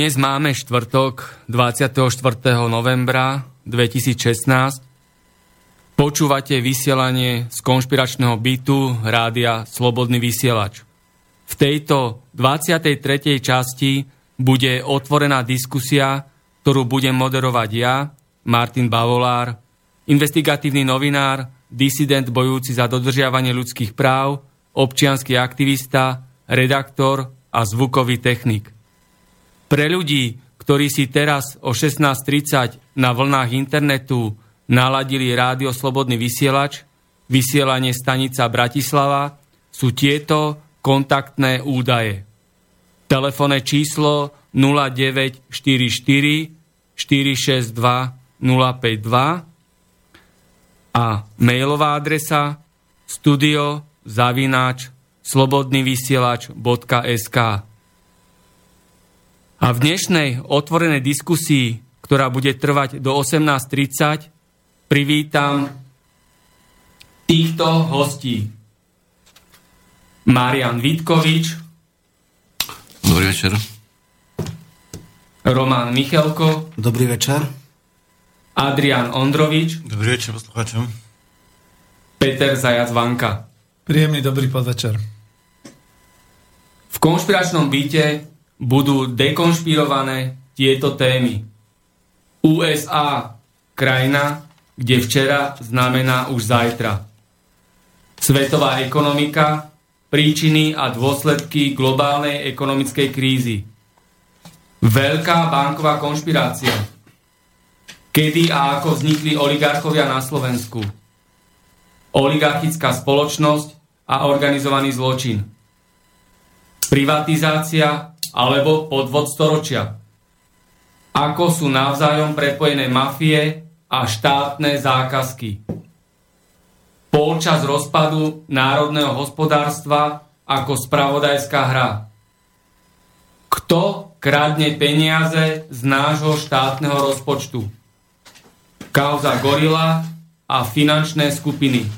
Dnes máme štvrtok 24. novembra 2016. Počúvate vysielanie z konšpiračného bytu rádia Slobodný vysielač. V tejto 23. časti bude otvorená diskusia, ktorú budem moderovať ja, Martin Bavolár, investigatívny novinár, disident bojúci za dodržiavanie ľudských práv, občianský aktivista, redaktor a zvukový technik. Pre ľudí, ktorí si teraz o 16.30 na vlnách internetu naladili rádio Slobodný vysielač, vysielanie stanica Bratislava, sú tieto kontaktné údaje. Telefónne číslo 0944 462 052 a mailová adresa studio zavináč slobodnyvysielač.sk a v dnešnej otvorenej diskusii, ktorá bude trvať do 18.30, privítam týchto hostí. Marian Vitkovič. Dobrý večer. Roman Michelko. Dobrý večer. Adrian Ondrovič. Dobrý večer poslucháčom. Peter Zajac Vanka. Príjemný dobrý podvečer. V konšpiračnom byte budú dekonšpirované tieto témy. USA, krajina, kde včera znamená už zajtra. Svetová ekonomika, príčiny a dôsledky globálnej ekonomickej krízy. Veľká banková konšpirácia. Kedy a ako vznikli oligarchovia na Slovensku. Oligarchická spoločnosť a organizovaný zločin. Privatizácia alebo podvod storočia. Ako sú navzájom prepojené mafie a štátne zákazky. Polčas rozpadu národného hospodárstva ako spravodajská hra. Kto kradne peniaze z nášho štátneho rozpočtu? Kauza Gorila a finančné skupiny.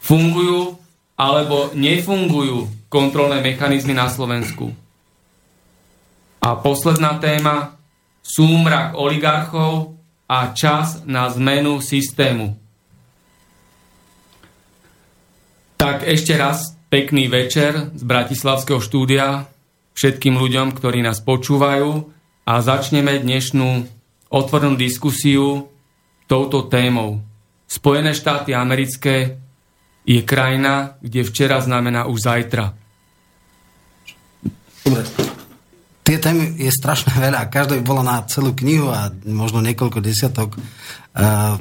Fungujú alebo nefungujú kontrolné mechanizmy na Slovensku? Posledná téma, súmrak oligarchov a čas na zmenu systému. Tak ešte raz pekný večer z Bratislavského štúdia všetkým ľuďom, ktorí nás počúvajú a začneme dnešnú otvorenú diskusiu touto témou. Spojené štáty americké je krajina, kde včera znamená už zajtra. Dobre tie témy je strašne veľa. Každá by bola na celú knihu a možno niekoľko desiatok uh,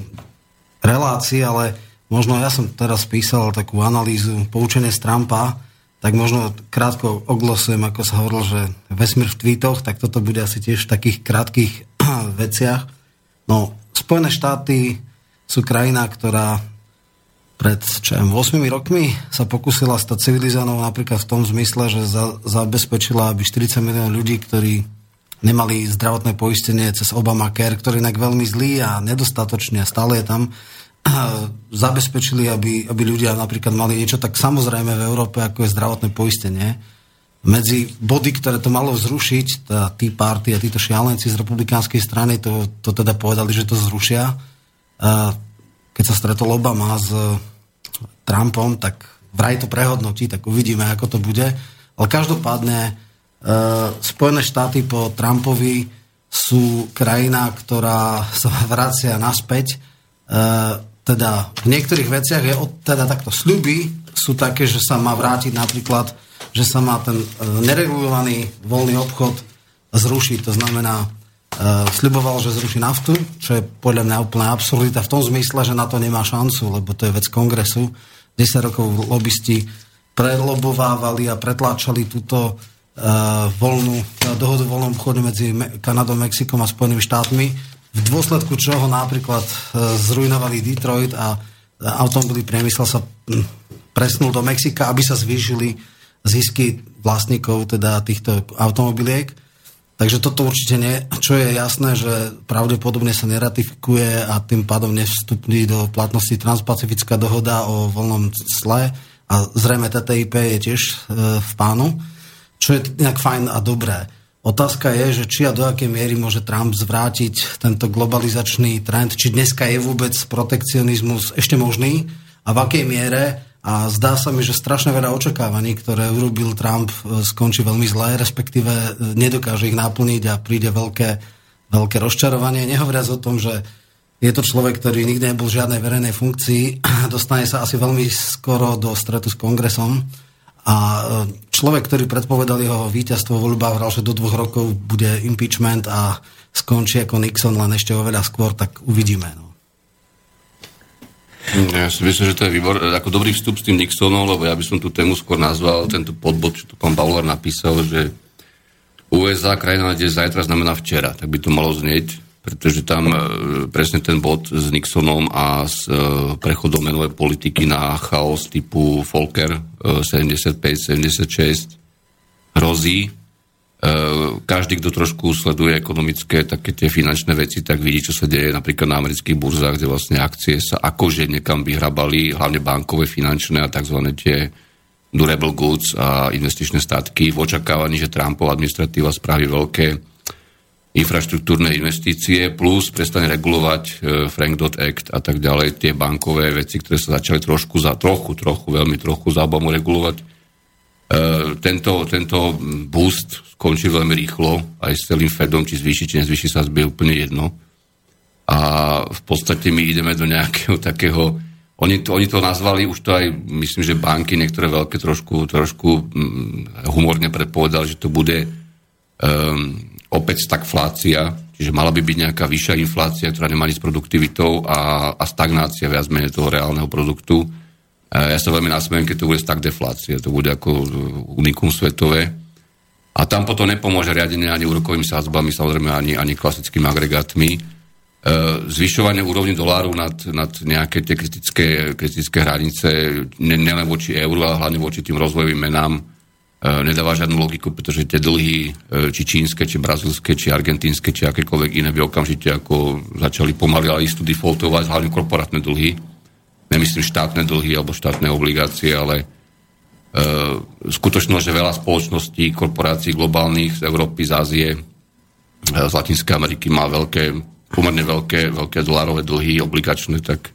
relácií, ale možno ja som teraz písal takú analýzu poučenie z Trumpa, tak možno krátko oglosujem, ako sa hovorilo, že vesmír v tweetoch, tak toto bude asi tiež v takých krátkých veciach. No, Spojené štáty sú krajina, ktorá pred čo 8 rokmi sa pokusila stať civilizovanou napríklad v tom zmysle, že za, zabezpečila, aby 40 miliónov ľudí, ktorí nemali zdravotné poistenie cez Obamacare, ktorý je inak veľmi zlý a nedostatočný a stále je tam, zabezpečili, aby, aby ľudia napríklad mali niečo tak samozrejme v Európe, ako je zdravotné poistenie. Medzi body, ktoré to malo zrušiť, tá Tea Party a títo šialenci z republikánskej strany to, to teda povedali, že to zrušia. Keď sa stretol Obama s Trumpom, tak vraj to prehodnotí, tak uvidíme, ako to bude. Ale každopádne Spojené štáty po Trumpovi sú krajina, ktorá sa vracia naspäť. E, teda v niektorých veciach je od, teda takto sľuby sú také, že sa má vrátiť napríklad, že sa má ten e, neregulovaný voľný obchod zrušiť. To znamená, e, sľuboval, že zruší naftu, čo je podľa mňa úplná absurdita v tom zmysle, že na to nemá šancu, lebo to je vec kongresu. 10 rokov lobbysti prelobovávali a pretláčali túto Eh, voľnú, eh, dohodu o voľnom obchode medzi Kanadou, Mexikom a Spojenými štátmi, v dôsledku čoho napríklad eh, zrujnovali Detroit a automobilý priemysel sa hm, presnul do Mexika, aby sa zvýšili zisky vlastníkov teda týchto automobiliek. Takže toto určite nie. Čo je jasné, že pravdepodobne sa neratifikuje a tým pádom nevstupní do platnosti transpacifická dohoda o voľnom sle a zrejme TTIP je tiež v pánu čo je nejak fajn a dobré. Otázka je, že či a do akej miery môže Trump zvrátiť tento globalizačný trend, či dneska je vôbec protekcionizmus ešte možný a v akej miere. A zdá sa mi, že strašne veľa očakávaní, ktoré urobil Trump, e, skončí veľmi zle, respektíve e, nedokáže ich naplniť a príde veľké, veľké rozčarovanie. Nehovoriac o tom, že je to človek, ktorý nikdy nebol v žiadnej verejnej funkcii, dostane sa asi veľmi skoro do stretu s kongresom a e, človek, ktorý predpovedal jeho víťazstvo v voľbách, že do dvoch rokov bude impeachment a skončí ako Nixon, len ešte oveľa skôr, tak uvidíme. No. Ja si myslím, že to je výbor, ako dobrý vstup s tým Nixonom, lebo ja by som tú tému skôr nazval, tento podbod, čo tu pán Bauer napísal, že USA, krajina, kde zajtra znamená včera, tak by to malo znieť pretože tam e, presne ten bod s Nixonom a s e, prechodom menovej politiky na chaos typu Volker 75-76 e, hrozí. Každý, kto trošku sleduje ekonomické, také tie finančné veci, tak vidí, čo sa deje napríklad na amerických burzách, kde vlastne akcie sa akože niekam vyhrabali, hlavne bankové, finančné a tzv. tie durable goods a investičné statky v očakávaní, že Trumpov administratíva spraví veľké infraštruktúrne investície, plus prestane regulovať e, Frank Dot Act a tak ďalej, tie bankové veci, ktoré sa začali trošku za trochu, trochu, veľmi trochu za obamu regulovať. E, tento, tento boost skončí veľmi rýchlo, aj s celým Fedom, či zvýši, či nezvýši sa zbie úplne jedno. A v podstate my ideme do nejakého takého, oni to, oni to nazvali, už to aj, myslím, že banky, niektoré veľké trošku, trošku mm, humorne predpovedali, že to bude um, opäť stagflácia, čiže mala by byť nejaká vyššia inflácia, ktorá nemá nič s produktivitou a, a stagnácia viac menej toho reálneho produktu. Ja sa veľmi nasmejem, keď to bude stagdeflácia, to bude ako unikum svetové. A tam potom nepomôže riadenie ani úrokovými sázbami, samozrejme ani, ani klasickými agregátmi. E, zvyšovanie úrovni doláru nad, nad nejaké tie kritické, kritické hranice, nielen voči euru, ale hlavne voči tým rozvojovým menám, E, nedáva žiadnu logiku, pretože tie dlhy, e, či čínske, či brazilské, či argentínske, či akékoľvek iné by okamžite ako začali pomaly, ale istú defaultovať, hlavne korporátne dlhy. Nemyslím štátne dlhy alebo štátne obligácie, ale e, skutočnosť, že veľa spoločností, korporácií globálnych z Európy, z Ázie, e, z Latinskej Ameriky má veľké, pomerne veľké, veľké dolárové dlhy obligačné, tak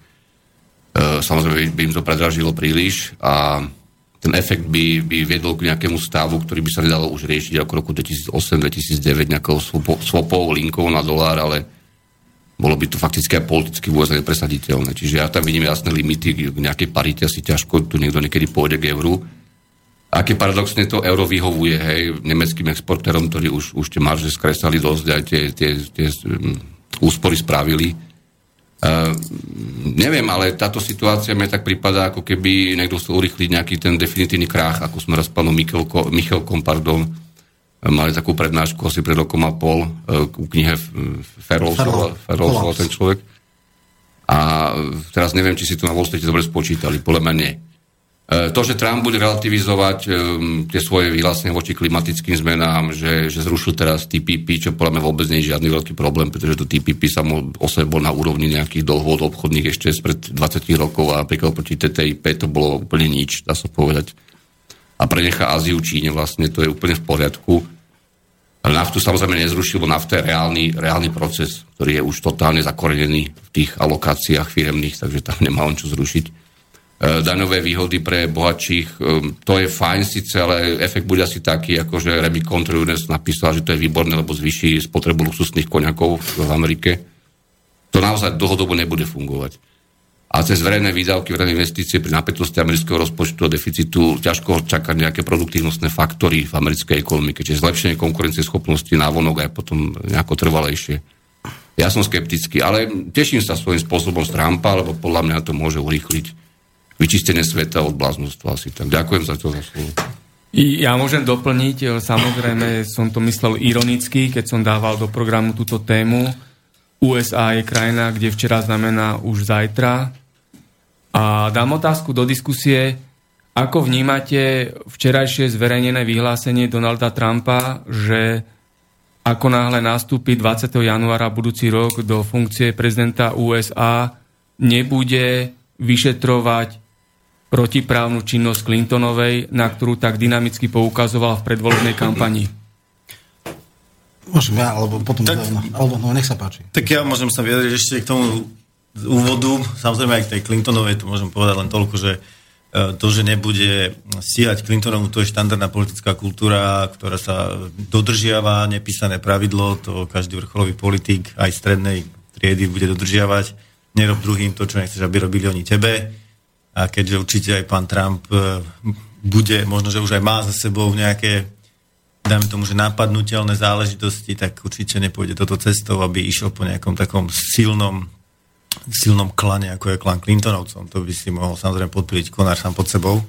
e, samozrejme by im to predražilo príliš a ten efekt by, by viedol k nejakému stavu, ktorý by sa nedalo už riešiť ako roku 2008-2009 nejakou swapovou linkou na dolár, ale bolo by to fakticky aj politicky vôbec nepresaditeľné. Čiže ja tam vidím jasné limity k nejakej parite, asi ťažko tu niekto niekedy pôjde k euru. Aké paradoxne to euro vyhovuje hej, nemeckým exportérom, ktorí už, už tie marže skresali dosť, aj tie, tie, tie um, úspory spravili Uh, neviem, ale táto situácia mi tak prípada, ako keby niekto chcel urychliť nejaký ten definitívny krách, ako sme raz pánom Michelko, Michelkom, pardon, mali takú prednášku asi pred rokom a pol uh, ku knihe Ferrol, Ferrol, ten človek. A teraz neviem, či si to na Wall Street dobre spočítali, podľa mňa nie. to, že Trump bude relativizovať um, tie svoje vyhlásenia voči klimatickým zmenám, že, že zrušil teraz TPP, čo podľa mňa vôbec nie je žiadny veľký problém, pretože to TPP sa mu sebe bol na úrovni nejakých dohôd obchodných ešte spred 20 rokov a napríklad proti TTIP to bolo úplne nič, dá sa povedať. A prenechá Áziu Číne vlastne, to je úplne v poriadku. Naftu samozrejme nezrušil, bo nafta je reálny, reálny proces, ktorý je už totálne zakorenený v tých alokáciách firemných, takže tam nemá on čo zrušiť. E, daňové výhody pre bohatších. E, to je fajn síce, ale efekt bude asi taký, ako že Remy Contreras napísal, že to je výborné, lebo zvýši spotrebu luxusných koňakov v Amerike. To naozaj dlhodobo nebude fungovať. A cez verejné výdavky, verejné investície pri napätosti amerického rozpočtu a deficitu ťažko čakať nejaké produktívnostné faktory v americkej ekonomike, čiže zlepšenie konkurencieschopnosti návonok aj potom nejako trvalejšie. Ja som skeptický, ale teším sa svojím spôsobom z Trumpa, lebo podľa mňa to môže urýchliť vyčistenie sveta od bláznostva asi. Tak ďakujem za to za slovo. Ja môžem doplniť, e, samozrejme som to myslel ironicky, keď som dával do programu túto tému. USA je krajina, kde včera znamená už zajtra. A dám otázku do diskusie, ako vnímate včerajšie zverejnené vyhlásenie Donalda Trumpa, že ako náhle nastúpi 20. januára budúci rok do funkcie prezidenta USA, nebude vyšetrovať protiprávnu činnosť Clintonovej, na ktorú tak dynamicky poukazoval v predvolebnej kampani. Môžem ja, alebo potom... Tak, alebo, no, nech sa páči. Tak ja môžem sa vyjadriť ešte k tomu úvodu. Samozrejme aj k tej Clintonovej, to môžem povedať len toľko, že e, to, že nebude stíhať Clintonovu, to je štandardná politická kultúra, ktorá sa dodržiava, nepísané pravidlo, to každý vrcholový politik aj strednej triedy bude dodržiavať. Nerob druhým to, čo nechceš, aby robili oni tebe a keďže určite aj pán Trump e, bude, možno, že už aj má za sebou nejaké, dáme tomu, že nápadnutelné záležitosti, tak určite nepôjde toto cestou, aby išiel po nejakom takom silnom silnom klane, ako je klan Clintonovcom. To by si mohol samozrejme podpiliť konár sám pod sebou.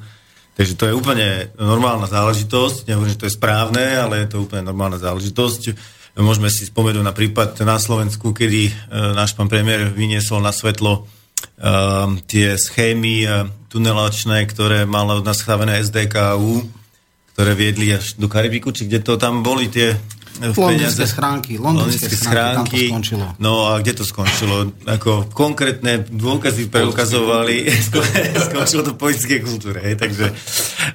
Takže to je úplne normálna záležitosť. Nehovorím, že to je správne, ale je to úplne normálna záležitosť. Môžeme si spomenúť na prípad na Slovensku, kedy e, náš pán premiér vyniesol na svetlo uh, tie schémy uh, tunelačné, ktoré malo nastavené SDKU, ktoré viedli až do Karibiku, či kde to tam boli tie uh, Londýnske schránky. Londýnske schránky. Tam to skončilo. No a kde to skončilo? Ako konkrétne dôkazy preukazovali, skončilo to v politickej kultúre. Hej? Takže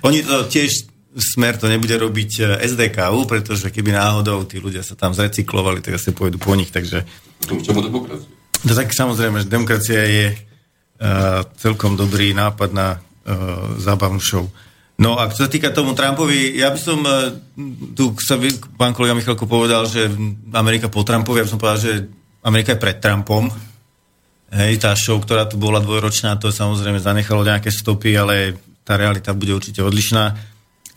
oni to tiež smer to nebude robiť uh, SDKU, pretože keby náhodou tí ľudia sa tam zrecyklovali, tak asi pôjdu po nich, takže... Čo demokracia? No tak samozrejme, že demokracia je uh, celkom dobrý nápad na uh, zábavnú show. No a čo sa týka tomu Trumpovi, ja by som, uh, tu sa pán kolega Michalko povedal, že Amerika po Trumpovi, ja by som povedal, že Amerika je pred Trumpom. Hej, tá show, ktorá tu bola dvojročná, to samozrejme zanechalo nejaké stopy, ale tá realita bude určite odlišná.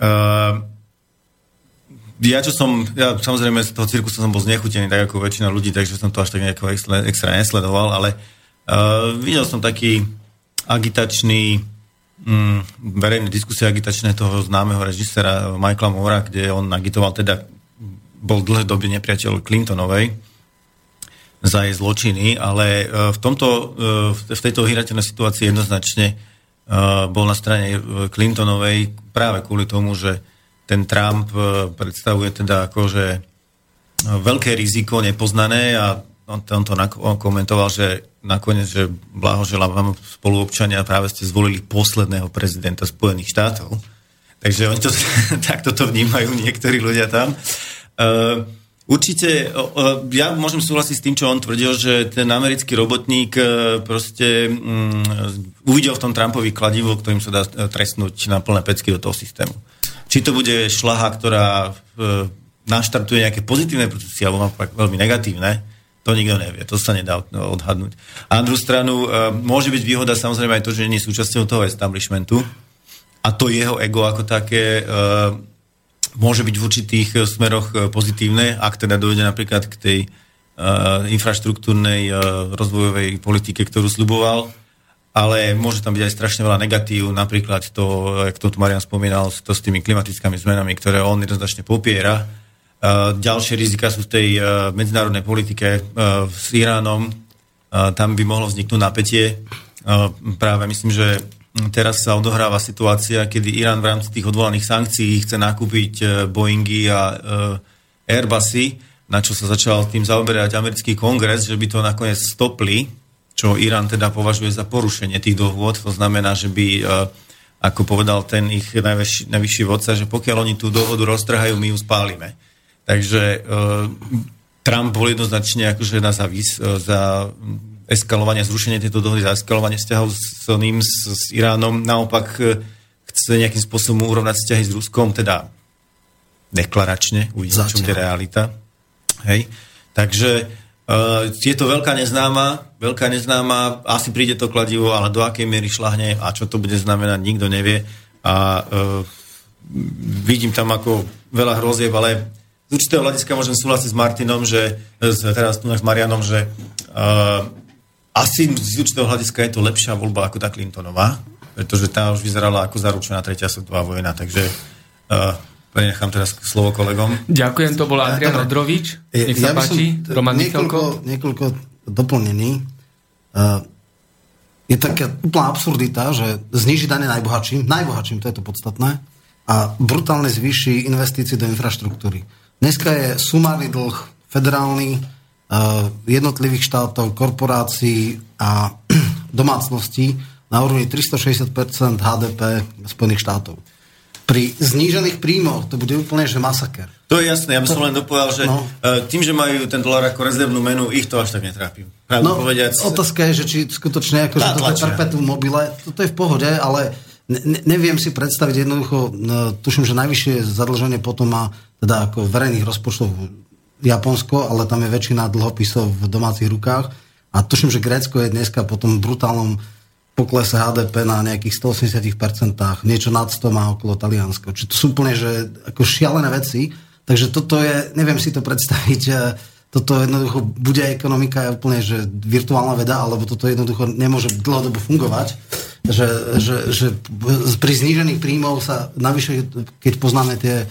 Uh, ja čo som, ja samozrejme z toho cirkusu som bol znechutený, tak ako väčšina ľudí, takže som to až tak nejako extra, extra nesledoval, ale uh, videl som taký agitačný um, verejné diskusie agitačné toho známeho režisera Michaela Moora, kde on agitoval teda, bol dlhé doby nepriateľ Clintonovej za jej zločiny, ale uh, v, tomto, uh, v tejto hýrateľnej situácii jednoznačne uh, bol na strane Clintonovej práve kvôli tomu, že ten Trump e, predstavuje teda akože e, veľké riziko nepoznané a on, to komentoval, že nakoniec, že blahoželám vám spoluobčania, práve ste zvolili posledného prezidenta Spojených štátov. Takže oni to, takto to vnímajú niektorí ľudia tam. Uh, určite, ja môžem súhlasiť s tým, čo on tvrdil, že ten americký robotník uh, proste um, uvidel v tom Trumpovi kladivo, ktorým sa dá trestnúť na plné pecky do toho systému. Či to bude šlaha, ktorá naštartuje nejaké pozitívne procesy alebo naopak veľmi negatívne, to nikto nevie, to sa nedá odhadnúť. A na druhú stranu e, môže byť výhoda samozrejme aj to, že nie je súčasťou toho establishmentu a to jeho ego ako také e, môže byť v určitých smeroch pozitívne, ak teda dojde napríklad k tej infraštruktúrnej rozvojovej politike, ktorú sluboval ale môže tam byť aj strašne veľa negatív, napríklad to, jak to tu Marian spomínal, to s tými klimatickými zmenami, ktoré on jednoznačne popiera. Uh, ďalšie rizika sú v tej uh, medzinárodnej politike uh, s Iránom. Tam by mohlo vzniknúť napätie. Práve myslím, že teraz sa odohráva situácia, kedy Irán v rámci tých odvolaných sankcií chce nakúpiť e, Boeingy a e, Airbusy, na čo sa začal tým zaoberať americký kongres, že by to nakoniec stopli, čo Irán teda považuje za porušenie tých dohôd. To znamená, že by, ako povedal ten ich najvyšší, najvyšší vodca, že pokiaľ oni tú dohodu roztrhajú, my ju spálime. Takže Trump bol jednoznačne akože na zavis za eskalovanie, zrušenie tejto dohody, za eskalovanie vzťahov s, ním, s, s Iránom. Naopak e, chce nejakým spôsobom urovnať vzťahy s Ruskom, teda deklaračne, uvidíme, čo bude realita. Hej. Takže uh, je to veľká neznáma, veľká neznáma, asi príde to kladivo, ale do akej miery šlahne a čo to bude znamenať, nikto nevie. A uh, vidím tam ako veľa hrozieb, ale z určitého hľadiska môžem súhlasiť s Martinom, že, teraz tu s Marianom, že uh, asi z určitého hľadiska je to lepšia voľba ako tá Clintonová, pretože tá už vyzerala ako zaručená tretia svetová vojna, takže uh, prenechám teraz slovo kolegom. Ďakujem, to bol Adrian Odrovič. Nech sa ja páči, Roman niekoľko, niekoľko doplnení. Uh, je taká úplná absurdita, že zniží dane najbohatším, najbohatším, to je to podstatné, a brutálne zvýši investície do infraštruktúry. Dneska je sumárny dlh federálny jednotlivých štátov, korporácií a domácností na úrovni 360% HDP Spojených štátov. Pri znížených príjmoch to bude úplne že masaker. To je jasné, ja by som len dopovedal, že no. E, tým, že majú ten dolar ako rezervnú menu, ich to až tak netrápi. no, povediac... otázka je, že či skutočne ako, že toto je perpetuum mobile, toto je v pohode, ale ne, neviem si predstaviť jednoducho, no, tuším, že najvyššie zadlženie potom má teda ako verejných rozpočtov Japonsko, ale tam je väčšina dlhopisov v domácich rukách. A tuším, že Grécko je dneska po tom brutálnom poklese HDP na nejakých 180%, niečo nad 100 má okolo Taliansko. Čiže to sú úplne že, ako šialené veci. Takže toto je, neviem si to predstaviť, toto jednoducho bude ekonomika je úplne že virtuálna veda, alebo toto jednoducho nemôže dlhodobo fungovať. Že, že, že pri znížených príjmov sa navyše, keď poznáme tie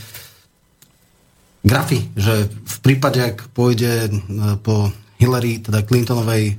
grafy, že v prípade, ak pôjde e, po Hillary, teda Clintonovej e,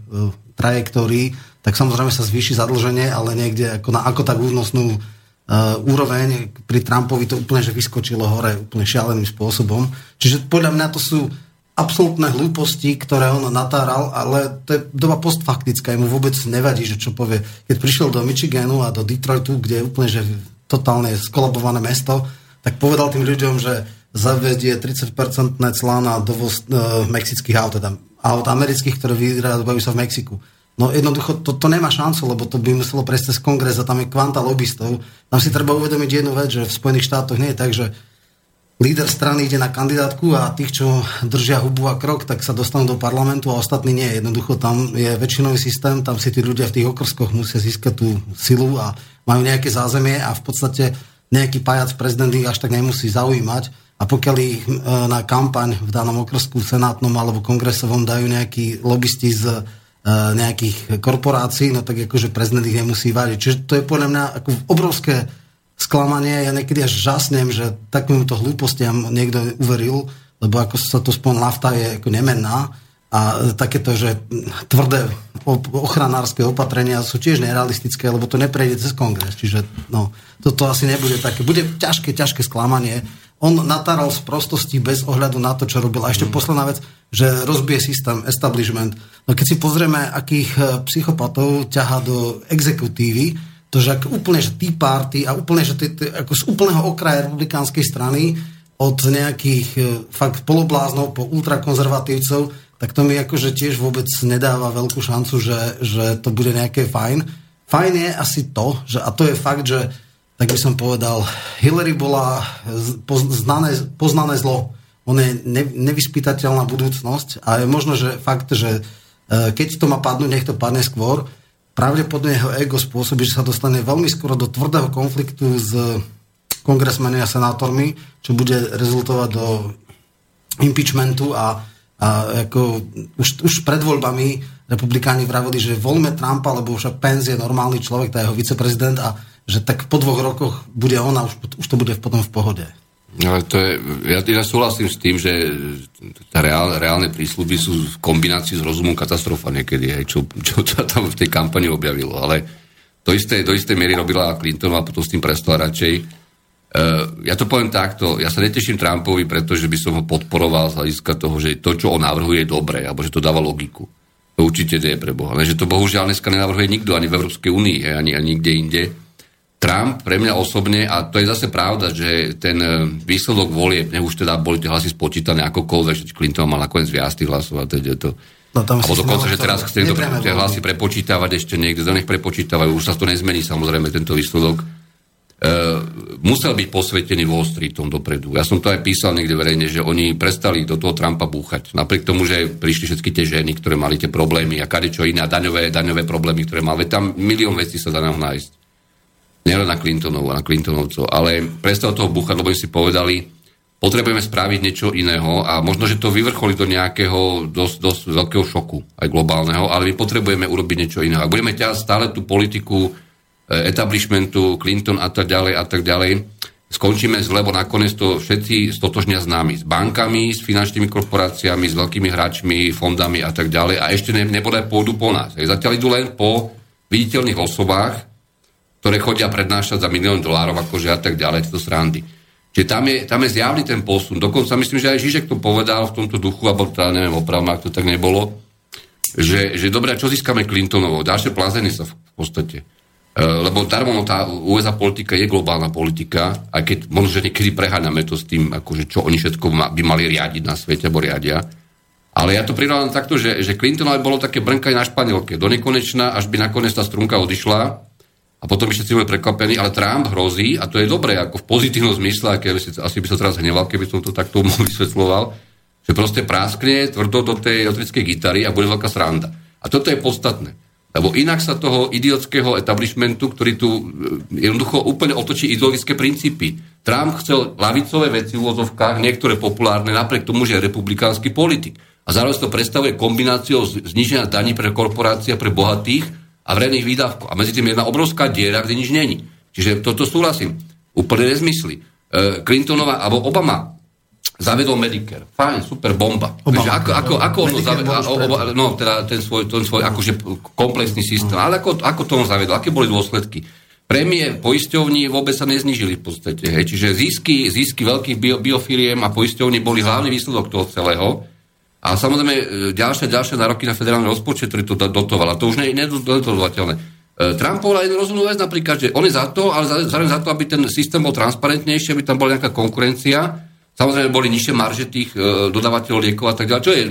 trajektórii, tak samozrejme sa zvýši zadlženie, ale niekde ako, na, ako tak únosnú uh, úroveň pri Trumpovi to úplne že vyskočilo hore úplne šialeným spôsobom. Čiže podľa mňa to sú absolútne hlúposti, ktoré on natáral, ale to je doba postfaktická, mu vôbec nevadí, že čo povie. Keď prišiel do Michiganu a do Detroitu, kde je úplne že totálne skolabované mesto, tak povedal tým ľuďom, že zavedie 30-percentné clá na dovoz e, mexických aut, teda aut amerických, ktoré vyrábajú sa v Mexiku. No jednoducho to, to nemá šancu, lebo to by muselo prejsť cez kongres a tam je kvanta lobbystov. Tam si treba uvedomiť jednu vec, že v Spojených štátoch nie je tak, že líder strany ide na kandidátku a tých, čo držia hubu a krok, tak sa dostanú do parlamentu a ostatní nie. Jednoducho tam je väčšinový systém, tam si tí ľudia v tých okrskoch musia získať tú silu a majú nejaké zázemie a v podstate nejaký pajac prezident ich až tak nemusí zaujímať a pokiaľ ich e, na kampaň v danom okrsku senátnom alebo kongresovom dajú nejakí lobbysti z e, nejakých korporácií, no tak akože prezident ich nemusí vážiť. Čiže to je podľa mňa ako obrovské sklamanie. Ja niekedy až žasnem, že takýmto hlúpostiam niekto uveril, lebo ako sa to spomín, lafta je ako nemenná a takéto, že tvrdé ochranárske opatrenia sú tiež nerealistické, lebo to neprejde cez kongres. Čiže no, toto asi nebude také. Bude ťažké, ťažké sklamanie. On natáral z prostosti bez ohľadu na to, čo robil. A ešte mm. posledná vec, že rozbije systém, establishment. No keď si pozrieme, akých e, psychopatov ťaha do exekutívy, to, že úplne, že tea party a úplne, že ako z úplného okraja republikánskej strany od nejakých e, fakt polobláznov po ultrakonzervatívcov tak to mi akože tiež vôbec nedáva veľkú šancu, že, že to bude nejaké fajn. Fajn je asi to, že, a to je fakt, že tak by som povedal, Hillary bola poznané, poznané zlo. On je ne, nevyspytateľná budúcnosť a je možno, že fakt, že e, keď to má padnúť, nech to padne skôr, pravdepodobne jeho ego spôsobí, že sa dostane veľmi skoro do tvrdého konfliktu s kongresmenmi a senátormi, čo bude rezultovať do impeachmentu a a ako už, už pred voľbami republikáni vravili, že voľme Trumpa, lebo však Pence je normálny človek, tá jeho viceprezident a že tak po dvoch rokoch bude on a už, už to bude potom v pohode. Ale to je, ja, ja súhlasím s tým, že tá reál, reálne prísľuby sú v kombinácii s rozumom katastrofa niekedy, aj čo, čo sa tam v tej kampani objavilo. Ale To isté, do istej miery robila Clinton a potom s tým prestala radšej. Uh, ja to poviem takto, ja sa neteším Trumpovi, pretože by som ho podporoval z hľadiska toho, že to, čo on navrhuje, je dobré, alebo že to dáva logiku. To určite nie je pre Boha. Ale že to bohužiaľ dneska nenavrhuje nikto, ani v Európskej únii, ani, ani nikde inde. Trump pre mňa osobne, a to je zase pravda, že ten e, výsledok volie, nech už teda boli tie hlasy spočítané akokoľvek, že Clinton mal nakoniec viac tých hlasov a je to... No, tam Alebo dokonca, že teraz chce to, tie hlasy prepočítavať ešte niekde, nech prepočítavajú, už sa to nezmení samozrejme tento výsledok. Uh, musel byť posvetený Wall Streetom dopredu. Ja som to aj písal niekde verejne, že oni prestali do toho Trumpa búchať. Napriek tomu, že prišli všetky tie ženy, ktoré mali tie problémy a čo iné, a daňové, daňové problémy, ktoré mali. Tam milión vecí sa dá nájsť. Nielen na Clintonov a na Clintonovcov, ale prestal toho búchať, lebo si povedali, potrebujeme spraviť niečo iného a možno, že to vyvrcholí do nejakého dosť, dosť veľkého šoku, aj globálneho, ale my potrebujeme urobiť niečo iného. A budeme ťať stále tú politiku Eh, establishmentu, Clinton a tak ďalej a tak ďalej, skončíme zle, lebo nakoniec to všetci stotožnia s nami, s bankami, s finančnými korporáciami, s veľkými hráčmi, fondami a tak ďalej a ešte ne, nebodaj pôjdu po nás. Zatiaľ idú len po viditeľných osobách, ktoré chodia prednášať za milión dolárov akože a tak ďalej, tieto srandy. Čiže tam je, tam je zjavný ten posun. Dokonca myslím, že aj Žižek to povedal v tomto duchu, alebo teda neviem opravme, ak to tak nebolo, že, že dobre, čo získame Clintonovo? Ďalšie plazenie sa v podstate. Eh, lebo darmo tá USA politika je globálna politika, aj keď možno, že niekedy preháňame to s tým, akože čo oni všetko by mali riadiť na svete, alebo riadia. Ale ja to prirovnám takto, že, že Clintonovi bolo také brnkanie na španielke, do nekonečna, až by nakoniec tá strunka odišla a potom by všetci boli prekvapení, ale Trump hrozí, a to je dobré, ako v pozitívnom zmysle, aké asi by sa teraz hneval, keby som to takto vysvetloval, že proste práskne tvrdo do tej elektrickej gitary a bude veľká sranda. A toto je podstatné. Lebo inak sa toho idiotského establishmentu, ktorý tu e, jednoducho úplne otočí ideologické princípy. Trump chcel lavicové veci v úvozovkách, niektoré populárne, napriek tomu, že je republikánsky politik. A zároveň to predstavuje kombináciou zniženia daní pre korporácie, pre bohatých a verejných výdavkov. A medzi tým je jedna obrovská diera, kde nič není. Čiže toto súhlasím. Úplne nezmysly. E, Clintonova, alebo Obama zavedol Medicare. Fajn, super, bomba. Vieš, ako, ako, ako ono zavedol, no teda ten svoj, ten svoj akože komplexný systém, ale ako, ako to on zavedol, aké boli dôsledky? Prémie poisťovní vôbec sa neznižili v podstate. Hej. Čiže zisky, zisky veľkých bio, biofiriem a poisťovní boli hlavný výsledok toho celého. A samozrejme e, ďalšie, ďalšie nároky na federálny rozpočet, ktorý to dotoval. A to už nie je nedotovateľné. E, Trump povedal jednu rozumnú vec napríklad, že on je za to, ale zároveň za to, aby ten systém bol transparentnejší, aby tam bola nejaká konkurencia Samozrejme boli nižšie marže tých e, dodávateľov liekov a tak ďalej, čo je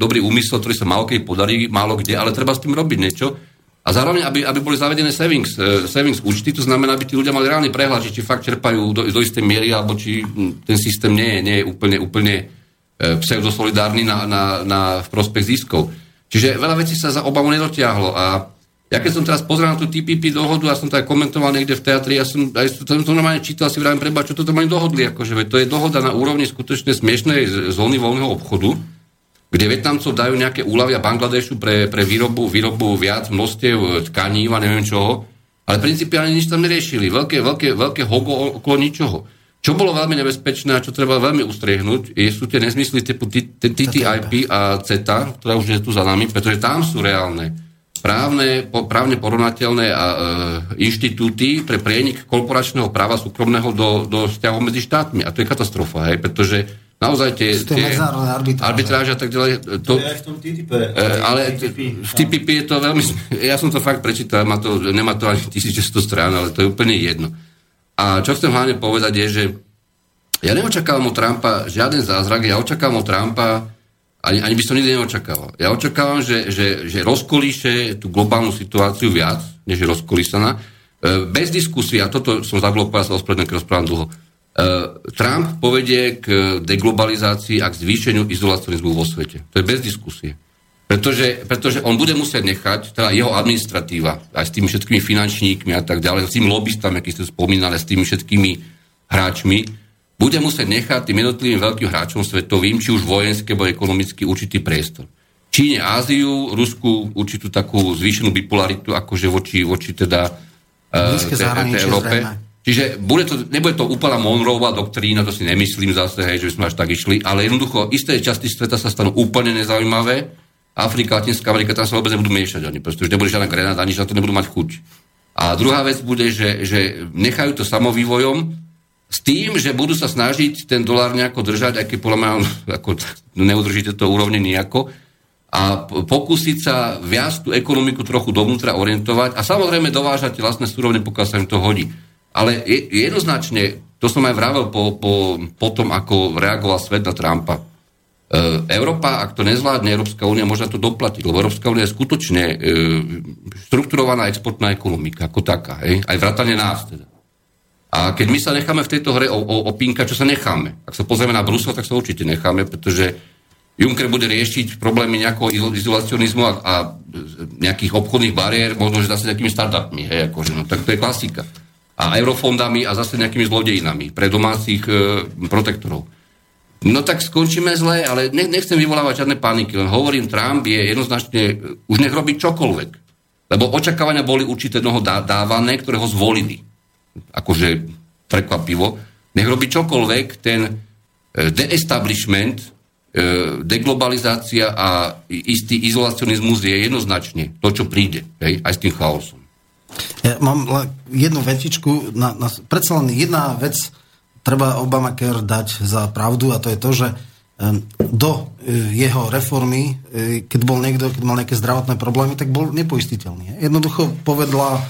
dobrý úmysel, ktorý sa málo keď podarí, málo kde, ale treba s tým robiť niečo. A zároveň, aby, aby boli zavedené savings, savings účty, to znamená, aby tí ľudia mali reálny prehľad, či fakt čerpajú do, do istej miery, alebo či ten systém nie je, nie je úplne, úplne e, pseudosolidárny na, na, na, v prospech ziskov. Čiže veľa vecí sa za obavu nedotiahlo a ja keď som teraz pozrel na tú TPP dohodu a som to aj komentoval niekde v teatri, ja som, aj som to normálne čítal, si vravím, preba, čo toto mali dohodli, akože to je dohoda na úrovni skutočne smiešnej zóny voľného obchodu, kde Vietnamcov dajú nejaké úlavy a Bangladešu pre, pre výrobu, výrobu viac množstiev tkaní a neviem čoho, ale principiálne nič tam neriešili. Veľké, veľké, veľké hogo okolo ničoho. Čo bolo veľmi nebezpečné a čo treba veľmi ustriehnúť, je, sú tie nezmysly typu TTIP a CETA, ktorá už je tu za nami, pretože tam sú reálne právne, po, právne porovnateľné a, e, inštitúty pre prienik korporačného práva súkromného do, do vzťahov medzi štátmi. A to je katastrofa, hej, pretože naozaj tie, tie arbitráže a tak ďalej. To, to je aj v tom TTIP. E, ale TTIP, v TTIP je to veľmi... Ja som to fakt prečítal, má to, nemá to ani 1600 strán, ale to je úplne jedno. A čo chcem hlavne povedať je, že ja neočakávam od Trumpa žiaden zázrak, ja očakávam od Trumpa ani, ani by som nikdy neočakával. Ja očakávam, že, že, že rozkolíše tú globálnu situáciu viac, než je rozkolísaná. E, bez diskusie, a toto som zabudol sa ospravedlňujem, keď rozprávam dlho, e, Trump povedie k deglobalizácii a k zvýšeniu izolacionizmu vo svete. To je bez diskusie. Pretože, pretože on bude musieť nechať, teda jeho administratíva, aj s tými všetkými finančníkmi a tak ďalej, s tými lobbystami, aký ste spomínali, s tými všetkými hráčmi, bude musieť nechať tým jednotlivým veľkým hráčom svetovým, či už vojenské, alebo ekonomicky, určitý priestor. Číne, Áziu, Rusku určitú takú zvýšenú bipolaritu, akože voči, voči teda uh, Európe. Čiže bude to, nebude to úplná Monroeová doktrína, to si nemyslím zase, hej, že by sme až tak išli, ale jednoducho isté časti sveta sa stanú úplne nezaujímavé. Afrika, Latinská Amerika, tam sa vôbec nebudú miešať ani, pretože už nebude žiadna Grenada, ani na to nebudú mať chuť. A druhá vec bude, že, že nechajú to samovývojom s tým, že budú sa snažiť ten dolár nejako držať, aj keď podľa mňa ako, neudržíte to úrovne nejako, a pokúsiť sa viac tú ekonomiku trochu dovnútra orientovať a samozrejme dovážať vlastné súrovne, pokiaľ sa im to hodí. Ale jednoznačne, to som aj vravel po, po, po tom, ako reagoval svet na Trumpa. E, Európa, ak to nezvládne, Európska únia môže to doplatiť, lebo Európska únia je skutočne e, štrukturovaná exportná ekonomika ako taká, hej? aj vrátane nás teda. A keď my sa necháme v tejto hre opínkať, čo sa necháme. Ak sa pozrieme na Brusel, tak sa určite necháme, pretože Juncker bude riešiť problémy nejakého izolacionizmu a, a nejakých obchodných bariér, možno, že zase nejakými startupmi, hej, akože, no, tak to je klasika. A eurofondami a zase nejakými zlodejinami pre domácich e, protektorov. No tak skončíme zle, ale ne, nechcem vyvolávať žiadne paniky, len hovorím, Trump je jednoznačne, už nech robí čokoľvek. Lebo očakávania boli určité mnoho dá, dávané, ktoré ho zvolili. Akože prekvapivo. Nech robí čokoľvek, ten e, de-establishment E, deglobalizácia a istý izolacionizmus je jednoznačne to, čo príde, hej, aj s tým chaosom. Ja mám jednu vetičku, na, na, predsa len jedna vec treba Obama Care dať za pravdu a to je to, že do e, jeho reformy, e, keď bol niekto, keď mal nejaké zdravotné problémy, tak bol nepoistiteľný. Jednoducho povedla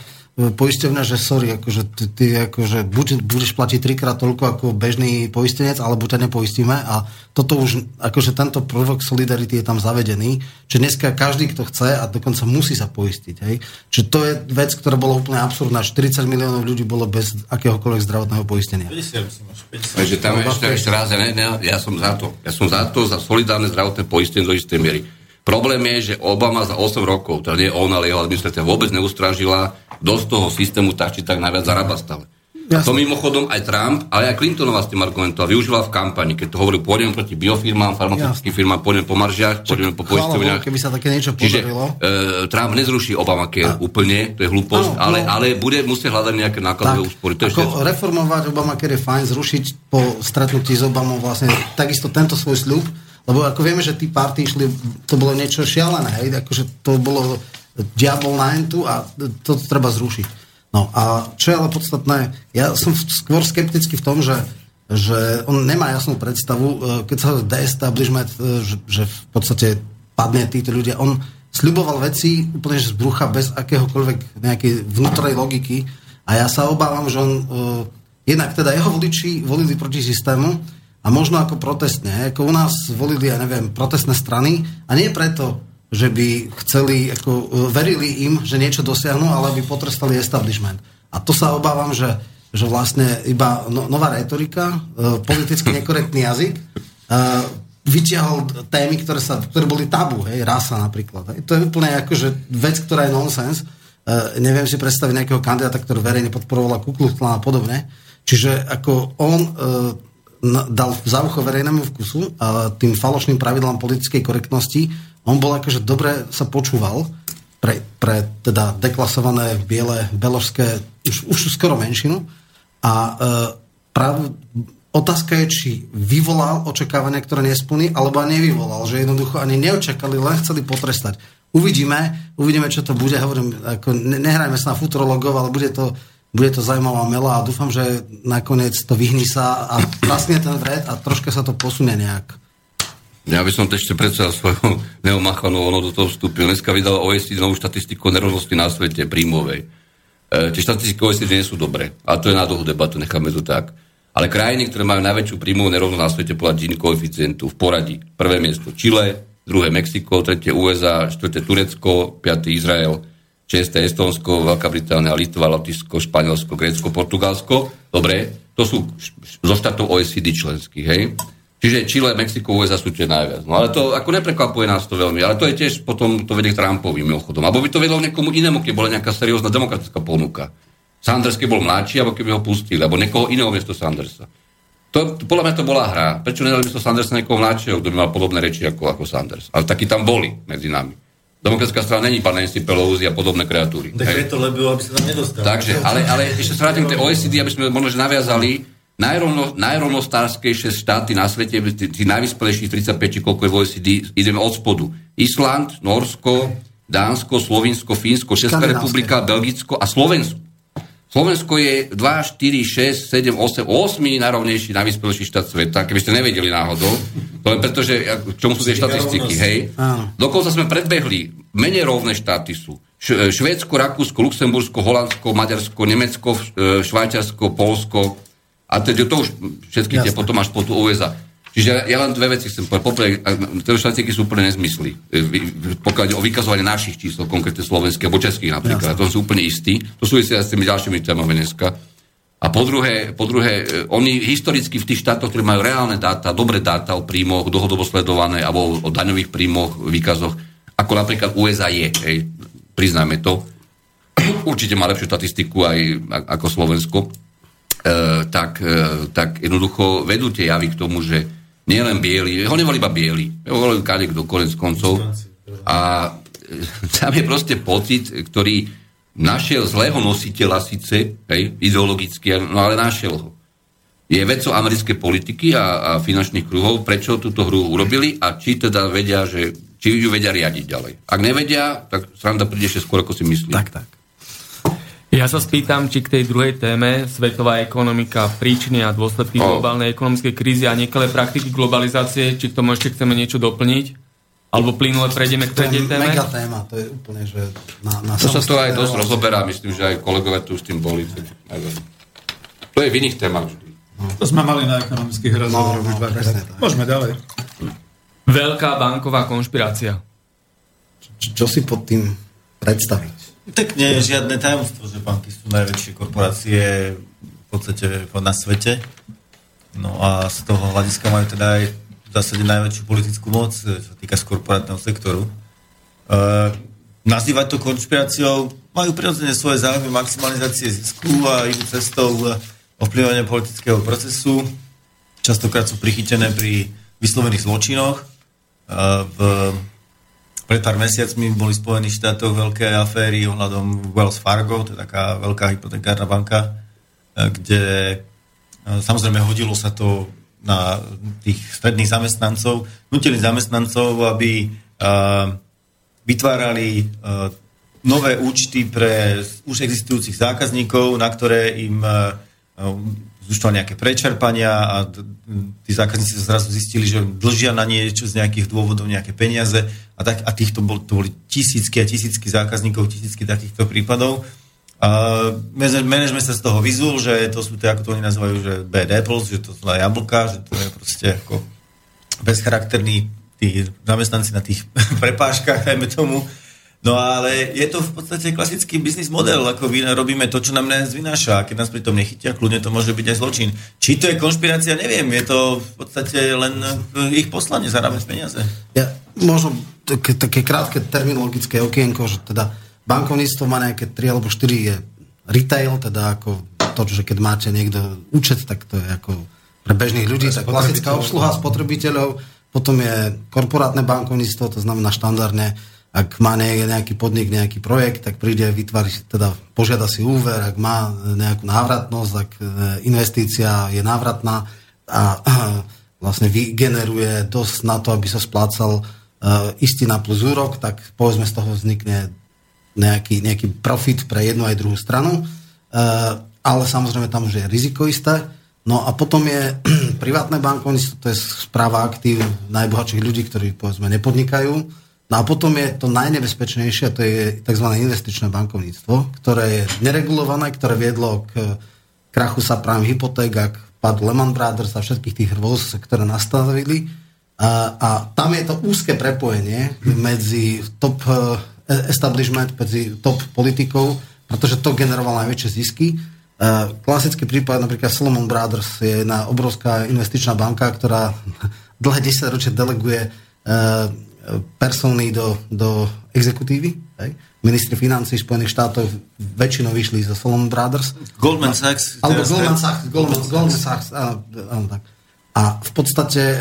poisťovňa, že sorry, akože ty, ty akože buď budeš platiť trikrát toľko ako bežný poistenec, alebo ťa nepoistíme a toto už, akože tento prvok solidarity je tam zavedený, že dneska každý, kto chce a dokonca musí sa poistiť, hej. Čiže to je vec, ktorá bola úplne absurdná. 40 miliónov ľudí bolo bez akéhokoľvek zdravotného poistenia. 50, Takže tam no, ešte, ešte raz, ja, ne, ne, ja som za to. Ja som za to, za solidárne zdravotné poistenie do istej miery. Problém je, že Obama za 8 rokov, teda nie on, ale jeho administratíva vôbec neustražila dosť toho systému tak či tak najviac zarába stále. A to mimochodom aj Trump, ale aj Clintonová s tým argumentoval, využíval v kampani, keď to hovoril, pôjdeme proti biofirmám, farmaceutickým firmám, pôjdeme po maržiach, pôjdeme po poisťovniach. Keby sa také niečo podarilo. Čiže e, Trump nezruší Obamacare a. úplne, to je hlúposť, no, ale, no. ale bude musieť hľadať nejaké nákladové úspory. To ako je reformovať Obamacare je fajn, zrušiť po stretnutí s Obamou vlastne takisto tento svoj sľub, lebo ako vieme, že tí party išli, to bolo niečo šialené, hej, akože to bolo diabol na entu a to treba zrušiť. No a čo je ale podstatné, ja som skôr skeptický v tom, že, že on nemá jasnú predstavu, e, keď sa de-establishment, e, že, že v podstate padne títo ľudia, on sľuboval veci úplne z brucha bez akéhokoľvek nejakej vnútornej logiky. A ja sa obávam, že on uh, jednak teda jeho voliči volili proti systému a možno ako protestne, ako u nás volili, ja neviem, protestné strany a nie preto, že by chceli, ako, e, verili im, že niečo dosiahnu, ale by potrestali establishment. A to sa obávam, že, že vlastne iba no, nová retorika, e, politicky nekorektný jazyk, e, vyťahol témy, ktoré, sa, ktoré boli tabu, hej, rasa napríklad. Hej. To je úplne akože vec, ktorá je nonsens. neviem si predstaviť nejakého kandidáta, ktorý verejne podporoval Ku a podobne. Čiže ako on dal za ucho verejnému vkusu a tým falošným pravidlám politickej korektnosti on bol akože dobre sa počúval pre, pre teda deklasované biele beložské už, už skoro menšinu a e, práve otázka je, či vyvolal očakávania, ktoré nesplní, alebo nevyvolal, že jednoducho ani neočakali, len chceli potrestať. Uvidíme, uvidíme, čo to bude. Hovorím, ako nehrajme sa na futurologov, ale bude to, bude to zaujímavá mela a dúfam, že nakoniec to vyhní sa a vlastne ten vred a troška sa to posunie nejak. Ja by som to ešte predsa svojho neomachanú, ono do toho vstúpil. Dneska vydal OECD novú štatistiku nerovnosti na svete príjmovej. E, tie štatistiky OECD nie sú dobré. A to je na dlhú debatu, necháme to tak. Ale krajiny, ktoré majú najväčšiu príjmovú nerovnosť na svete podľa Gini koeficientu v poradí. Prvé miesto Chile, druhé Mexiko, tretie USA, štvrté Turecko, piaté Izrael, šesté Estonsko, Veľká Británia, Litva, Lotyšsko, Španielsko, Grécko, Portugalsko. Dobre, to sú zo štátov OECD členských, hej. Čiže Chile, Mexiko, USA sú tie najviac. No ale to ako neprekvapuje nás to veľmi. Ale to je tiež potom to vedie k Trumpovi mimochodom. Alebo by to vedlo niekomu inému, keď bola nejaká seriózna demokratická ponuka. Sanders, keď bol mladší, alebo keby ho pustili, alebo niekoho iného miesto Sandersa. To, to, podľa mňa to bola hra. Prečo nedali miesto Sandersa niekoho mladšieho, kto by mal podobné reči ako, ako Sanders? Ale takí tam boli medzi nami. Demokratická strana není pán Nancy Pelosi a podobné kreatúry. Tak je to, lebo aby sa tam nedostali. Takže, ale, ale ešte sa vrátim k tej OECD, aby sme možno naviazali najrovno, najrovnostárskejšie štáty na svete, tí, tí najvyspelejší 35, či koľko je v OECD, ideme od spodu. Island, Norsko, Dánsko, Slovinsko, Fínsko, Česká republika, Belgicko a Slovensko. Slovensko je 2, 4, 6, 7, 8, 8 najrovnejší, najvyspelejší štát sveta, keby ste nevedeli náhodou. To len preto, že k čomu sú tie štatistiky, hej. Dokonca sme predbehli, menej rovné štáty sú. Švédsko, Rakúsko, Luxembursko, Holandsko, Maďarsko, Nemecko, e, Švajčiarsko, Polsko. A teda to už všetky tie potom až po tú USA. Čiže ja len dve veci chcem povedať. Poprvé, tie štatistiky sú úplne nezmysly. E, pokiaľ o vykazovanie našich čísel, konkrétne slovenských alebo českých napríklad, Jasne. to sú úplne istí. To sú aj s tými ďalšími témami dneska. A po druhé, po druhé, e, oni historicky v tých štátoch, ktorí majú reálne dáta, dobré dáta o príjmoch, dlhodobo sledované, alebo o daňových príjmoch, výkazoch, ako napríklad USA je, hej, priznajme to, určite má lepšiu štatistiku aj ako Slovensko, e, tak, e, tak jednoducho vedú tie javy k tomu, že nielen bieli, ho nevolí iba bieli, ho volil kadek do konec koncov. A tam je proste pocit, ktorý našiel zlého nositeľa síce, hej, ideologicky, no ale našiel ho. Je vecou americkej politiky a, a finančných kruhov, prečo túto hru urobili a či teda vedia, že, či ju vedia riadiť ďalej. Ak nevedia, tak sranda príde ešte skôr, ako si myslí. Tak, tak. Ja sa spýtam, či k tej druhej téme, svetová ekonomika, príčiny a dôsledky oh. globálnej ekonomickej krízy a nekalé praktiky globalizácie, či k tomu ešte chceme niečo doplniť? Alebo plynule prejdeme k tretej téme? Mega téma, to je úplne, že na, na To sa to aj dosť rozoberá, myslím, že aj kolegové tu s tým boli. To je v iných témach vždy. No. To sme mali na ekonomických rozhovoroch. No, no, Môžeme ďalej. Veľká banková konšpirácia. Čo, čo si pod tým predstaviť? Tak nie je žiadne tajomstvo, že banky sú najväčšie korporácie v podstate na svete. No a z toho hľadiska majú teda aj v zásade najväčšiu politickú moc, čo sa týka z korporátneho sektoru. E, nazývať to konšpiráciou majú prirodzene svoje záujmy maximalizácie zisku a idú cestou ovplyvania politického procesu. Častokrát sú prichytené pri vyslovených zločinoch. E, v pred pár mesiacmi boli v Spojených štátoch veľké aféry ohľadom Wells Fargo, to je taká veľká hypotekárna banka, e, kde e, samozrejme hodilo sa to na tých stredných zamestnancov, nutili zamestnancov, aby e, vytvárali nové účty pre už existujúcich zákazníkov, na ktoré im zúšťovali nejaké prečerpania a tí zákazníci sa zrazu zistili, že dlžia na niečo z nejakých dôvodov nejaké peniaze a, tak, a týchto bol, to boli tisícky a tisícky zákazníkov, tisícky takýchto prípadov. A management sa z toho vyzul, že to sú tie, ako to oni nazývajú, že bad apples, že to sú jablka, že to je proste ako bezcharakterní tí zamestnanci na tých prepážkach, dajme tomu, No ale je to v podstate klasický biznis model, ako vy robíme to, čo nám nás vynáša a keď nás pri tom nechytia, kľudne to môže byť aj zločin. Či to je konšpirácia, neviem, je to v podstate len ich poslanie zarábať peniaze. Ja, možno také, také krátke terminologické okienko, že teda bankovníctvo má nejaké 3 alebo 4 je retail, teda ako to, že keď máte niekto účet, tak to je ako pre bežných ľudí, tak klasická obsluha spotrebiteľov, potom je korporátne bankovníctvo, to znamená štandardne ak má nejaký podnik, nejaký projekt, tak príde vytvoriť, teda požiada si úver, ak má nejakú návratnosť, ak e, investícia je návratná a vlastne vygeneruje dosť na to, aby sa splácal uh, istina plus úrok, tak povedzme z toho vznikne nejaký, nejaký profit pre jednu aj druhú stranu, uh, ale samozrejme tam už je riziko isté. No a potom je privátne bankovníctvo, to je správa aktív najbohatších ľudí, ktorí povedzme nepodnikajú, No a potom je to najnebezpečnejšie, to je tzv. investičné bankovníctvo, ktoré je neregulované, ktoré viedlo k krachu sa práve hypoték, ak padl Lehman Brothers a všetkých tých hrôz, ktoré nastavili. A, a tam je to úzke prepojenie medzi top uh, establishment, medzi top politikou, pretože to generovalo najväčšie zisky. Uh, klasický prípad, napríklad Solomon Brothers je jedna obrovská investičná banka, ktorá dlhé 10 ročie deleguje uh, persóny do, do exekutívy. Hej? Ministri financí Spojených štátov väčšinou vyšli zo Solomon Brothers. Goldman Sachs. Alebo Goldman Sachs. Goldman, Goldman Sachs áno, áno, tak. A v podstate e,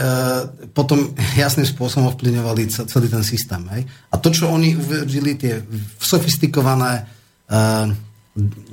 potom jasným spôsobom ovplyvňovali celý ten systém. Hej? A to, čo oni uvedili, tie sofistikované e,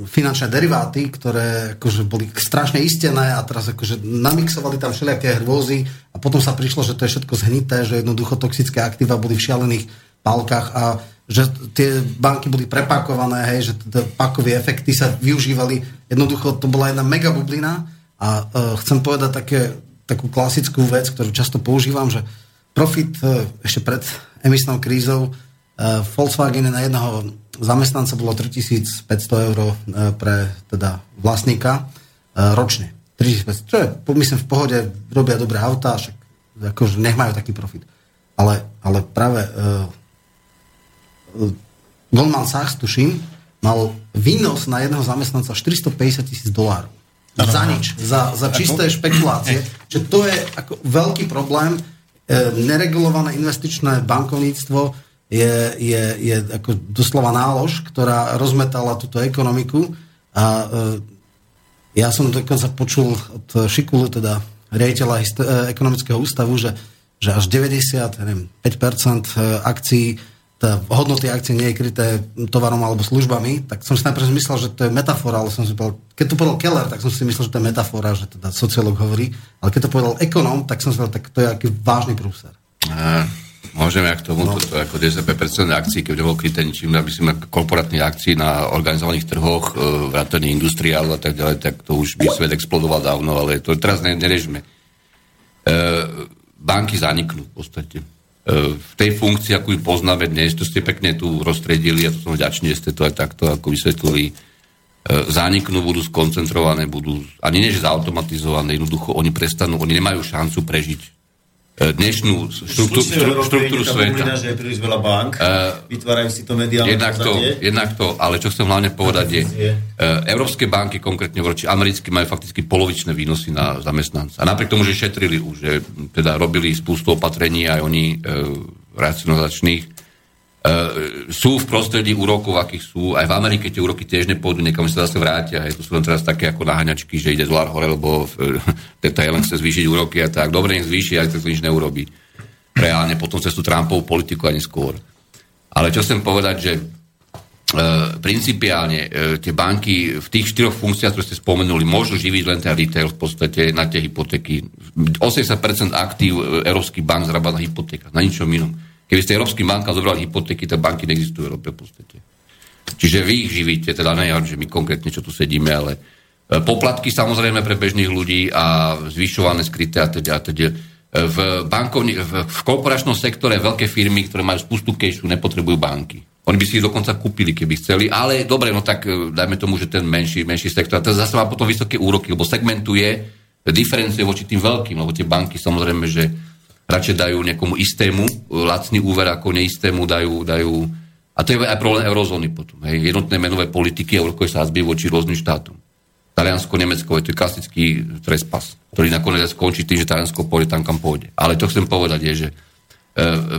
finančné deriváty, ktoré akože boli strašne istené a teraz akože namixovali tam všelijaké hrôzy a potom sa prišlo, že to je všetko zhnité, že jednoducho toxické aktíva boli v šialených pálkach a že tie banky boli prepakované, hej, že tie pakové efekty sa využívali. Jednoducho to bola jedna mega bublina a uh, chcem povedať také, takú klasickú vec, ktorú často používam, že profit uh, ešte pred emisnou krízou uh, Volkswagen na jedného zamestnanca bolo 3500 eur uh, pre teda vlastníka uh, ročne. 3500, čo je, myslím, v pohode, robia dobré autá, však akože nech majú taký profit. Ale, ale práve uh, Goldman Sachs, tuším, mal výnos na jedného zamestnanca 450 tisíc dolárov. Za nič, za, za čisté špekulácie. Čiže to je ako veľký problém. E, neregulované investičné bankovníctvo je, je, je ako doslova nálož, ktorá rozmetala túto ekonomiku. A e, ja som dokonca počul od Šikulu, teda riaditeľa e, ekonomického ústavu, že, že až 90, neviem, 5% akcií tá hodnoty akcie nie je kryté tovarom alebo službami, tak som si najprv myslel, že to je metafora, ale som si povedal, keď to povedal Keller, tak som si myslel, že to je metafora, že teda sociológ hovorí, ale keď to povedal ekonóm, tak som si povedal, tak to je aký vážny prúser. Môžeme ak tomu, no. toto ako 10% akcií, keď bolo kryté ničím, aby sme korporátnych akcií na organizovaných trhoch, e, vrátane industriálu a tak ďalej, tak to už by svet explodoval dávno, ale to teraz nerežme. E, banky zaniknú v podstate v tej funkcii, ako ju poznáme dnes, to ste pekne tu rozstredili a to som vďačný, že ste to aj takto ako vysvetlili, e, zániknú, budú skoncentrované, budú ani než zautomatizované, jednoducho oni prestanú, oni nemajú šancu prežiť E, dnešnú štruktúru, štruktúru sveta. Bublina, že je príliš veľa bank, uh, vytvárajú si to mediálne jednak to, jednak to, ale čo chcem hlavne povedať je, uh, európske banky, konkrétne voči americké, majú fakticky polovičné výnosy na zamestnanca. A napriek tomu, že šetrili už, že teda robili spústu opatrení aj oni uh, racionalizačných, sú v prostredí úrokov, akých sú. Aj v Amerike tie úroky tiež nepôjdu, niekam sa zase vrátia. Hej. Tu sú len teraz také ako naháňačky, že ide dolár hore, lebo teta len chce zvýšiť úroky a tak. Dobre, nech zvýši, aj to nič neurobí. Reálne potom cez tú Trumpovú politiku ani skôr. Ale čo chcem povedať, že Uh, principiálne uh, tie banky v tých štyroch funkciách, ktoré ste spomenuli, môžu živiť len ten retail v podstate na tie hypotéky. 80% aktív uh, európskych bank zarába na hypotékach, na ničom inom. Keby ste európskym bankám zobrali hypotéky, tak banky neexistujú v Európe v podstate. Čiže vy ich živíte, teda ne, že my konkrétne, čo tu sedíme, ale e, poplatky samozrejme pre bežných ľudí a zvyšované skryté a teda, a teda. V, bankovni, v, v korporačnom sektore veľké firmy, ktoré majú spustu kešu, nepotrebujú banky. Oni by si ich dokonca kúpili, keby chceli, ale dobre, no tak e, dajme tomu, že ten menší, menší sektor, a to zase má potom vysoké úroky, lebo segmentuje, diferencuje voči tým veľkým, lebo tie banky samozrejme, že radšej dajú nejakomu istému lacný úver ako neistému dajú, dajú a to je aj problém eurozóny potom. Hej. Jednotné menové politiky a úrokové sázby voči rôznym štátom. Taliansko, Nemecko, je to klasický trespas, ktorý nakoniec skončí tým, že Taliansko pôjde tam, kam pôjde. Ale to chcem povedať je, že e,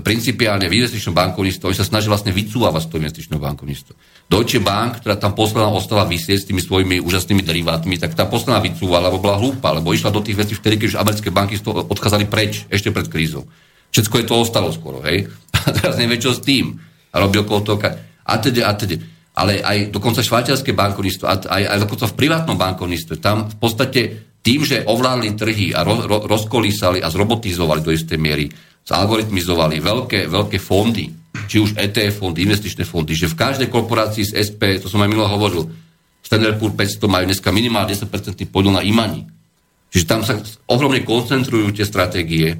principiálne v investičnom bankovníctve, oni sa snaží vlastne vycúvať z toho investičného bankovníctva. Deutsche Bank, ktorá tam posledná ostala vysieť s tými svojimi úžasnými derivátmi, tak tá posledná vycúvala, lebo bola hlúpa, lebo išla do tých vecí vtedy, keď už americké banky odchádzali preč, ešte pred krízou. Všetko je to ostalo skoro, hej? A teraz nevie, čo s tým. A robí okolo toho... A teda, a teda. Ale aj dokonca švajčiarske bankovníctvo, aj, aj dokonca v privátnom bankovníctve, tam v podstate tým, že ovládli trhy a ro, ro, rozkolísali a zrobotizovali do istej miery, zalgoritmizovali veľké, veľké fondy, či už ETF fondy, investičné fondy, že v každej korporácii z SP, to som aj minulé hovoril, Standard Poor 500 majú dneska minimálne 10% podiel na imani. Čiže tam sa ohromne koncentrujú tie stratégie.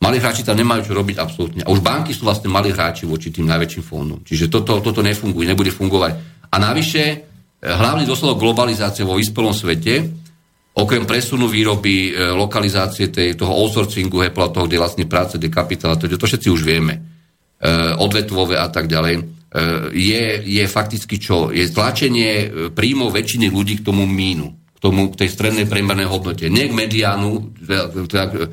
Malí hráči tam nemajú čo robiť absolútne. A už banky sú vlastne malí hráči voči tým najväčším fondom. Čiže toto, toto nefunguje, nebude fungovať. A navyše, eh, hlavný dôsledok globalizácie vo vyspelom svete okrem presunu výroby, e, lokalizácie tej, toho outsourcingu, Apple, toho, kde vlastne práce, kde kapitál, to, to všetci už vieme, e, odvetvové a tak ďalej, e, je, je fakticky čo? Je tlačenie príjmov väčšiny ľudí k tomu mínu, k, tomu, k tej strednej priemernej hodnote. Nie k mediánu, teda,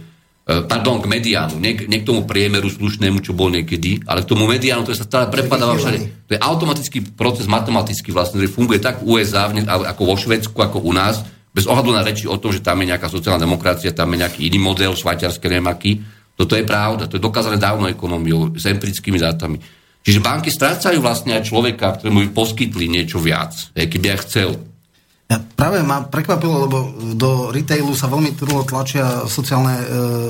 pardon, k mediánu, nie, nie k tomu priemeru slušnému, čo bol niekedy, ale k tomu mediánu, to sa stále prepadáva všade. To je automatický proces matematický vlastne, ktorý funguje tak v USA, ako vo Švedsku, ako u nás, bez ohľadu na reči o tom, že tam je nejaká sociálna demokracia, tam je nejaký iný model, švajčiarske nemaky. Toto je pravda, to je dokázané dávno ekonómiou, s empirickými dátami. Čiže banky strácajú vlastne aj človeka, ktorému by poskytli niečo viac, keby aj chcel. Ja práve ma prekvapilo, lebo do retailu sa veľmi trlo tlačia sociálne e,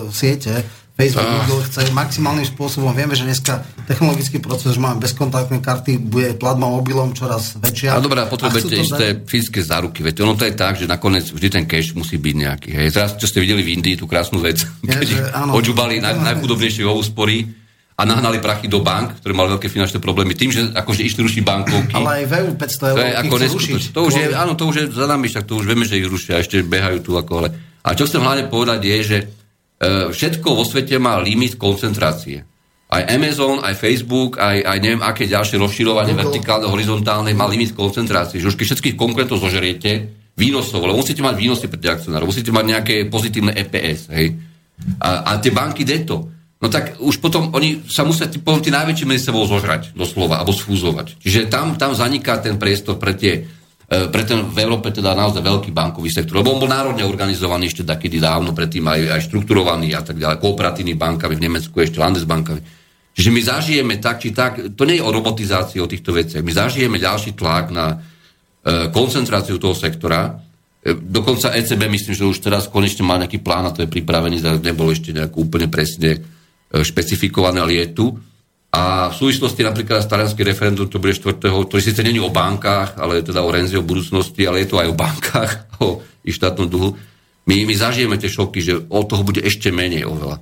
siete, Facebook, Google chce maximálnym spôsobom. Vieme, že dneska technologický proces, že máme bezkontaktné karty, bude platba mobilom čoraz väčšia. A dobré, potrebujete isté dať... fyzické záruky. Veď ono to je tak, že nakoniec vždy ten cash musí byť nejaký. Hej. Teraz, čo ste videli v Indii, tú krásnu vec, ja, keď že, áno, naj, najchudobnejšie vo úspory a nahnali prachy do bank, ktoré mali veľké finančné problémy, tým, že akože išli rušiť bankovky. Ale aj v EU 500 eur. To je ako neskutočné. To už je, áno, to už je za nami, však to už vieme, že ich rušia, ešte behajú tu ako ale. A čo chcem hlavne povedať je, že všetko vo svete má limit koncentrácie. Aj Amazon, aj Facebook, aj, aj neviem, aké ďalšie rozširovanie vertikálne, horizontálne má limit koncentrácie. Že už keď všetkých konkurentov zožeriete, výnosov, lebo musíte mať výnosy pre akcionárov, musíte mať nejaké pozitívne EPS, hej. A, a tie banky deto. No tak už potom oni sa musia tí, potom tí najväčší medzi sebou zožrať, doslova, alebo sfúzovať. Čiže tam, tam zaniká ten priestor pre tie E, pre ten v Európe teda naozaj veľký bankový sektor, lebo on bol národne organizovaný ešte takedy dávno, predtým aj, aj štrukturovaný a tak ďalej, kooperatívny bankami, v Nemecku ešte Landesbankami. Čiže my zažijeme tak či tak, to nie je o robotizácii, o týchto veciach, my zažijeme ďalší tlak na e, koncentráciu toho sektora, e, dokonca ECB myslím, že už teraz konečne má nejaký plán a to je pripravený, nebolo ešte nejako úplne presne e, špecifikované, ale je tu, a v súvislosti napríklad s talianským referendum, to bude 4. to síce není o bankách, ale je teda o Renzi, o budúcnosti, ale je to aj o bankách, o ich štátnom dlhu. My, my zažijeme tie šoky, že od toho bude ešte menej oveľa.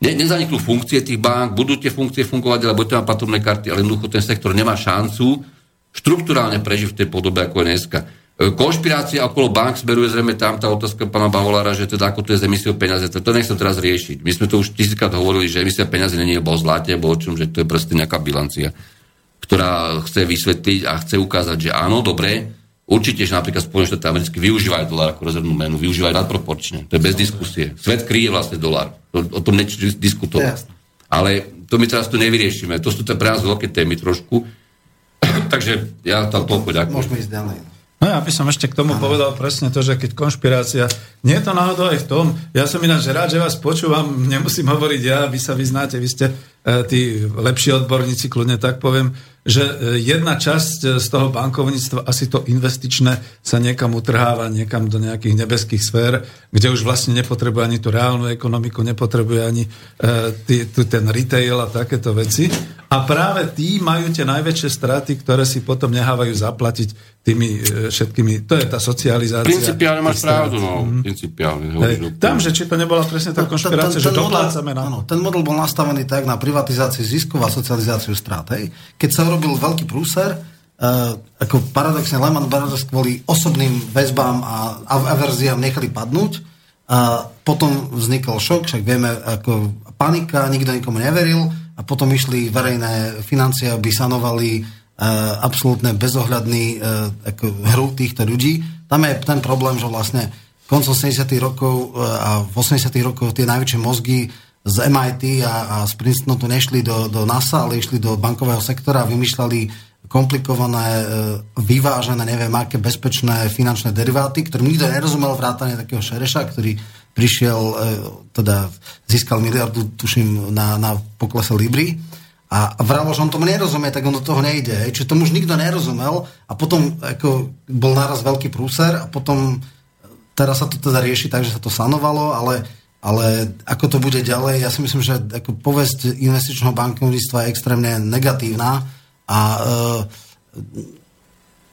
Ne, nezaniknú funkcie tých bank, budú tie funkcie fungovať, ale budete mať patrovné karty, ale jednoducho ten sektor nemá šancu štruktúrálne prežiť v tej podobe, ako je dneska. Konšpirácia okolo bank smeruje zrejme tam tá otázka pána Bavolára, že teda ako to je s emisiou peniaze, to, to nechcem teraz riešiť. My sme to už tisíckrát hovorili, že emisia peniaze je o zlate, alebo o čom, že to je proste nejaká bilancia, ktorá chce vysvetliť a chce ukázať, že áno, dobre, určite, že napríklad Spojené štáty americké využívajú dolár ako rezervnú menu, využívajú nadproporčne. To je bez diskusie. Svet kryje vlastne dolár. O tom nechcem diskutovať. Ale to my teraz tu nevyriešime. To sú to pre nás veľké témy trošku. Takže ja tam toľko ďakujem. Môžeme ísť ďalej. No ja by som ešte k tomu povedal presne to, že keď konšpirácia, nie je to náhodou aj v tom, ja som ináč rád, že vás počúvam, nemusím hovoriť ja, vy sa vyznáte, vy ste e, tí lepší odborníci, kľudne tak poviem, že e, jedna časť e, z toho bankovníctva, asi to investičné, sa niekam utrháva, niekam do nejakých nebeských sfér, kde už vlastne nepotrebuje ani tú reálnu ekonomiku, nepotrebuje ani tý, tý, ten retail a takéto veci. A práve tí majú tie najväčšie straty, ktoré si potom nehávajú zaplatiť tými e, všetkými, to je tá socializácia. Principiálne máš pravdu, no. Mm. Principiálne. Hej, tam, že či to nebola presne tá konšpirácia, že doplácame na... Áno, ten model bol nastavený tak na privatizáciu ziskov a socializáciu strát. Hej. Keď sa urobil veľký prúser, uh, ako paradoxne Lehman Brothers kvôli osobným väzbám a averziám nechali padnúť, a potom vznikol šok, však vieme, ako panika, nikto nikomu neveril a potom išli verejné financie, aby sanovali absolútne bezohľadný ako hru týchto ľudí. Tam je ten problém, že vlastne koncom 70. rokov a v 80. rokoch tie najväčšie mozgy z MIT a, a z Princetonu tu nešli do, do NASA, ale išli do bankového sektora a vymýšľali komplikované, vyvážené, neviem aké bezpečné finančné deriváty, ktorým nikto nerozumel vrátane takého Šereša, ktorý prišiel, teda získal miliardu, tuším, na, na poklese Libry a vralo, že on tomu nerozumie, tak on do toho nejde. Čiže tomu už nikto nerozumel a potom ako, bol naraz veľký prúser a potom teraz sa to teda rieši tak, že sa to sanovalo, ale, ale ako to bude ďalej, ja si myslím, že ako povesť investičného bankovníctva je extrémne negatívna a e,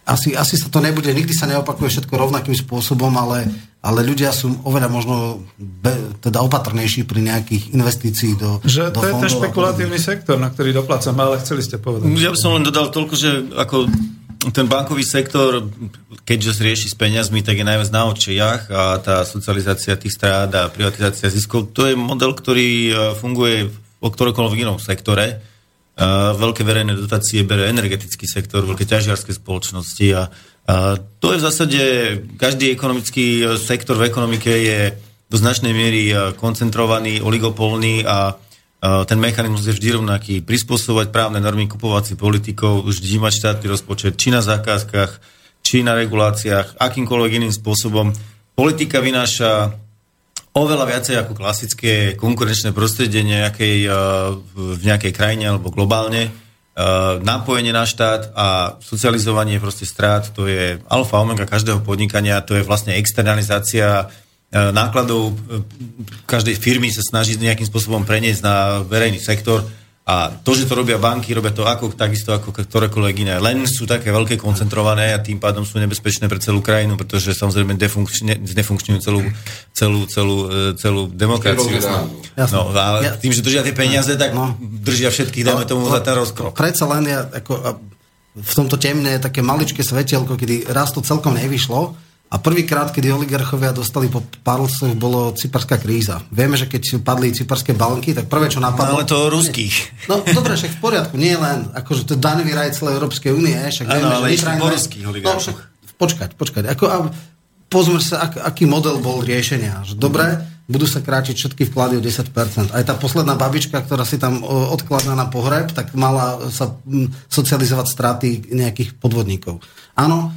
asi, asi sa to nebude, nikdy sa neopakuje všetko rovnakým spôsobom, ale ale ľudia sú oveľa možno be, teda opatrnejší pri nejakých investícií do Že do to je ten špekulatívny sektor, na ktorý doplácame, ale chceli ste povedať. Ja by som len dodal toľko, že ako ten bankový sektor, keďže rieši s peniazmi, tak je najviac na očiach a tá socializácia tých strát a privatizácia ziskov, to je model, ktorý e, funguje o ktorokoľvek inom sektore. Uh, veľké verejné dotácie bere energetický sektor, veľké ťažiarské spoločnosti a to je v zásade, každý ekonomický e, sektor v ekonomike je do značnej miery e, koncentrovaný, oligopolný a e, ten mechanizmus je vždy rovnaký. Prispôsobovať právne normy, kupovať si politikov, vždy mať štátny rozpočet, či na zákazkách, či na reguláciách, akýmkoľvek iným spôsobom. Politika vynáša oveľa viacej ako klasické konkurenčné prostredie nejakej, v nejakej krajine alebo globálne napojenie na štát a socializovanie proste strát, to je alfa omega každého podnikania, to je vlastne externalizácia nákladov každej firmy sa snaží nejakým spôsobom preniesť na verejný sektor a to, že to robia banky, robia to ako, takisto ako ktorékoľvek iné. Len sú také veľké koncentrované a tým pádom sú nebezpečné pre celú krajinu, pretože samozrejme znefunkčňujú celú, celú, celú, celú demokraciu. No, a tým, že držia tie peniaze, tak no. držia všetkých, dáme tomu za ten rozkrok. Predsa len ja, ako, v tomto temne také maličké svetelko, kedy raz to celkom nevyšlo, a prvýkrát, kedy oligarchovia dostali po palcoch, bolo cyperská kríza. Vieme, že keď padli cyperské banky, tak prvé, čo napadlo... No, ale to ruských. No dobre, však v poriadku, nie len, akože to daňový raj celej Európskej únie, však vieme, ale že po ruských. No, však, počkať, počkať. Ako, a pozmer sa, ak, aký model bol riešenia. Že dobre, budú sa krátiť všetky vklady o 10%. Aj tá posledná babička, ktorá si tam odkladá na pohreb, tak mala sa socializovať straty nejakých podvodníkov. Áno,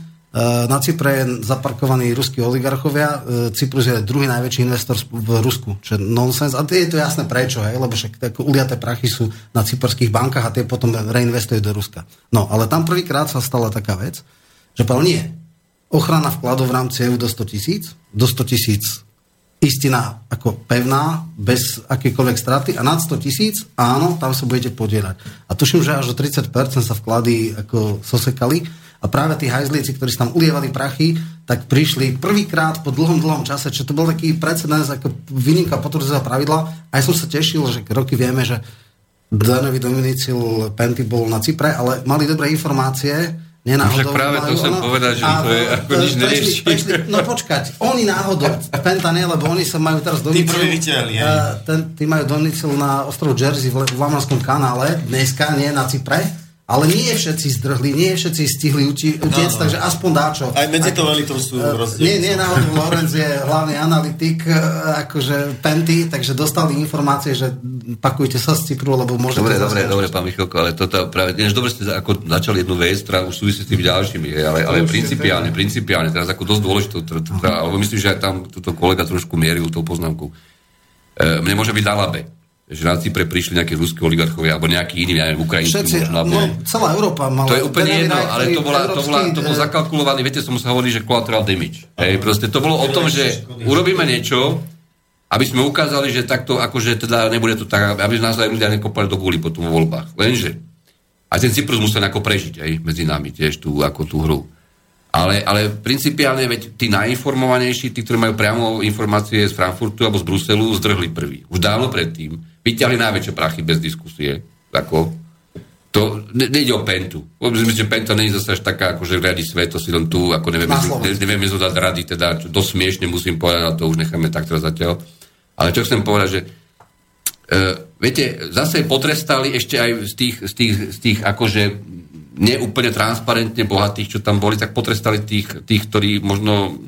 na Cypre je zaparkovaní ruskí oligarchovia. E, Cyprus je druhý najväčší investor v Rusku, čo je nonsens. A je to jasné prečo, hej? lebo však tak uliaté prachy sú na cyperských bankách a tie potom reinvestujú do Ruska. No, ale tam prvýkrát sa stala taká vec, že povedal nie. Ochrana vkladov v rámci EU do 100 tisíc, do 100 tisíc istina ako pevná, bez akékoľvek straty a nad 100 tisíc, áno, tam sa budete podielať. A tuším, že až do 30% sa vklady ako sosekali a práve tí hajzlíci, ktorí tam ulievali prachy, tak prišli prvýkrát po dlhom, dlhom čase, čo to bol taký precedens ako výnimka potvrdzeného pravidla. A ja som sa tešil, že roky vieme, že Danový Dominicil Penty bol na Cypre, ale mali dobré informácie, Nenáhodou, no však práve to chcem povedať, že to je ako nič nerieši. no počkať, oni náhodou, Penta nie, lebo oni sa majú teraz Donicil, tí videli, ten, tí majú Donicil na ostrov Jersey v, v Lamanskom kanále, dneska nie na Cypre, ale nie všetci zdrhli, nie všetci stihli uti- utiecť, no, no. takže aspoň dáčo. Aj medzi to velitou sú uh, rozdiel. Nie, nie, náhodou Lorenz je hlavný analytik, uh, akože Penty, takže dostali informácie, že pakujte sa z Cypru, lebo môžete... Dobre, dobre, dobre, pán Michalko, ale toto práve, než dobre ste ako začali jednu vec, ktorá už súvisí s tými ďalšími, ale, ale principiálne, principiálne, teraz ako dosť dôležitú, alebo myslím, že aj tam túto kolega trošku mieril tou poznámkou. E, mne môže byť na labe že na Cypre prišli nejakí ruskí oligarchovia alebo nejakí iní, neviem, Ukrajinci Všetci, možno. No, celá Európa mala... To je úplne jedno, ale to, bola, to, bola, to bol zakalkulovaný, viete, som sa hovorí, že collateral damage. Hej, proste to bolo o tom, že urobíme niečo, aby sme ukázali, že takto, akože teda nebude to tak, aby nás aj ľudia nekopali do guli potom vo voľbách. Lenže, a ten Cyprus musel ako prežiť aj medzi nami tiež tú, ako tú hru. Ale, ale principiálne, veď tí najinformovanejší, tí, ktorí majú priamo informácie z Frankfurtu alebo z Bruselu, zdrhli prvý. Už dávno predtým. Vyťahli najväčšie prachy bez diskusie. Ako, to ne, nejde o Pentu. Myslím, že Penta nie je zase až taká, že riadi svet, to si len tu, ako nevieme, ne, nevieme dať rady, teda dosť smiešne musím povedať, ale to už necháme tak teraz zatiaľ. Ale čo chcem povedať, že uh, viete, zase potrestali ešte aj z tých, z tých, z tých akože neúplne transparentne bohatých, čo tam boli, tak potrestali tých, tých ktorí možno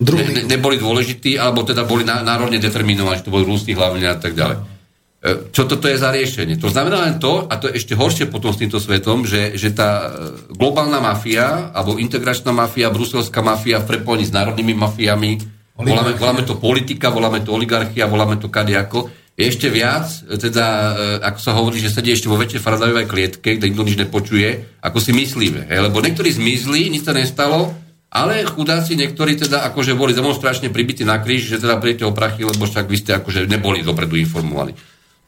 ne, ne, neboli dôležití, alebo teda boli národne determinovaní, že to boli rústi hlavne a tak ďalej. E, čo toto je za riešenie? To znamená len to, a to je ešte horšie potom s týmto svetom, že, že tá e, globálna mafia, alebo integračná mafia, bruselská mafia v prepojení s národnými mafiami, voláme, voláme to politika, voláme to oligarchia, voláme to kadejako, je ešte viac, teda, e, ako sa hovorí, že sedí ešte vo väčšej faradajovej klietke, kde nikto nič nepočuje, ako si myslíme. He? Lebo niektorí zmizli, nič sa nestalo, ale chudáci niektorí teda akože boli demonstračne pribití na kríž, že teda prijete o prachy, lebo však vy ste akože neboli dopredu informovaní.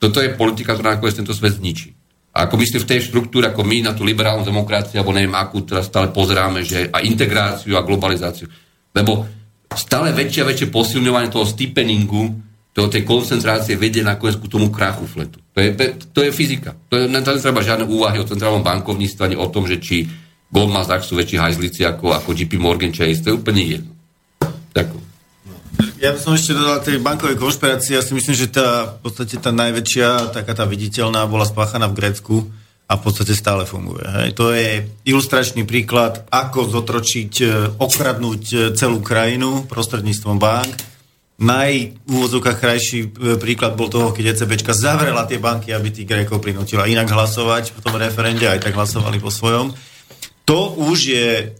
Toto je politika, ktorá nakoniec tento svet zničí. A ako myslím v tej štruktúre, ako my na tú liberálnu demokraciu, alebo neviem akú, teraz stále pozeráme, že a integráciu a globalizáciu. Lebo stále väčšie a väčšie posilňovanie toho stipeningu to, tej koncentrácie vedie nakoniec ku tomu krachu fletu. To je, to je fyzika. To je, to netreba žiadne úvahy o centrálnom bankovníctve, ani o tom, že či Goldman Sachs sú väčší hajzlici ako, ako JP Morgan Chase. To je úplne jedno. Ďakujem. Ja by som ešte dodal tej bankovej konšpirácii. Ja si myslím, že tá, v podstate tá najväčšia, taká tá viditeľná, bola spáchaná v Grécku a v podstate stále funguje. Hej. To je ilustračný príklad, ako zotročiť, e, okradnúť e, celú krajinu prostredníctvom bank najúvodzovkách krajší e, príklad bol toho, keď ECBčka zavrela tie banky, aby tých Grékov prinútila inak hlasovať v tom referende, aj tak hlasovali po svojom. To už je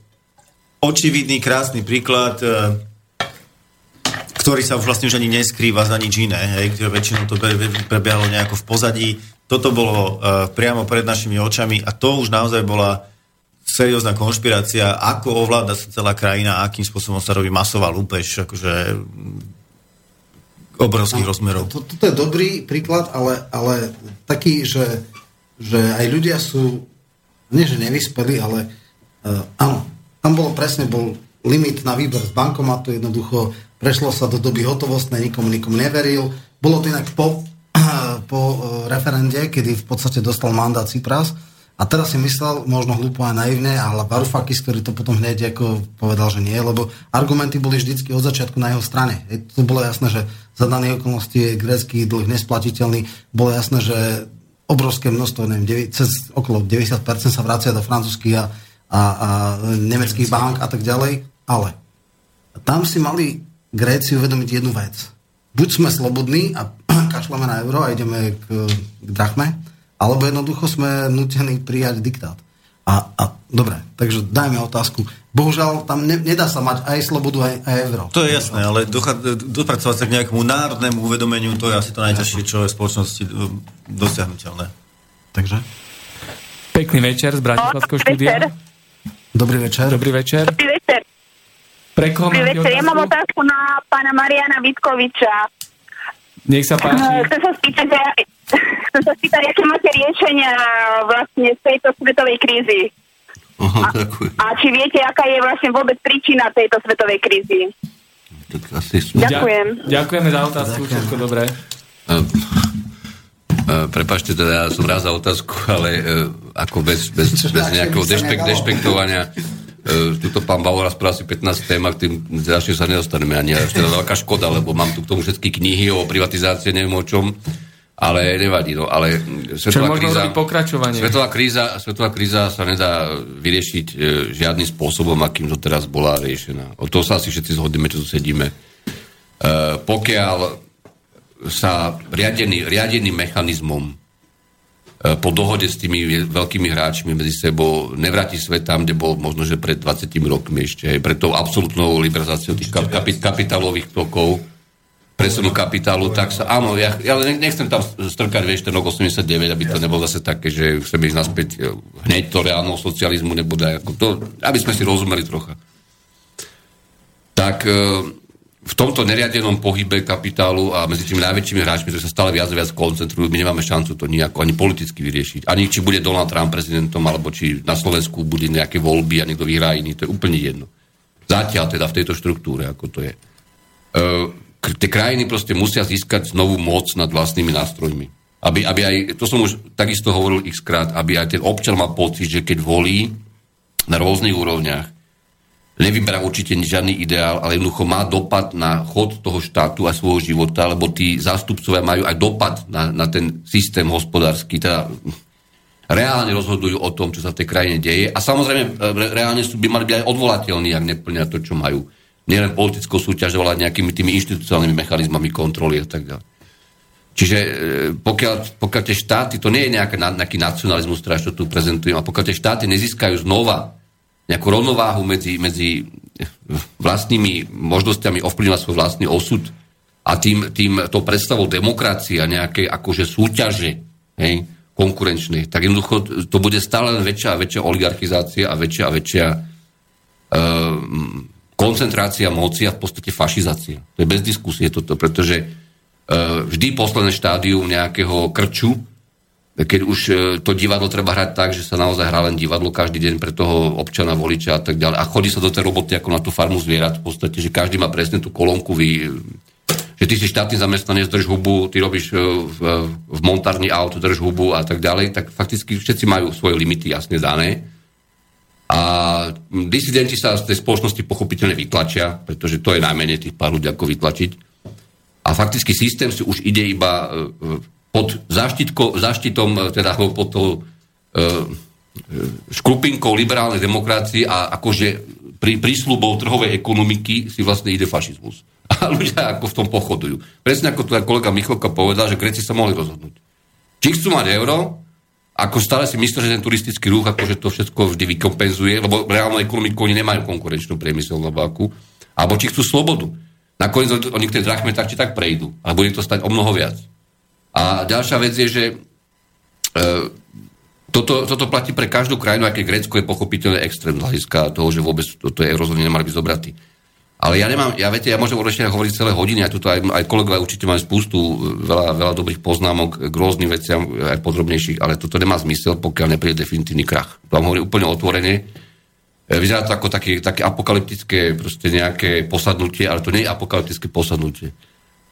očividný, krásny príklad, ktorý sa už vlastne už ani neskrýva za nič iné, hej, kde väčšinou to prebiehalo nejako v pozadí. Toto bolo uh, priamo pred našimi očami a to už naozaj bola seriózna konšpirácia, ako ovláda sa celá krajina, akým spôsobom sa robí masová lúpež, akože obrovských rozmerov. To, toto je dobrý príklad, ale, ale taký, že, že aj ľudia sú, nie že nevyspeli, ale uh, áno, tam bolo presne, bol limit na výber z bankomatu, jednoducho prešlo sa do doby hotovostnej, nikomu nikomu neveril. Bolo to inak po, po uh, referende, kedy v podstate dostal mandát Cypras, a teraz si myslel, možno hlúpo a naivne, ale Varoufakis, ktorý to potom hneď ako povedal, že nie, lebo argumenty boli vždycky od začiatku na jeho strane. Je, to bolo jasné, že za dané okolnosti je grécky dlh nesplatiteľný. Bolo jasné, že obrovské množstvo, neviem, cez okolo 90% sa vracia do francúzských a, a, a nemeckých bank a tak ďalej. Ale tam si mali Gréci uvedomiť jednu vec. Buď sme slobodní a kašľame na euro a ideme k, k drachme, alebo jednoducho sme nutení prijať diktát. A, a dobre, takže dajme otázku. Bohužiaľ, tam ne, nedá sa mať aj slobodu, aj, aj euro. To je jasné, ale dopracovať sa k nejakému národnému uvedomeniu, to je asi to najťažšie, čo je v spoločnosti e, dosiahnutelné. Takže? Pekný večer z Bratislavského štúdia. Dobrý večer. Dobrý večer. Dobrý večer. Pre koho Dobrý večer. Ja mám otázku na pána Mariana Vitkoviča. Nech sa páči. Chcem sa spýtať, chcem sa spýtať, aké máte riešenia vlastne z tejto svetovej krízy? Aha, a, a či viete, aká je vlastne vôbec príčina tejto svetovej krízy? Tak asi sme... Ďakujem. Ďakujeme za otázku, všetko dobré. Uh, uh, prepašte, teda ja som rád za otázku, ale uh, ako bez, bez, bez nejakého dešpekt, dešpektovania uh, tuto pán Bauer rozprával asi 15 tém k tým ďalším sa nedostaneme ani. A teda veľká škoda, lebo mám tu k tomu všetky knihy o privatizácii, neviem o čom ale nevadí, no, ale svetová kríza, pokračovanie. Svetová kríza, svetová kríza sa nedá vyriešiť e, žiadnym spôsobom, akým to teraz bola riešená. O to sa asi všetci zhodneme, čo tu sedíme. E, pokiaľ sa riadený, riadeným mechanizmom e, po dohode s tými veľkými hráčmi medzi sebou nevráti svet tam, kde bol možno, že pred 20 rokmi ešte, aj pred tou absolútnou liberalizáciou tých kapit- kapitálových tokov, presunu kapitálu, tak sa, áno, ja, ja nechcem tam strkať, vieš, ten rok 89, aby to nebolo zase také, že chceme ísť naspäť e, hneď to reálneho socializmu nebude, ako to, aby sme si rozumeli trocha. Tak e, v tomto neriadenom pohybe kapitálu a medzi tými najväčšími hráčmi, ktorí sa stále viac a viac koncentrujú, my nemáme šancu to nejako ani politicky vyriešiť. Ani či bude Donald Trump prezidentom, alebo či na Slovensku bude nejaké voľby a niekto vyhrá iný, to je úplne jedno. Zatiaľ teda v tejto štruktúre, ako to je. E, tie krajiny proste musia získať znovu moc nad vlastnými nástrojmi. Aby, aby aj, to som už takisto hovoril x krát, aby aj ten občan mal pocit, že keď volí na rôznych úrovniach, nevyberá určite žiadny ideál, ale jednoducho má dopad na chod toho štátu a svojho života, lebo tí zástupcovia majú aj dopad na, na ten systém hospodársky, teda reálne rozhodujú o tom, čo sa v tej krajine deje. A samozrejme reálne sú, by mali byť aj odvolateľní, ak neplnia to, čo majú. Nielen politickou súťažou, ale nejakými tými inštitucionálnymi mechanizmami kontroly a tak ďalej. Čiže e, pokiaľ, pokiaľ tie štáty, to nie je nejaký, nejaký nacionalizmus, ktorý čo tu prezentujem, a pokiaľ tie štáty nezískajú znova nejakú rovnováhu medzi, medzi vlastnými možnosťami ovplyvňovať svoj vlastný osud a tým, tým to predstavou demokracie a nejakej akože súťaže hej, konkurenčnej, tak jednoducho to bude stále väčšia a väčšia oligarchizácia a väčšia a väčšia uh, koncentrácia moci a v podstate fašizácia. To je bez diskusie toto, pretože uh, vždy posledné štádium nejakého krču, keď už uh, to divadlo treba hrať tak, že sa naozaj hrá len divadlo každý deň pre toho občana, voliča a tak ďalej. A chodí sa do tej roboty ako na tú farmu zvierat v podstate, že každý má presne tú kolónku, vy, že ty si štátny zamestnanec, drž hubu, ty robíš uh, v, v montárni auto, drž hubu a tak ďalej, tak fakticky všetci majú svoje limity jasne dané a disidenti sa z tej spoločnosti pochopiteľne vytlačia, pretože to je najmenej tých pár ľudí, ako vytlačiť. A fakticky systém si už ide iba e, pod záštitko, záštitom, e, teda pod tou e, škrupinkou liberálnej demokracie a akože pri prísľubou trhovej ekonomiky si vlastne ide fašizmus. A ľudia ako v tom pochodujú. Presne ako tu kolega Michalka povedal, že Greci sa mohli rozhodnúť. Či chcú mať euro, ako stále si myslí, že ten turistický ruch akože to všetko vždy vykompenzuje, lebo reálnu ekonomiku oni nemajú konkurenčnú priemyselnú banku, alebo či chcú slobodu. Nakoniec oni k tej drachme tak či tak prejdú, ale bude to stať o mnoho viac. A ďalšia vec je, že e, toto, toto platí pre každú krajinu, aké Grécko je pochopiteľne extrém z hľadiska toho, že vôbec toto je eurozóne nemali byť zobratí. Ale ja nemám, ja viete, ja môžem určite hovoriť celé hodiny, aj, tuto, aj, aj kolegovia určite majú spustu, veľa, veľa dobrých poznámok k rôznym veciam, aj podrobnejších, ale toto nemá zmysel, pokiaľ nepríde definitívny krach. To vám hovorím úplne otvorene. E, vyzerá to ako také, také apokalyptické proste nejaké posadnutie, ale to nie je apokalyptické posadnutie.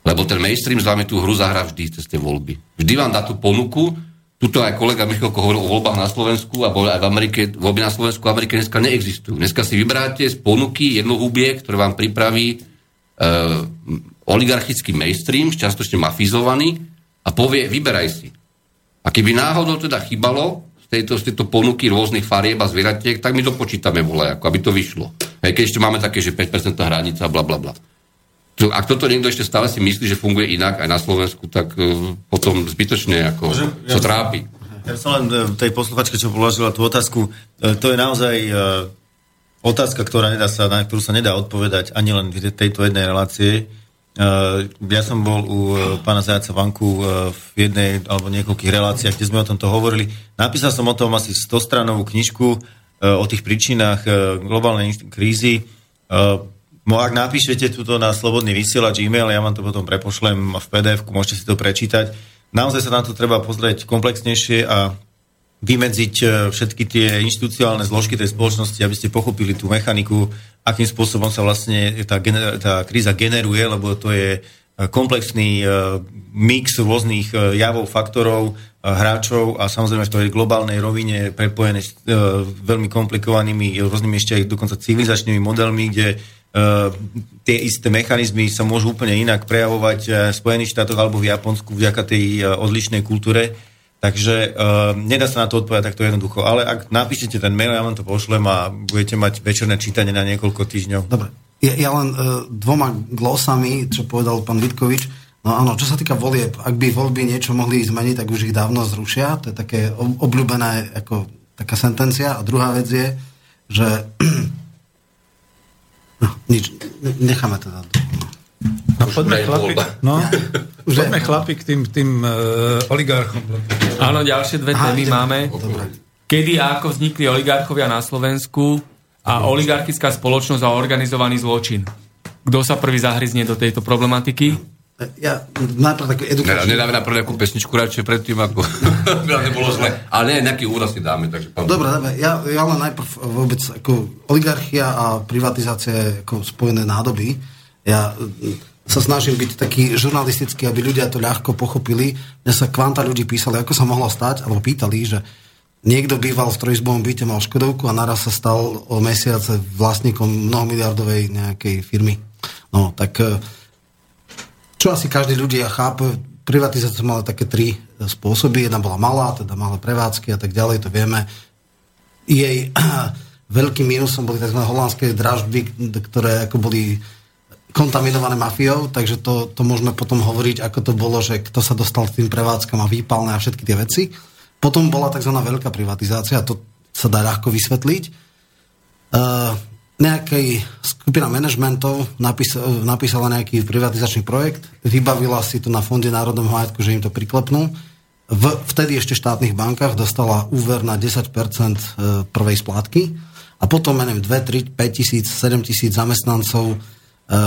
Lebo ten mainstream z vami tú hru zahrá vždy cez tie voľby. Vždy vám dá tú ponuku, Tuto aj kolega Michalko hovoril o voľbách na Slovensku a aj v Amerike, voľby na Slovensku a Amerike dneska neexistujú. Dneska si vybráte z ponuky jednohubie, ktoré vám pripraví e, oligarchický mainstream, častočne mafizovaný a povie, vyberaj si. A keby náhodou teda chybalo z tejto, z tejto ponuky rôznych farieb a zvieratiek, tak my to počítame, vole, ako aby to vyšlo. Hej, keď ešte máme také, že 5% hranica, bla bla bla. Ak toto niekto ešte stále si myslí, že funguje inak aj na Slovensku, tak uh, potom zbytočne ako Môžem, sa ja trápi. Ja som len e, tej posluchačke, čo položila tú otázku, e, to je naozaj otázka, ktorá nedá sa, na ktorú sa nedá odpovedať ani len v tejto jednej relácie. Ja som bol u pána Zajaca Vanku v jednej alebo niekoľkých reláciách, kde sme o tomto hovorili. Napísal som o tom asi 100-stranovú knižku o tých príčinách globálnej krízy No ak napíšete túto na slobodný vysielač e-mail, ja vám to potom prepošlem v pdf môžete si to prečítať. Naozaj sa na to treba pozrieť komplexnejšie a vymedziť e, všetky tie inštitucionálne zložky tej spoločnosti, aby ste pochopili tú mechaniku, akým spôsobom sa vlastne tá, tá kríza generuje, lebo to je e, komplexný e, mix rôznych javov, faktorov, hráčov a samozrejme v tej globálnej rovine prepojené s veľmi komplikovanými, rôznymi ešte aj dokonca civilizačnými modelmi, kde tie isté mechanizmy sa môžu úplne inak prejavovať uh, v Spojených štátoch alebo v Japonsku vďaka tej uh, odlišnej kultúre. Takže uh, nedá sa na to odpovedať takto jednoducho. Ale ak napíšete ten mail, ja vám to pošlem a budete mať večerné čítanie na niekoľko týždňov. Dobre. Ja, ja len uh, dvoma glosami, čo povedal pán Vitkovič. No áno, čo sa týka volieb, ak by voľby niečo mohli zmeniť, tak už ich dávno zrušia. To je také obľúbené ako taká sentencia. A druhá vec je, že No, nič, necháme teda. No, poďme, chlapi, no, poďme chlapi k tým, tým uh, oligarchom. Áno, ďalšie dve témy máme. Dobre. Kedy a ako vznikli oligarchovia na Slovensku a oligarchická spoločnosť a organizovaný zločin. Kto sa prvý zahryzne do tejto problematiky? Ja najprv takú edukačnú... Nedáme najprv nejakú pesničku radšej predtým, ako nebolo zle. Ale nie, nejaký úraz si dáme. Takže pán... Dobre, dobre. Ja, ja len najprv vôbec ako oligarchia a privatizácia je ako spojené nádoby. Ja mm, sa snažím byť taký žurnalistický, aby ľudia to ľahko pochopili. Mne sa kvanta ľudí písali, ako sa mohlo stať, alebo pýtali, že niekto býval v trojizbovom byte, mal Škodovku a naraz sa stal o mesiace vlastníkom mnohomiliardovej nejakej firmy. No, tak čo asi každý ľudia chápe, privatizácia mala také tri spôsoby. Jedna bola malá, teda malé prevádzky a tak ďalej, to vieme. Jej veľkým mínusom boli tzv. holandské dražby, ktoré ako boli kontaminované mafiou, takže to, to môžeme potom hovoriť, ako to bolo, že kto sa dostal k tým prevádzkam a výpalné a všetky tie veci. Potom bola tzv. veľká privatizácia, to sa dá ľahko vysvetliť. Uh, nejakej skupina manažmentov napísala, napísala nejaký privatizačný projekt, vybavila si to na Fonde národnom majetku, že im to priklepnú. V vtedy ešte štátnych bankách dostala úver na 10% e, prvej splátky a potom, neviem, 2, 3, 5 tisíc, 7 tisíc zamestnancov e,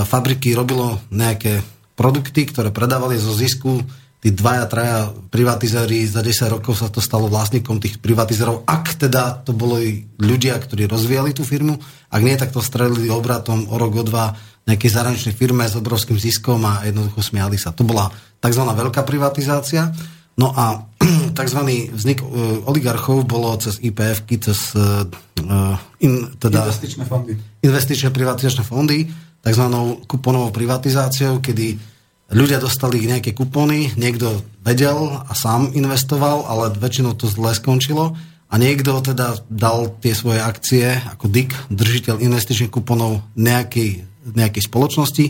fabriky robilo nejaké produkty, ktoré predávali zo zisku tí dvaja, traja privatizéri za 10 rokov sa to stalo vlastníkom tých privatizérov, ak teda to boli ľudia, ktorí rozvíjali tú firmu, ak nie, tak to strelili obratom o rok, o dva nejakej zahraničnej firme s obrovským ziskom a jednoducho smiali sa. To bola tzv. veľká privatizácia. No a tzv. vznik uh, oligarchov bolo cez IPF, cez uh, in, teda, investičné fondy. Investičné privatizačné fondy, tzv. kuponovou privatizáciou, kedy ľudia dostali nejaké kupóny, niekto vedel a sám investoval, ale väčšinou to zle skončilo a niekto teda dal tie svoje akcie ako DIC, držiteľ investičných kuponov nejakej, nejakej spoločnosti,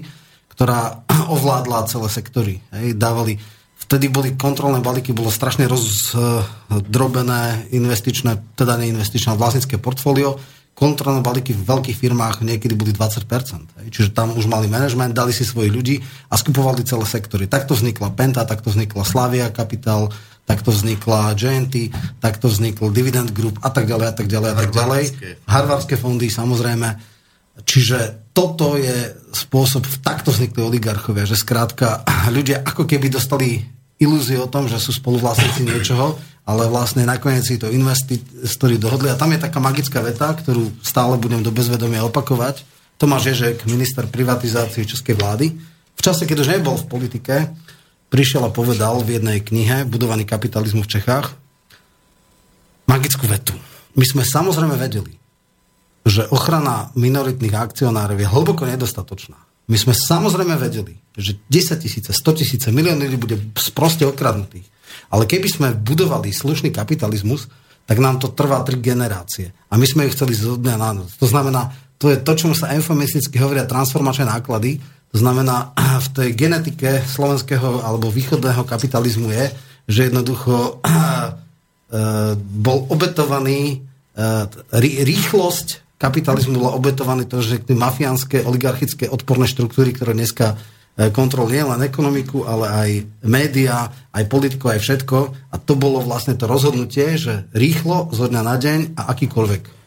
ktorá ovládla celé sektory. Hej, dávali, vtedy boli kontrolné balíky, bolo strašne rozdrobené investičné, teda neinvestičné vlastnícke portfólio, kontrolné balíky v veľkých firmách niekedy boli 20%. Hej. Čiže tam už mali management, dali si svojich ľudí a skupovali celé sektory. Takto vznikla Penta, takto vznikla Slavia Capital, takto vznikla JNT, takto vznikl Dividend Group a tak ďalej a tak ďalej a tak ďalej. Harvardské fondy samozrejme. Čiže toto je spôsob, takto vznikli oligarchovia, že skrátka ľudia ako keby dostali ilúziu o tom, že sú spoluvlastníci niečoho, ale vlastne nakoniec si to investori dohodli. A tam je taká magická veta, ktorú stále budem do bezvedomia opakovať. Tomáš Ježek, minister privatizácie Českej vlády, v čase, keď už nebol v politike, prišiel a povedal v jednej knihe Budovaný kapitalizmus v Čechách magickú vetu. My sme samozrejme vedeli, že ochrana minoritných akcionárov je hlboko nedostatočná. My sme samozrejme vedeli, že 10 tisíce, 100 tisíce, milióny ľudí bude proste okradnutých. Ale keby sme budovali slušný kapitalizmus, tak nám to trvá tri generácie. A my sme ich chceli zo dňa na noc. To znamená, to je to, čomu sa eufemisticky hovoria transformačné náklady. To znamená, v tej genetike slovenského alebo východného kapitalizmu je, že jednoducho bol obetovaný rýchlosť kapitalizmu bola obetovaný to, že tie mafiánske, oligarchické odporné štruktúry, ktoré dneska e, kontrolujú len ekonomiku, ale aj média, aj politiku, aj všetko. A to bolo vlastne to rozhodnutie, že rýchlo, zo dňa na deň a akýkoľvek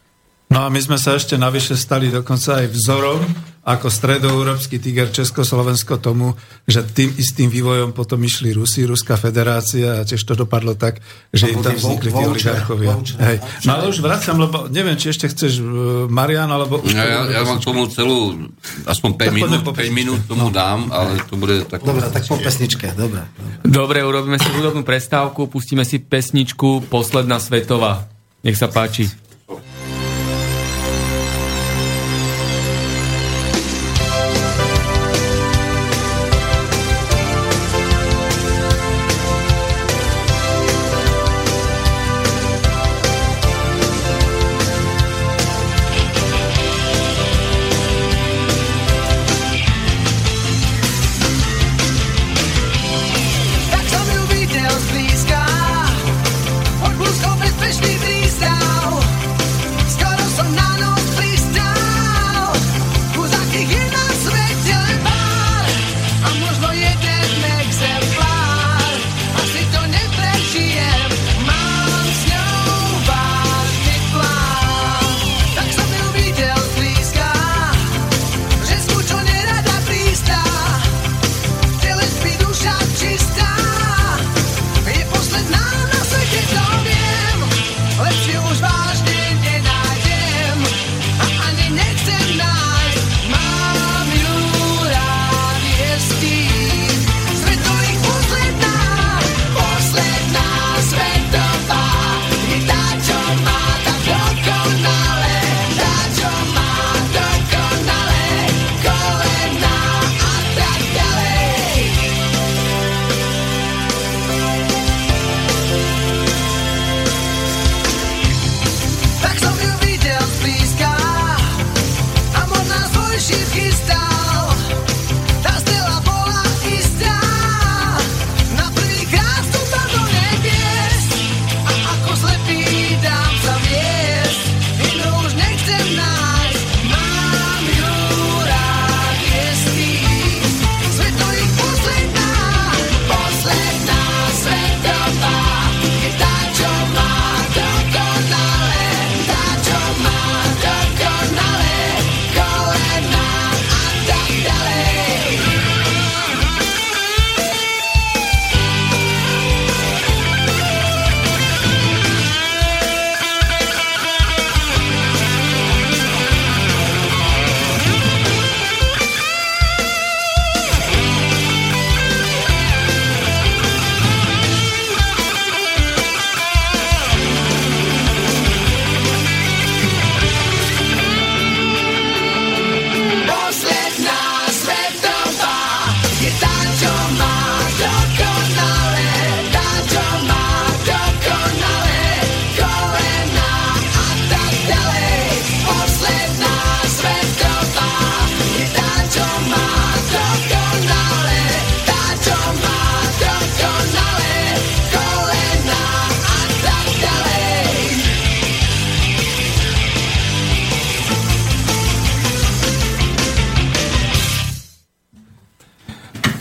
No a my sme sa ešte navyše stali dokonca aj vzorom ako stredoeurópsky tiger Československo tomu, že tým istým vývojom potom išli Rusi, Ruská federácia a tiež to dopadlo tak, že im tam vznikli tí oligarchovia. Hej. No ale už vracam, lebo neviem, či ešte chceš uh, Marian, alebo... Už ja, ja, ja mám tomu celú, aspoň 5 minút, 5 minút tomu dám, ale to bude tak... Dobre, tak po pesničke, dobre. Dobre, urobíme si hudobnú prestávku, pustíme si pesničku Posledná svetová. Nech sa páči.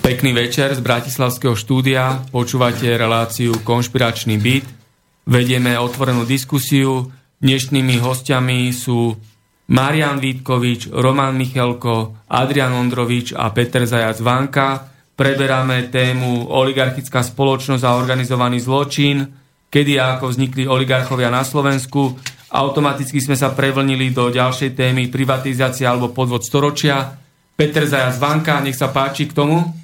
Pekný večer z Bratislavského štúdia. Počúvate reláciu Konšpiračný byt. Vedieme otvorenú diskusiu. Dnešnými hostiami sú Marian Vítkovič, Roman Michelko, Adrian Ondrovič a Peter Zajac Vanka. Preberáme tému oligarchická spoločnosť a organizovaný zločin, kedy a ako vznikli oligarchovia na Slovensku. Automaticky sme sa prevlnili do ďalšej témy privatizácia alebo podvod storočia. Peter Zajac Vanka, nech sa páči k tomu.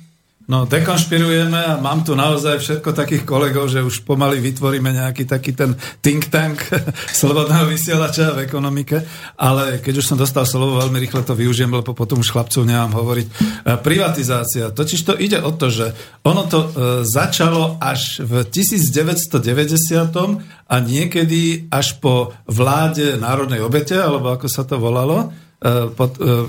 No, dekonšpirujeme a mám tu naozaj všetko takých kolegov, že už pomaly vytvoríme nejaký taký ten think tank slobodného vysielača v ekonomike, ale keď už som dostal slovo, veľmi rýchle to využijem, lebo potom už chlapcov nemám hovoriť. E, privatizácia. Totiž to ide o to, že ono to e, začalo až v 1990 a niekedy až po vláde národnej obete, alebo ako sa to volalo, e,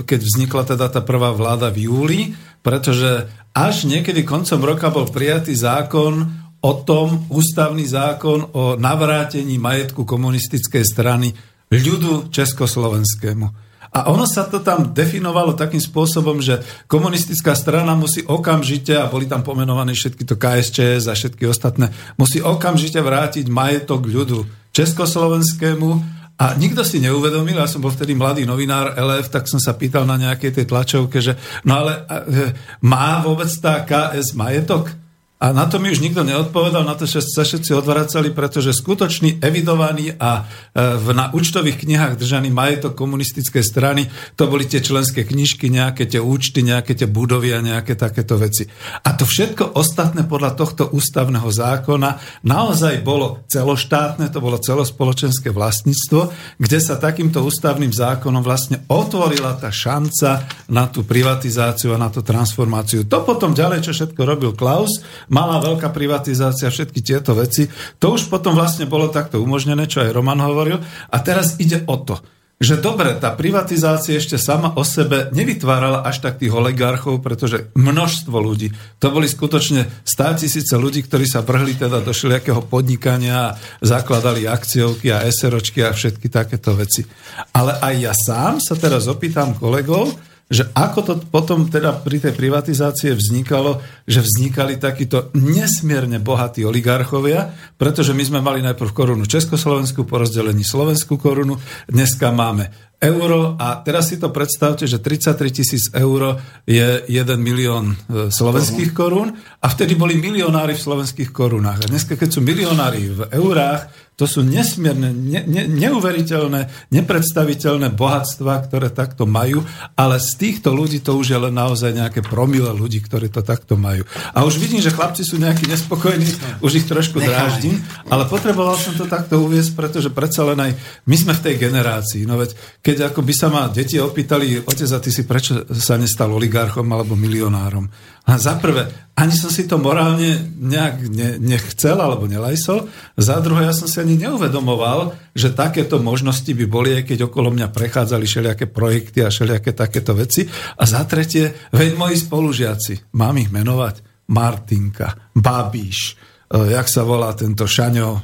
keď vznikla teda tá prvá vláda v júli, pretože až niekedy koncom roka bol prijatý zákon o tom, ústavný zákon o navrátení majetku komunistickej strany ľudu československému. A ono sa to tam definovalo takým spôsobom, že komunistická strana musí okamžite, a boli tam pomenované všetky to KSČS a všetky ostatné, musí okamžite vrátiť majetok ľudu československému a nikto si neuvedomil, ja som bol vtedy mladý novinár LF, tak som sa pýtal na nejakej tej tlačovke, že no ale e, má vôbec tá KS majetok? A na to mi už nikto neodpovedal, na to sa všetci odvracali, pretože skutočný evidovaný a e, v, na účtových knihách držaný majetok komunistickej strany, to boli tie členské knižky, nejaké tie účty, nejaké tie budovy a nejaké takéto veci. A to všetko ostatné podľa tohto ústavného zákona naozaj bolo celoštátne, to bolo celospoločenské vlastníctvo, kde sa takýmto ústavným zákonom vlastne otvorila tá šanca na tú privatizáciu a na tú transformáciu. To potom ďalej, čo všetko robil Klaus, malá, veľká privatizácia, všetky tieto veci. To už potom vlastne bolo takto umožnené, čo aj Roman hovoril. A teraz ide o to, že dobre, tá privatizácia ešte sama o sebe nevytvárala až tak tých oligarchov, pretože množstvo ľudí, to boli skutočne stá tisíce ľudí, ktorí sa vrhli teda do všelijakého podnikania a zakladali akciovky a SROčky a všetky takéto veci. Ale aj ja sám sa teraz opýtam kolegov, že ako to potom teda pri tej privatizácie vznikalo, že vznikali takíto nesmierne bohatí oligarchovia, pretože my sme mali najprv korunu Československu, po rozdelení Slovenskú korunu, dneska máme euro a teraz si to predstavte, že 33 tisíc eur je 1 milión e, slovenských korún a vtedy boli milionári v slovenských korunách. A dneska, keď sú milionári v eurách, to sú nesmierne, ne, ne, neuveriteľné, nepredstaviteľné bohatstva, ktoré takto majú, ale z týchto ľudí to už je len naozaj nejaké promile ľudí, ktorí to takto majú. A už vidím, že chlapci sú nejakí nespokojní, už ich trošku dráždim, ale potreboval som to takto uviesť, pretože predsa len aj my sme v tej generácii. No veď, keď ako by sa ma deti opýtali, otec, a ty si prečo sa nestal oligarchom alebo milionárom? A za prvé, ani som si to morálne nejak ne, nechcel alebo nelajsol. Za druhé, ja som si ani neuvedomoval, že takéto možnosti by boli, aj keď okolo mňa prechádzali všelijaké projekty a všelijaké takéto veci. A za tretie, veď moji spolužiaci, mám ich menovať, Martinka, Babíš, e, jak sa volá tento Šaňo, e,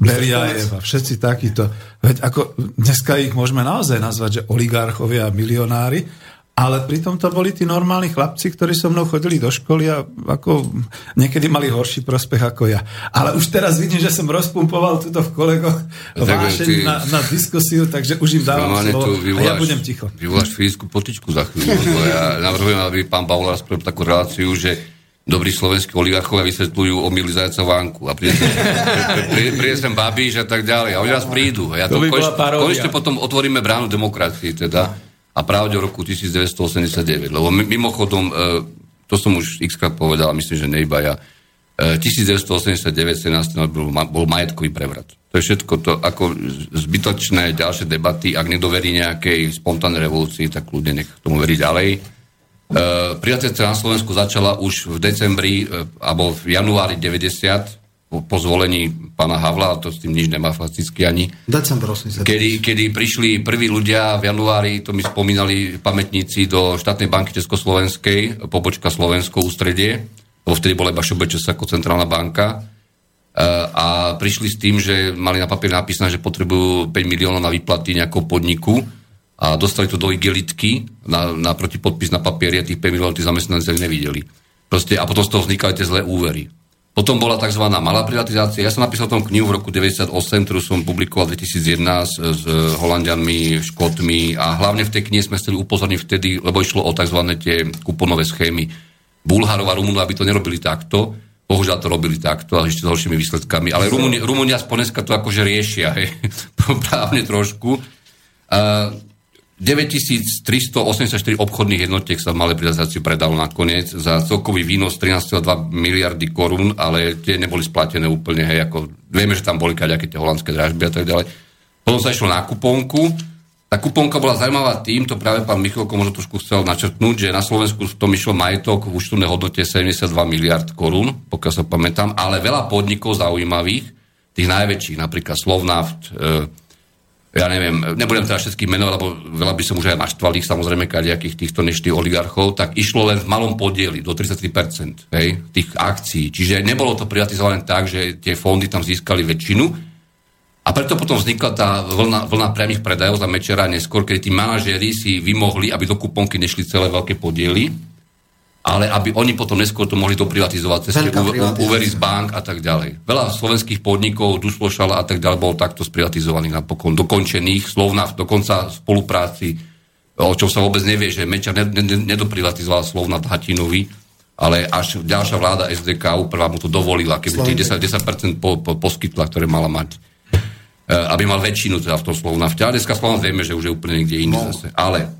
Beliajev a všetci takíto. Veď ako dneska ich môžeme naozaj nazvať, že oligarchovia a milionári, ale pritom to boli tí normálni chlapci, ktorí so mnou chodili do školy a ako niekedy mali horší prospech ako ja. Ale už teraz vidím, že som rozpumpoval tuto v kolegoch vášeň ty... na, na diskusiu, takže už im dávam slovo vyvoláš, a ja budem ticho. Vyvoláš fyzickú potičku za chvíľu, ja navrhujem, aby pán Paula spravil takú reláciu, že dobrí slovenskí oligarchovia vysvetľujú o Mili Zajaca Vánku a príde sem, príde sem Babíš a tak ďalej. A oni vás prídu. A ja to, to konečne, konečne potom otvoríme bránu demokracii. Teda a pravde v roku 1989. Lebo mimochodom, e, to som už x krát povedal, myslím, že nejba ja, 1989 17. bol, bol majetkový prevrat. To je všetko to, ako zbytočné ďalšie debaty, ak nedoverí nejakej spontánnej revolúcii, tak ľudia nech tomu verí ďalej. Uh, Priateľstva na Slovensku začala už v decembri, uh, alebo v januári 90, po, zvolení pána Havla, a to s tým nič nemá fakticky ani. December Kedy, kedy prišli prví ľudia v januári, to mi spomínali pamätníci, do štátnej banky Československej, pobočka Slovensko ústredie, lebo vtedy bola iba ŠBČS ako centrálna banka, e, a prišli s tým, že mali na papier napísané, že potrebujú 5 miliónov na výplaty nejakého podniku a dostali to do igelitky na, na protipodpis na papieri a tých 5 miliónov tí zamestnanci nevideli. Proste, a potom z toho vznikali tie zlé úvery. Potom bola tzv. malá privatizácia. Ja som napísal tom knihu v roku 98, ktorú som publikoval 2011 s, s Holandianmi, Škotmi a hlavne v tej knihe sme chceli upozorniť vtedy, lebo išlo o tzv. tie kuponové schémy. Bulharov a Rumunov, aby to nerobili takto, Bohužiaľ to robili takto a ešte s horšími výsledkami. Ale Rumúni, Rumúni aspoň dneska to akože riešia, hej, právne trošku. Uh, 9384 obchodných jednotiek sa v malej privatizácii predalo nakoniec za celkový výnos 13,2 miliardy korún, ale tie neboli splatené úplne, hej, ako vieme, že tam boli kaďaké tie holandské dražby a tak ďalej. Potom sa išlo na kuponku. Tá kuponka bola zaujímavá tým, to práve pán Michalko možno trošku chcel načrtnúť, že na Slovensku v tom išlo majetok v účtovnej hodnote 72 miliard korún, pokiaľ sa pamätám, ale veľa podnikov zaujímavých, tých najväčších, napríklad Slovnaft, e, ja neviem, nebudem teda všetkých menovať, lebo veľa by som už aj naštval ich samozrejme kadejakých týchto neštých oligarchov, tak išlo len v malom podieli, do 33% hej, tých akcií. Čiže nebolo to privatizované tak, že tie fondy tam získali väčšinu. A preto potom vznikla tá vlna, vlna priamých predajov za Mečera neskôr, keď tí manažéri si vymohli, aby do kuponky nešli celé veľké podiely ale aby oni potom neskôr to mohli doprivatizovať cez úvery z bank a tak ďalej. Veľa slovenských podnikov, Duslošala a tak ďalej, bolo takto sprivatizovaných napokon, dokončených, slovna dokonca v spolupráci, o čom sa vôbec nevie, že Mečer nedoprivatizoval slovna Hatinovi, ale až ďalšia vláda SDK prvá mu to dovolila, keby tých 10%, 10% po, po, poskytla, ktoré mala mať e, aby mal väčšinu teda v tom Slovnafte. A dneska Slovnaft vieme, že už je úplne niekde inde no. zase. Ale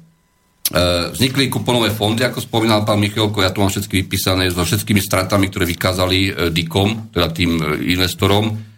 vznikli kuponové fondy, ako spomínal pán Michalko, ja tu mám všetky vypísané so všetkými stratami, ktoré vykázali e, DICom, teda tým e, investorom.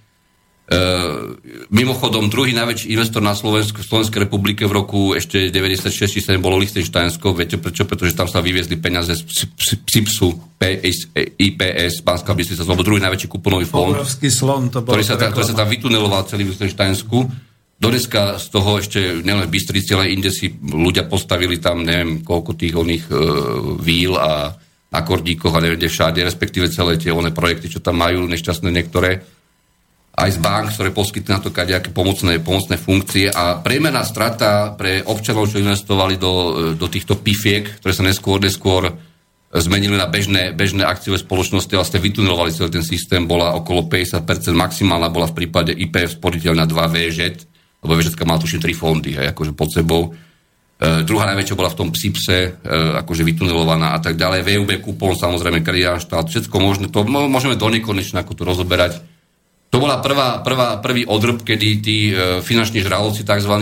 Mimochodom, druhý najväčší investor na Slovensku, v Slovenskej republike v roku ešte 96 7 bolo Lichtensteinsko. Viete prečo? Pretože tam sa vyviezli peniaze z PSIPSu, PS, IPS, Banská Bystrica, to bol druhý najväčší kuponový fond, slon, to bol ktorý, sa, ktorý sa tam vytuneloval celý v Lichtensteinsku Doneska z toho ešte nielen v Bystrici, ale inde si ľudia postavili tam, neviem, koľko tých oných e, víl a akordíkoch a neviem, kde všade, respektíve celé tie oné projekty, čo tam majú, nešťastné niektoré, aj z bank, ktoré poskytli na to nejaké pomocné, pomocné funkcie. A priemerná strata pre občanov, čo investovali do, e, do týchto pifiek, ktoré sa neskôr, neskôr zmenili na bežné, bežné akciové spoločnosti a vlastne vytunelovali celý ten systém, bola okolo 50%, maximálna bola v prípade IPF sporiteľ na 2 VŽ, lebo Vešecka mala tuším tri fondy, hej, akože pod sebou. E, druhá najväčšia bola v tom psipse, e, akože vytunelovaná a tak ďalej. VUB kupón, samozrejme, štát, všetko možné. To môžeme do nekonečna ako to rozoberať. To bola prvá, prvá, prvý odrb, kedy tí e, finanční žraloci tzv.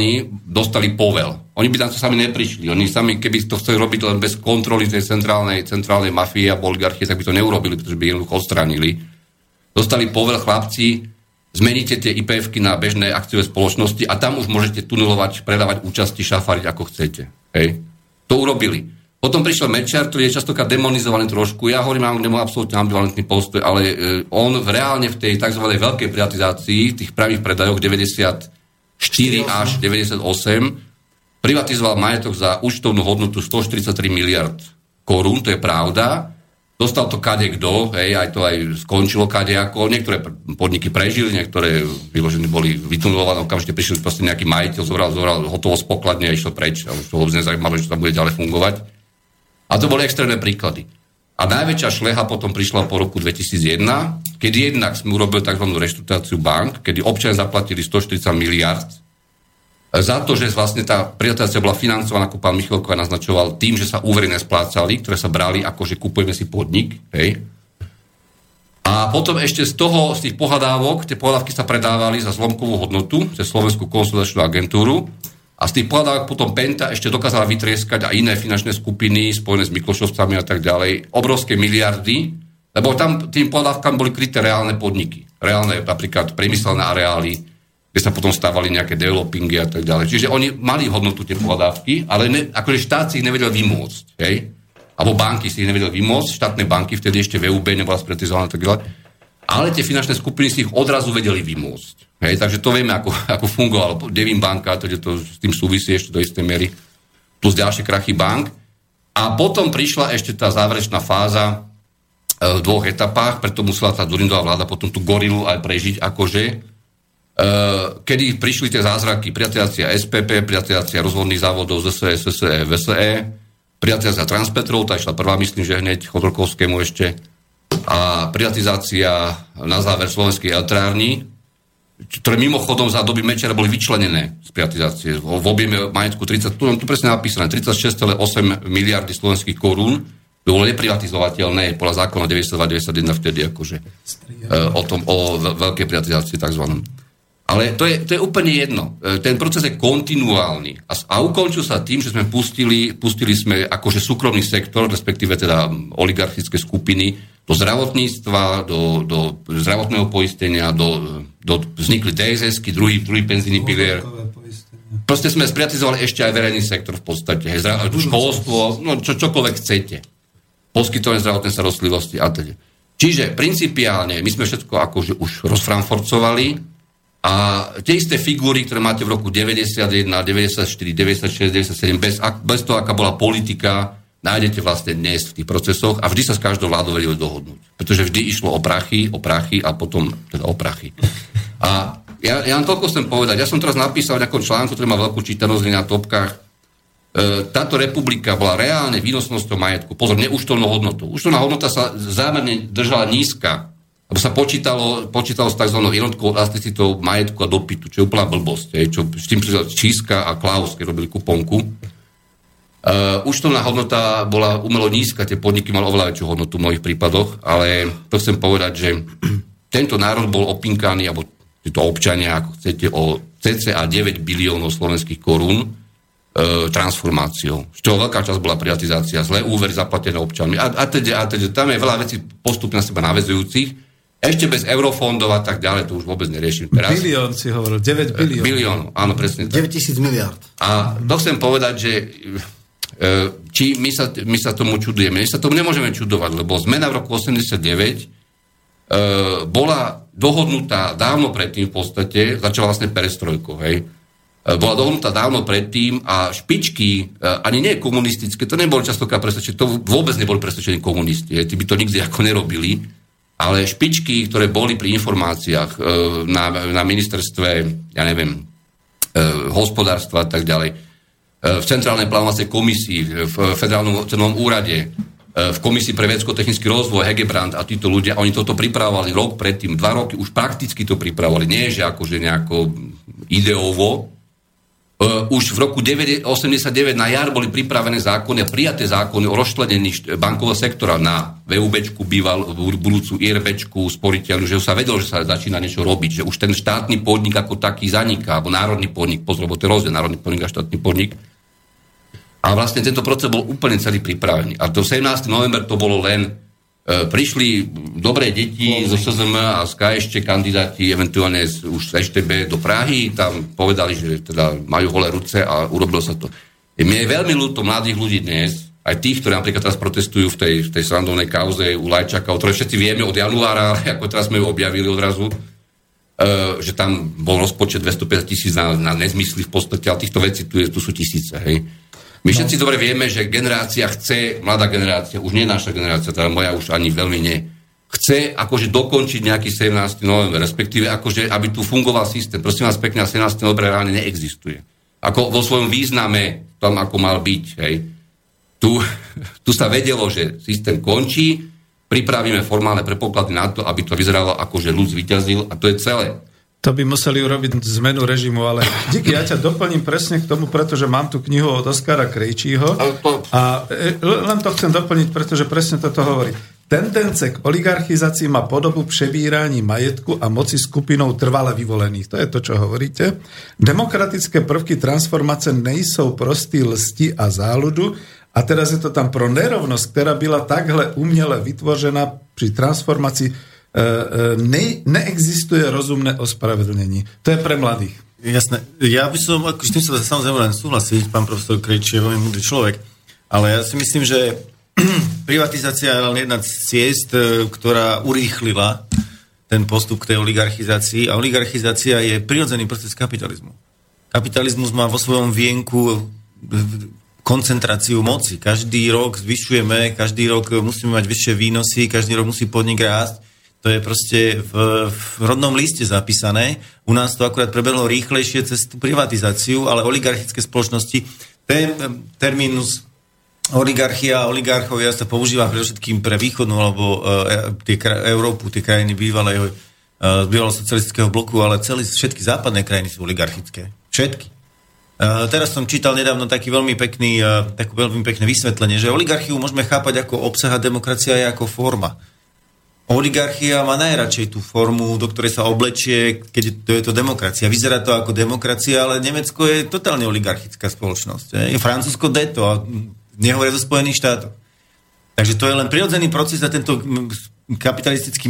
dostali povel. Oni by tam to sami neprišli. Oni sami, keby to chceli robiť len bez kontroly tej centrálnej, centrálnej mafie a oligarchie, tak by to neurobili, pretože by jednoducho odstránili. Dostali povel chlapci, zmeníte tie ipf na bežné akciové spoločnosti a tam už môžete tunelovať, predávať účasti, šafariť ako chcete. Hej. To urobili. Potom prišiel Mečer, ktorý je častokrát demonizovaný trošku. Ja hovorím, mám nemu absolútne ambivalentný postoj, ale e, on v reálne v tej tzv. veľkej privatizácii, tých pravých predajoch 94 až 98, privatizoval majetok za účtovnú hodnotu 143 miliard korún, to je pravda, Dostal to kade kto, hej, aj to aj skončilo kade ako. Niektoré podniky prežili, niektoré vyložené boli vytunulované, okamžite prišiel proste nejaký majiteľ, zobral, zobral hotovo z pokladne a išiel preč. A už to vôbec nezajímalo, že to bude ďalej fungovať. A to boli extrémne príklady. A najväčšia šleha potom prišla po roku 2001, keď jednak sme urobili tzv. reštrutáciu bank, kedy občania zaplatili 140 miliard za to, že vlastne tá privatizácia bola financovaná, ako pán Michalko naznačoval, tým, že sa úvery nesplácali, ktoré sa brali ako, že kupujeme si podnik, hej. A potom ešte z toho, z tých pohľadávok, tie pohľadávky sa predávali za zlomkovú hodnotu cez Slovenskú konsolidačnú agentúru a z tých pohľadávok potom Penta ešte dokázala vytrieskať aj iné finančné skupiny spojené s Miklošovcami a tak ďalej, obrovské miliardy, lebo tam tým pohľadávkam boli kryté reálne podniky. Reálne napríklad priemyselné areály, kde sa potom stávali nejaké developingy a tak ďalej. Čiže oni mali hodnotu tie pohľadávky, ale ne, akože štát si ich nevedel vymôcť. Hej? Alebo banky si ich nevedel vymôcť, štátne banky, vtedy ešte VUB nebola spretizovaná a tak ďalej. Ale tie finančné skupiny si ich odrazu vedeli vymôcť. Hej? Takže to vieme, ako, ako fungovalo. Devin banka, to, to s tým súvisí ešte do istej miery, plus ďalšie krachy bank. A potom prišla ešte tá záverečná fáza e, v dvoch etapách, preto musela tá Durindová vláda potom tú gorilu aj prežiť, akože Eh, kedy prišli tie zázraky, privatizácia SPP, privatizácia rozvodných závodov ZSE, SSE, VSE, privatizácia Transpetrov, tá išla prvá, myslím, že hneď Chodorkovskému ešte, a privatizácia na záver slovenskej elektrárny, ktoré mimochodom za doby Mečera boli vyčlenené z privatizácie. V objeme majetku 30, tu, tu presne napísané, 36,8 miliardy slovenských korún, bolo neprivatizovateľné podľa zákona 92-91 vtedy akože e, o tom, o veľkej privatizácii tzv. Ale to je, to je úplne jedno. E, ten proces je kontinuálny. A, a ukončil sa tým, že sme pustili, pustili sme akože súkromný sektor, respektíve teda oligarchické skupiny, do zdravotníctva, do, do zdravotného poistenia, do, do vznikli dss druhý, druhý penzíny pilier. Proste sme sprivatizovali ešte aj verejný sektor v podstate. Školstvo, no čo, čokoľvek chcete poskytovanie zdravotnej starostlivosti a teda. Čiže principiálne my sme všetko akože už rozfranforcovali a tie isté figúry, ktoré máte v roku 91, 94, 96, 97, bez, bez toho, aká bola politika, nájdete vlastne dnes v tých procesoch a vždy sa s každou vládou vedeli dohodnúť. Pretože vždy išlo o prachy, o prachy a potom teda o prachy. A ja, ja vám toľko chcem povedať. Ja som teraz napísal v nejakom článku, ktorý má veľkú čítanosť na topkách, E, táto republika bola reálne výnosnosťou majetku. Pozor, neúčtovnou hodnotou. Účtovná hodnota sa zámerne držala nízka, lebo sa počítalo, počítalo s tzv. jednotkou elasticitou majetku a dopytu, čo je úplná blbosť. Je, čo, s tým Číska a Klaus, keď robili kuponku. Uh, účtovná hodnota bola umelo nízka, tie podniky mali oveľa väčšiu hodnotu v mojich prípadoch, ale to chcem povedať, že tento národ bol opinkaný, alebo títo občania, ako chcete, o cca 9 biliónov slovenských korún, e, transformáciou. Z toho veľká časť bola privatizácia, zlé úvery zaplatené občanmi a, a, teda, a teda, tam je veľa vecí postupne na seba navezujúcich. Ešte bez eurofondov a tak ďalej, to už vôbec neriešim teraz. Bilión si hovoril, 9 bilión. Bilión, áno, presne. 9 tisíc miliard. A to chcem povedať, že e, či my sa, my sa tomu čudujeme. My sa tomu nemôžeme čudovať, lebo zmena v roku 89 e, bola dohodnutá dávno predtým v podstate, začala vlastne perestrojkou, hej E, bola dohodnutá dávno predtým a špičky, e, ani nie komunistické, to neboli častokrát presvedčení, to vôbec neboli presvedčení komunisti, tí by to nikdy ako nerobili, ale špičky, ktoré boli pri informáciách e, na, na ministerstve, ja neviem, hospodárstva a tak ďalej, v Centrálnej plánovacej komisii, v Federálnom cenom úrade, v Komisii pre vedsko-technický rozvoj, Hegebrand a títo ľudia, oni toto pripravovali rok predtým, dva roky už prakticky to pripravovali, nie že akože nejako ideovo, už v roku 89 na jar boli pripravené zákony a prijaté zákony o rozšlenení bankového sektora na VUB, býval budúcu IRB, sporiteľnú, že sa vedelo, že sa začína niečo robiť, že už ten štátny podnik ako taký zaniká, alebo národný podnik, pozor, lebo to je rozdiel, národný podnik a štátny podnik. A vlastne tento proces bol úplne celý pripravený. A do 17. november to bolo len E, prišli dobré deti zo SZM a z ešte kandidáti eventuálne už z EŠTB do Prahy, tam povedali, že teda majú holé ruce a urobilo sa to. E, mne je veľmi ľúto mladých ľudí dnes, aj tých, ktorí napríklad teraz protestujú v tej, v tej srandovnej kauze u Lajčaka, o ktorej všetci vieme od januára, ale ako teraz sme ju objavili odrazu, e, že tam bol rozpočet 250 tisíc na, na nezmysly v podstate, ale týchto vecí tu, je, tu sú tisíce. Hej. My všetci no. dobre vieme, že generácia chce, mladá generácia, už nie naša generácia, teda moja už ani veľmi nie, chce akože dokončiť nejaký 17. november, respektíve akože, aby tu fungoval systém. Prosím vás pekne, 17. november reálne neexistuje. Ako vo svojom význame, tam ako mal byť, hej. Tu, tu sa vedelo, že systém končí, pripravíme formálne prepoklady na to, aby to vyzeralo ako, že ľud zvyťazil a to je celé. To by museli urobiť zmenu režimu, ale díky, ja ťa doplním presne k tomu, pretože mám tu knihu od Oskara Krejčího a e, len to chcem doplniť, pretože presne toto hovorí. Tendence k oligarchizácii má podobu přebírání majetku a moci skupinou trvale vyvolených. To je to, čo hovoríte. Demokratické prvky transformace nejsou prostý lsti a záludu, a teraz je to tam pro nerovnosť, ktorá byla takhle uměle vytvořena pri transformácii ne, neexistuje rozumné ospravedlnenie. To je pre mladých. Jasné. Ja by som, ako s tým sa samozrejme len súhlasiť, pán profesor Krejči je veľmi múdry človek, ale ja si myslím, že privatizácia je len jedna z ciest, e, ktorá urýchlila ten postup k tej oligarchizácii a oligarchizácia je prirodzený proces kapitalizmu. Kapitalizmus má vo svojom vienku koncentráciu moci. Každý rok zvyšujeme, každý rok musíme mať vyššie výnosy, každý rok musí podnik rásť to je proste v, v rodnom liste zapísané. U nás to akurát prebehlo rýchlejšie cez tú privatizáciu, ale oligarchické spoločnosti, ten terminus oligarchia a oligarchovia sa používa predovšetkým pre východnú alebo uh, tie, Európu, tie krajiny bývalého, uh, bývalého socialistického bloku, ale celé, všetky západné krajiny sú oligarchické. Všetky. Uh, teraz som čítal nedávno taký veľmi pekný, uh, takú veľmi pekné vysvetlenie, že oligarchiu môžeme chápať ako obsah a demokracia je ako forma. Oligarchia má najradšej tú formu, do ktorej sa oblečie, keď to je to demokracia. Vyzerá to ako demokracia, ale Nemecko je totálne oligarchická spoločnosť. Je Francúzsko deto a nehovoria zo Spojených štátov. Takže to je len prirodzený proces a tento kapitalistický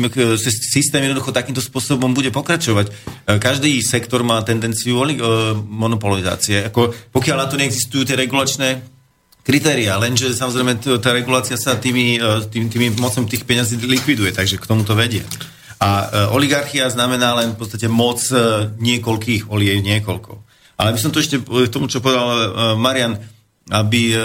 systém jednoducho takýmto spôsobom bude pokračovať. E, každý sektor má tendenciu e, monopolizácie. Ako, pokiaľ na to neexistujú tie regulačné kritéria, lenže samozrejme tá regulácia sa tými, e, tými, tými mocom tých peňazí likviduje, takže k tomu to vedie. A oligarchia znamená len v podstate moc niekoľkých, olie niekoľko. Ale by som to ešte k tomu, čo povedal Marian, aby e,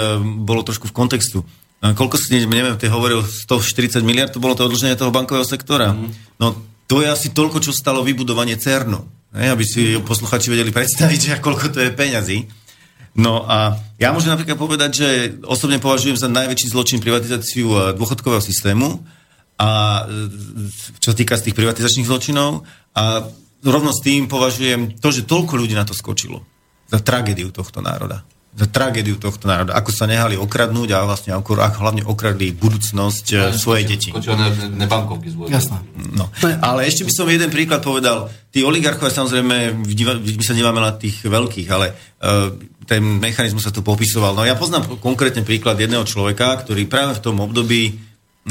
bolo trošku v kontextu. E, koľko si, neviem, ty hovoril 140 miliard, to bolo to odloženie toho bankového sektora. Mm. No to je asi toľko, čo stalo vybudovanie CERNu. Ne, aby si posluchači vedeli predstaviť, koľko to je peňazí. No a ja môžem napríklad povedať, že osobne považujem za najväčší zločin privatizáciu e, dôchodkového systému a čo sa týka z tých privatizačných zločinov. A rovno s tým považujem to, že toľko ľudí na to skočilo. Za tragédiu tohto národa tragédiu tohto národa. Ako sa nehali okradnúť a vlastne ako, ako hlavne okradli budúcnosť no, svojej deti. Jasné. No. Ale ešte by som jeden príklad povedal. Tí oligarchovia samozrejme, my sa dívame na tých veľkých, ale uh, ten mechanizmus sa tu popisoval. No ja poznám konkrétne príklad jedného človeka, ktorý práve v tom období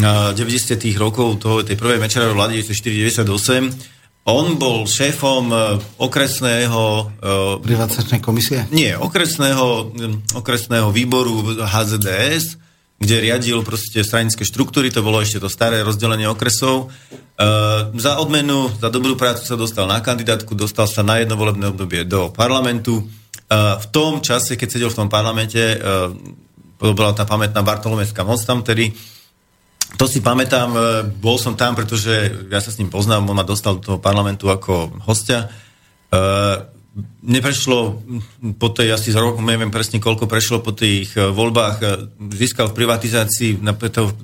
uh, 90. rokov toho, tej prvej mečerovej vlády 94-98 on bol šéfom e, okresného... E, Privatizačnej komisie? Nie, okresného, okresného výboru HZDS, kde riadil proste stranické štruktúry, to bolo ešte to staré rozdelenie okresov. E, za odmenu, za dobrú prácu sa dostal na kandidátku, dostal sa na jedno volebné obdobie do parlamentu. E, v tom čase, keď sedel v tom parlamente, e, bola tá pamätná Bartolomecká moc tam, ktorý to si pamätám, e, bol som tam, pretože ja sa s ním poznám, on ma dostal do toho parlamentu ako hostia. E, neprešlo po tej asi za rok, neviem presne koľko prešlo po tých e, voľbách, získal v privatizácii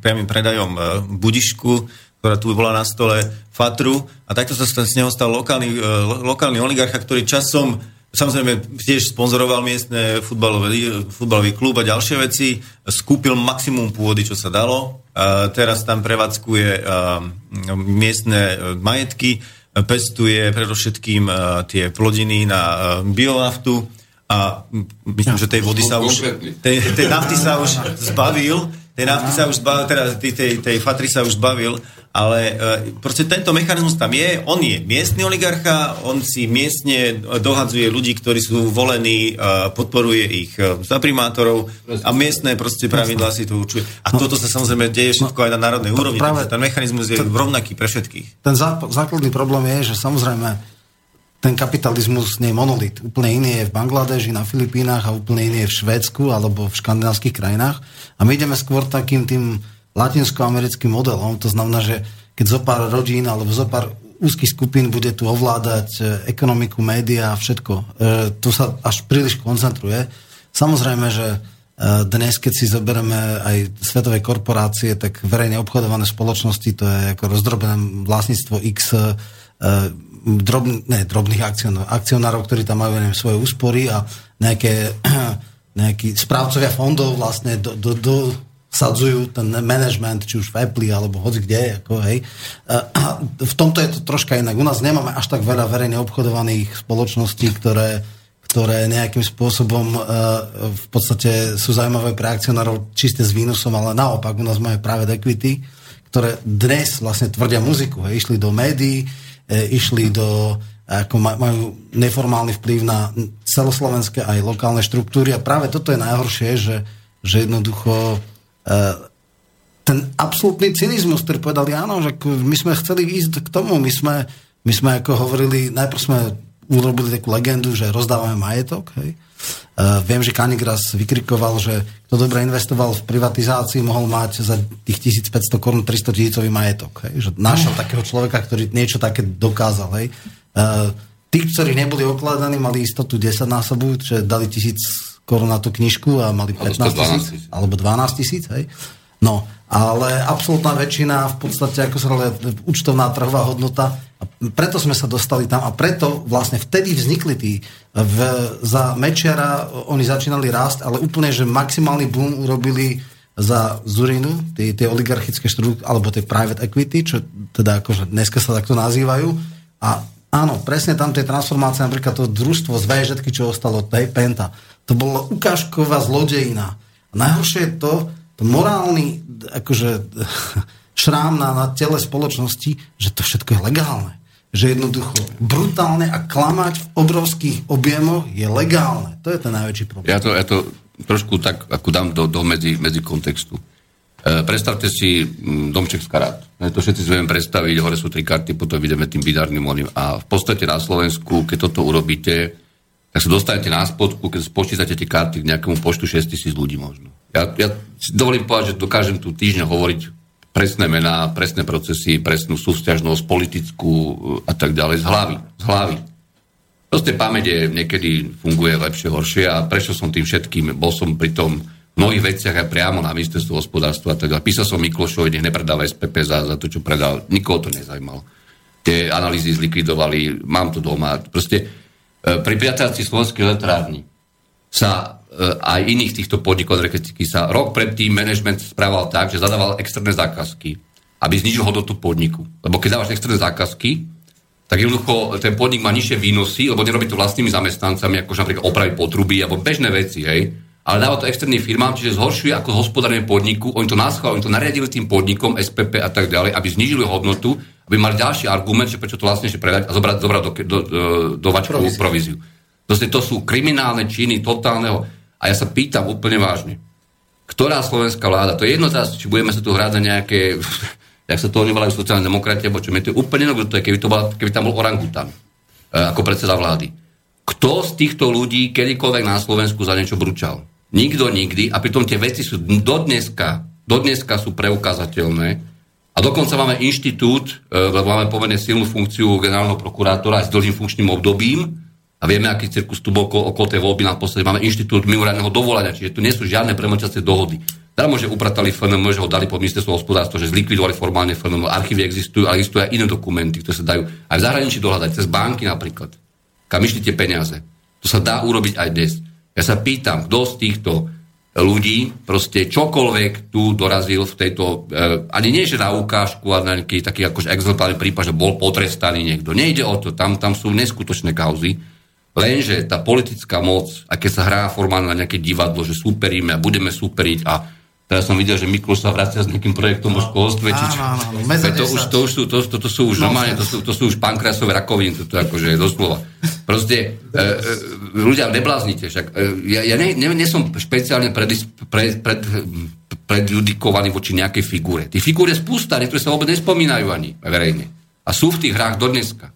priamým predajom budišku, ktorá tu bola na stole Fatru a takto sa z neho stal lokálny, lokálny oligarcha, ktorý časom Samozrejme, tiež sponzoroval miestne futbalový, futbalový klub a ďalšie veci. Skúpil maximum pôdy, čo sa dalo. A teraz tam prevádzkuje miestne e, majetky, pestuje predovšetkým tie plodiny na bionaftu a myslím, že tej vody sa už... Tej, tej nafty sa už zbavil, tej nafty sa už zbavil, teda tej, tej, tej fatry sa už zbavil ale e, proste tento mechanizmus tam je, on je miestny oligarcha, on si miestne dohadzuje ľudí, ktorí sú volení, e, podporuje ich e, za primátorov a miestne proste pravidlá si to určuje. A no, toto sa samozrejme deje všetko no, aj na národnej úrovni, práve, ten mechanizmus je ten, rovnaký pre všetkých. Ten základný problém je, že samozrejme ten kapitalizmus nie je monolit. Úplne iný je v Bangladeži, na Filipínach a úplne iný je v Švédsku alebo v škandinávskych krajinách. A my ideme skôr takým tým latinskoamerickým modelom. To znamená, že keď zo pár rodín alebo zo pár úzkých skupín bude tu ovládať e, ekonomiku, média a všetko. E, to sa až príliš koncentruje. Samozrejme, že e, dnes, keď si zoberieme aj svetové korporácie, tak verejne obchodované spoločnosti, to je ako rozdrobené vlastníctvo X drobn, ne, drobných akcionárov, akcionárov, ktorí tam majú neviem, svoje úspory a nejaké, nejakí správcovia fondov vlastne do, do, do, sadzujú ten management, či už v Apple alebo hoci kde, ako, hej. A v tomto je to troška inak. U nás nemáme až tak veľa verejne obchodovaných spoločností, ktoré, ktoré nejakým spôsobom uh, v podstate sú zaujímavé pre akcionárov čiste s výnosom, ale naopak u nás máme práve equity, ktoré dnes vlastne tvrdia muziku. Hej. Išli do médií, e, išli do ako majú neformálny vplyv na celoslovenské aj lokálne štruktúry a práve toto je najhoršie, že, že jednoducho ten absolútny cynizmus, ktorý povedali, áno, že my sme chceli ísť k tomu, my sme, my sme ako hovorili, najprv sme urobili takú legendu, že rozdávame majetok, hej. Uh, viem, že Kanik raz vykrikoval, že kto dobre investoval v privatizácii, mohol mať za tých 1500 korun 300 tisícový majetok. Hej? Že našiel takého človeka, ktorý niečo také dokázal. Hej? Uh, tí, ktorí neboli okladaní, mali istotu 10 násobu, že dali 1000 korún na tú knižku a mali 15 tisíc, alebo 12 tisíc, hej. No, ale absolútna väčšina v podstate, ako sa hovorí, účtovná trhová hodnota a preto sme sa dostali tam a preto vlastne vtedy vznikli tí v, za Mečiara oni začínali rásť, ale úplne, že maximálny boom urobili za Zurinu, tie, tie oligarchické štruktúry, alebo tie private equity, čo teda akože dneska sa takto nazývajú. A áno, presne tam tie transformácie, napríklad to družstvo z VŽ, čo ostalo, tej Penta, to bolo ukážková zlodejina. A najhoršie je to, to morálny akože, šrám na, na tele spoločnosti, že to všetko je legálne. Že jednoducho brutálne a klamať v obrovských objemoch je legálne. To je ten najväčší problém. Ja to, ja to trošku tak ako dám do, do medzi, medzi kontextu. E, predstavte si m, domček z karát. E, to všetci si vieme predstaviť, hore sú tri karty, potom ideme tým bidárnym oným. A v podstate na Slovensku, keď toto urobíte, tak sa dostanete na spodku, keď spočítate tie karty k nejakému počtu 6 tisíc ľudí možno. Ja, ja dovolím povedať, že dokážem tu týždňa hovoriť presné mená, presné procesy, presnú súťažnosť politickú e, a tak ďalej z hlavy. Z hlavy. Proste pamäť niekedy funguje lepšie, horšie a prečo som tým všetkým, bol som pri tom v mnohých veciach aj priamo na ministerstvu hospodárstva. Teda písal som Miklošovi, nech nepredáva SPP za, za to, čo predal. Nikoho to nezajímalo. Tie analýzy zlikvidovali, mám to doma. Proste pri priateľci slovenskej elektrárny sa e, aj iných týchto podnikov energetiky sa rok predtým management správal tak, že zadával externé zákazky, aby znižil hodnotu podniku. Lebo keď dávaš externé zákazky, tak jednoducho ten podnik má nižšie výnosy, lebo nerobí to vlastnými zamestnancami, ako napríklad opraviť potruby alebo bežné veci, hej. Ale dáva to externým firmám, čiže zhoršuje ako hospodárenie podniku. Oni to naschválili, oni to nariadili tým podnikom, SPP a tak ďalej, aby znížili hodnotu, aby mali ďalší argument, že prečo to vlastne predať a zobrať, zobrať do, do, do, do vačkovú províziu. Proste to sú kriminálne činy totálneho. A ja sa pýtam úplne vážne, ktorá slovenská vláda, to je jedno teraz, či budeme sa tu hrať na nejaké jak sa to nevolajú sociálne demokrati, alebo čo mi to je úplne jedno, to je, keby, to bola, keby tam bol orangutan e, ako predseda vlády. Kto z týchto ľudí kedykoľvek na Slovensku za niečo bručal? Nikto nikdy a pritom tie veci sú dodneska, dodneska sú preukázateľné a dokonca máme inštitút, e, lebo máme pomerne silnú funkciu generálneho prokurátora aj s dlhým funkčným obdobím a vieme, aký cirkus tu bol okolo, tej voľby naposledy. Máme inštitút mimoriadného dovolania, čiže tu nie sú žiadne premočacie dohody. Darmo, že upratali FNM, že ho dali pod ministerstvo hospodárstva, že zlikvidovali formálne FNM, archívy existujú, ale existujú aj iné dokumenty, ktoré sa dajú aj v zahraničí dohľadať, cez banky napríklad. Kam išli tie peniaze. To sa dá urobiť aj dnes. Ja sa pýtam, kto z týchto ľudí proste čokoľvek tu dorazil v tejto, eh, ani nie že na ukážku, ale na nejaký taký akože exemplárny prípad, že bol potrestaný niekto. Nejde o to, tam, tam sú neskutočné kauzy, lenže tá politická moc, a keď sa hrá formálne na nejaké divadlo, že superíme a budeme superiť a Teraz som videl, že Mikloš sa vracia s nejakým projektom o školstve. Či, áno, áno, to, už, to, už sú, to, to, to sú už no, normálne, to sú, to sú už pankrasové rakoviny, to, to akože je doslova. Proste e, e, ľudia, nebláznite. Však, e, ja ja ne, ne, ne som špeciálne pred, pred, pred, predjudikovaný voči nejakej figúre. Tí figúre spústa, niektoré sa vôbec nespomínajú ani verejne. A sú v tých hrách do dneska.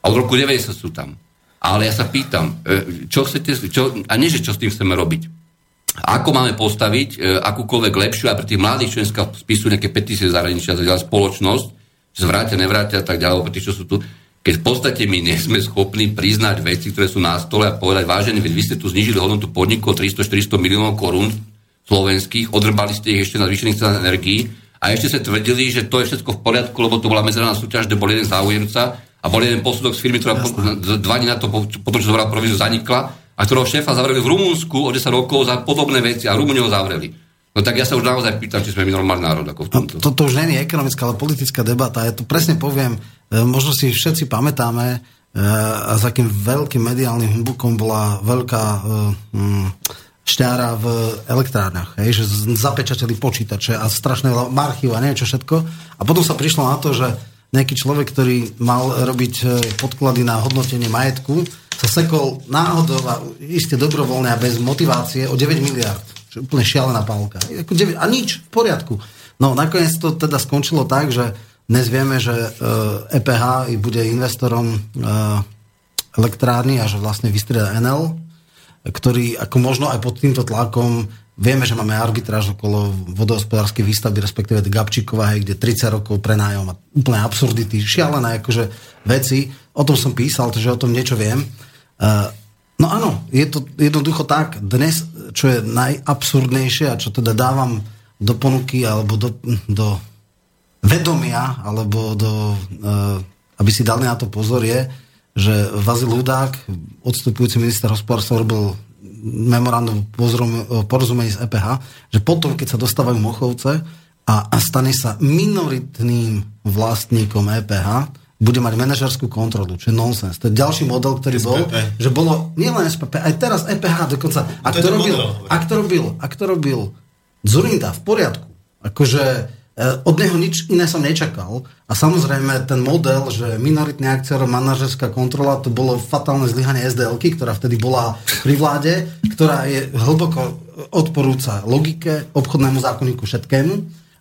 A od roku 90 sú tam. Ale ja sa pýtam, e, čo chcete, čo, a nie, že čo s tým chceme robiť ako máme postaviť e, akúkoľvek lepšiu aj pre tých mladých, čo dneska spisujú nejaké petície zahraničia, ďalej spoločnosť, že zvrátia, nevrátia a tak ďalej, pre tých, čo sú tu, keď v podstate my nie sme schopní priznať veci, ktoré sú na stole a povedať, vážený, veď vy ste tu znižili hodnotu podnikov 300-400 miliónov korún slovenských, odrbali ste ich ešte na zvýšených cenách energií a ešte ste tvrdili, že to je všetko v poriadku, lebo to bola medzinárodná súťaž, kde bol jeden záujemca a bol jeden posudok z firmy, ktorá po, dva dní na to, po, po tom, čo zobral províziu, zanikla a ktorého šéfa zavreli v Rumunsku o 10 rokov za podobné veci a Rumúni ho zavreli. No tak ja sa už naozaj pýtam, či sme my normálny národ ako v tomto. No, toto už je ekonomická, ale politická debata. Ja to presne poviem, e, možno si všetci pamätáme, e, a za akým veľkým mediálnym humbukom bola veľká e, mm, šťára v elektrárnach, hej, že zapečateli počítače a strašné archív a neviem čo všetko. A potom sa prišlo na to, že nejaký človek, ktorý mal robiť podklady na hodnotenie majetku, sa sekol náhodou a iste dobrovoľne a bez motivácie o 9 miliard. Čo úplne šialená pálka. A nič, v poriadku. No nakoniec to teda skončilo tak, že dnes vieme, že EPH e bude investorom e, elektrárny a že vlastne vystrieda NL, ktorý ako možno aj pod týmto tlakom Vieme, že máme arbitráž okolo vodohospodárskej výstavby, respektíve Gabčíková, kde 30 rokov prenájom a úplne absurdity, šialené akože veci. O tom som písal, takže o tom niečo viem. Uh, No áno, je to jednoducho tak. Dnes, čo je najabsurdnejšie a čo teda dávam do ponuky alebo do, do vedomia, alebo do, uh, aby si dali na to pozor, je, že Vazil Hudák, odstupujúci minister hospodárstva, robil memorandum porozumení z EPH, že potom, keď sa dostávajú Mochovce a, a stane sa minoritným vlastníkom EPH, bude mať manažerskú kontrolu, čo je nonsens. To je ďalší model, ktorý SPP. bol, že bolo nielen SPP, aj teraz EPH dokonca. Ak to, to, robil, ak to robil, ak to robil Zurinda v poriadku, akože od neho nič iné som nečakal. A samozrejme ten model, že minoritný akciár, manažerská kontrola, to bolo fatálne zlyhanie sdl ktorá vtedy bola pri vláde, ktorá je hlboko odporúca logike, obchodnému zákonníku všetkému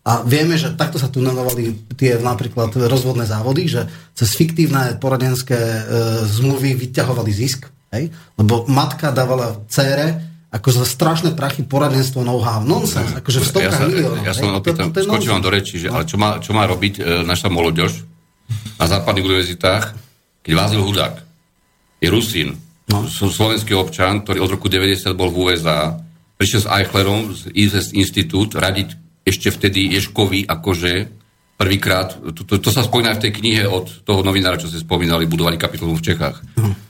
a vieme, že takto sa tunelovali tie napríklad rozvodné závody, že cez fiktívne poradenské e, zmluvy vyťahovali zisk, hej? lebo matka dávala cére ako za strašné prachy poradenstvo know-how. Nonsens, akože v stovkách ja sa, miliónov. Ja som opýtam, skočím vám do reči, že, ale čo má, čo má robiť e, naša moloďož na západných univerzitách, keď Vázil Hudák je Rusín, no. slovenský občan, ktorý od roku 90 bol v USA, prišiel s Eichlerom z ISS Institút radiť ešte vtedy Ješkovi akože prvýkrát, to, to, to sa spomína v tej knihe od toho novinára, čo ste spomínali, budovali kapitolu v Čechách. Uh-huh.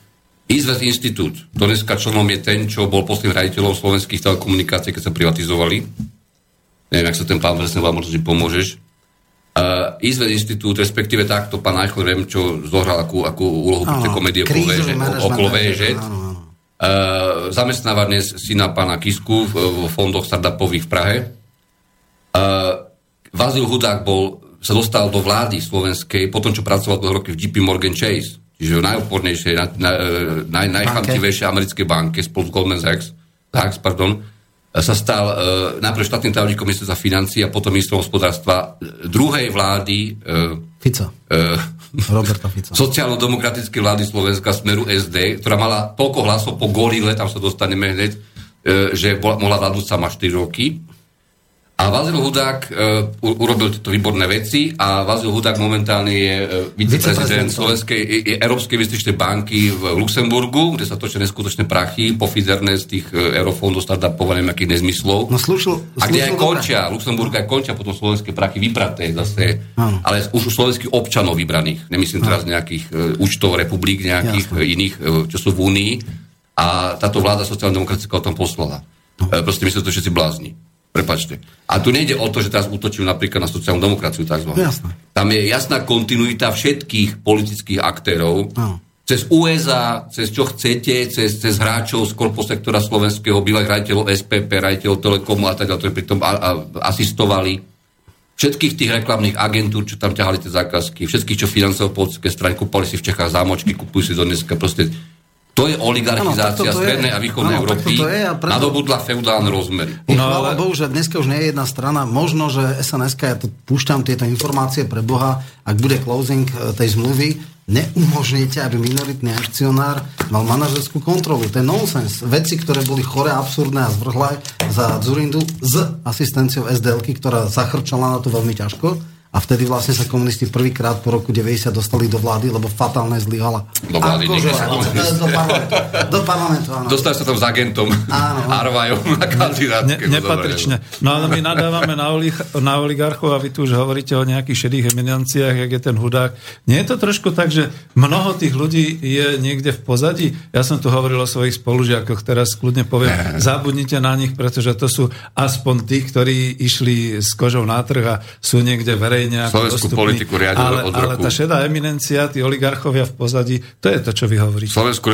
Izves Institút, to dneska členom je ten, čo bol posledným raditeľom slovenských telekomunikácií, keď sa privatizovali. Neviem, ak sa ten pán presne vám možno, že pomôžeš. Uh, Izves Institút, respektíve takto pán Eichler, viem, čo zohral akú, akú úlohu pri tej komédie okolo VŽ. Uh, zamestnáva dnes syna pána Kisku v, v fondoch startupových v Prahe Uh, Vazil Hudák bol, sa dostal do vlády slovenskej po tom, čo pracoval dlho roky v JP Morgan Chase, čiže v najopornejšej, na, na, na, najchamtivejšej americkej banke spolu s Goldman Sachs, Sachs pardon, sa stal uh, najprv štátnym tajomníkom ministerstva financí a potom ministrom hospodárstva druhej vlády uh, Fico. Uh, Roberta Fico. sociálno-demokratickej vlády Slovenska Smeru SD, ktorá mala toľko hlasov po gorile, tam sa dostaneme hneď, uh, že bola, mohla vládnuť sama 4 roky. A Vazil Hudák uh, urobil tieto výborné veci a Vazil Hudák momentálne je uh, viceprezident Slovenskej je, Európskej investičnej banky v Luxemburgu, kde sa točia neskutočné prachy, pofizerné z tých uh, eurofondov startupov, neviem akých nezmyslov. No slúšil, a kde aj končia, Luxemburg aj končia potom slovenské prachy vybraté zase, ano. ale už u slovenských občanov vybraných. Nemyslím ano. teraz nejakých uh, účtov republik, nejakých uh, iných, uh, čo sú v Únii. A táto vláda sociálna demokratická o tom poslala. No. Uh, proste my sme to všetci blázni. Prepačte. A tu nejde o to, že teraz útočím napríklad na sociálnu demokraciu tzv. Jasné. Tam je jasná kontinuita všetkých politických aktérov. No. Cez USA, cez čo chcete, cez, cez hráčov z korposektora slovenského, bývalých rajiteľov SPP, rajiteľov Telekomu a tak ďalej, ktorí pritom a, a, asistovali všetkých tých reklamných agentúr, čo tam ťahali tie zákazky, všetkých, čo financovali politické strany, kúpali si v Čechách zámočky, kupujú si do dneska proste to je oligarchizácia ano, strednej a východnej ano, Európy. A preto... Nadobudla feudálne rozmery. No, ale... Bohu, že dneska už nie je jedna strana. Možno, že SNS, ja tu púšťam tieto informácie pre Boha, ak bude closing e, tej zmluvy, neumožníte, aby minoritný akcionár mal manažerskú kontrolu. To je nonsens. Veci, ktoré boli chore, absurdné a zvrhlé za Zurindu s asistenciou SDL, ktorá zachrčala na to veľmi ťažko a vtedy vlastne sa komunisti prvýkrát po roku 90 dostali do vlády, lebo fatálne zlyhala. Do vlády, Akože, do parlamentu. Do parlamentu, áno. Dostali sa tam s agentom áno. Arvajom na kandidátke. Ne, nepatrične. No ale my nadávame na, olich, na oligarchov a vy tu už hovoríte o nejakých šedých eminenciách, jak je ten hudák. Nie je to trošku tak, že mnoho tých ľudí je niekde v pozadí? Ja som tu hovoril o svojich spolužiakoch, teraz kľudne poviem, zabudnite na nich, pretože to sú aspoň tí, ktorí išli s kožou na trh a sú niekde verejne ako Slovenskú dostupný. politiku riadil ale, od roku. Ale tá šedá eminencia, tí oligarchovia v pozadí, to je to, čo vy hovoríte. Slovenskú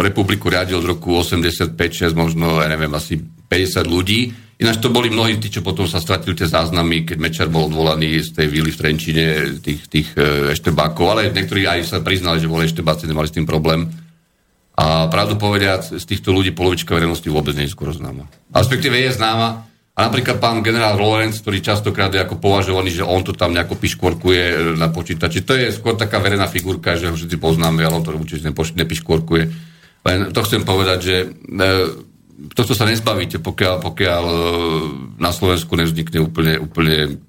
republiku riadil od roku 85-6, možno, ja neviem, asi 50 ľudí. Ináč to boli mnohí tí, čo potom sa stratili tie záznamy, keď Mečer bol odvolaný z tej vily v Trenčine, tých, tých e, eštebákov, ale niektorí aj sa priznali, že boli eštebáci, nemali s tým problém. A pravdu povediac, z týchto ľudí polovička verejnosti vôbec nie je skoro známa. A respektíve je známa, a napríklad pán generál Lorenz, ktorý častokrát je ako považovaný, že on to tam nejako piškvorkuje e, na počítači. To je skôr taká verejná figurka, že ho všetci poznáme, ale on to určite nepiškvorkuje. Len to chcem povedať, že e, toto sa nezbavíte, pokiaľ, pokiaľ e, na Slovensku nevznikne úplne, úplne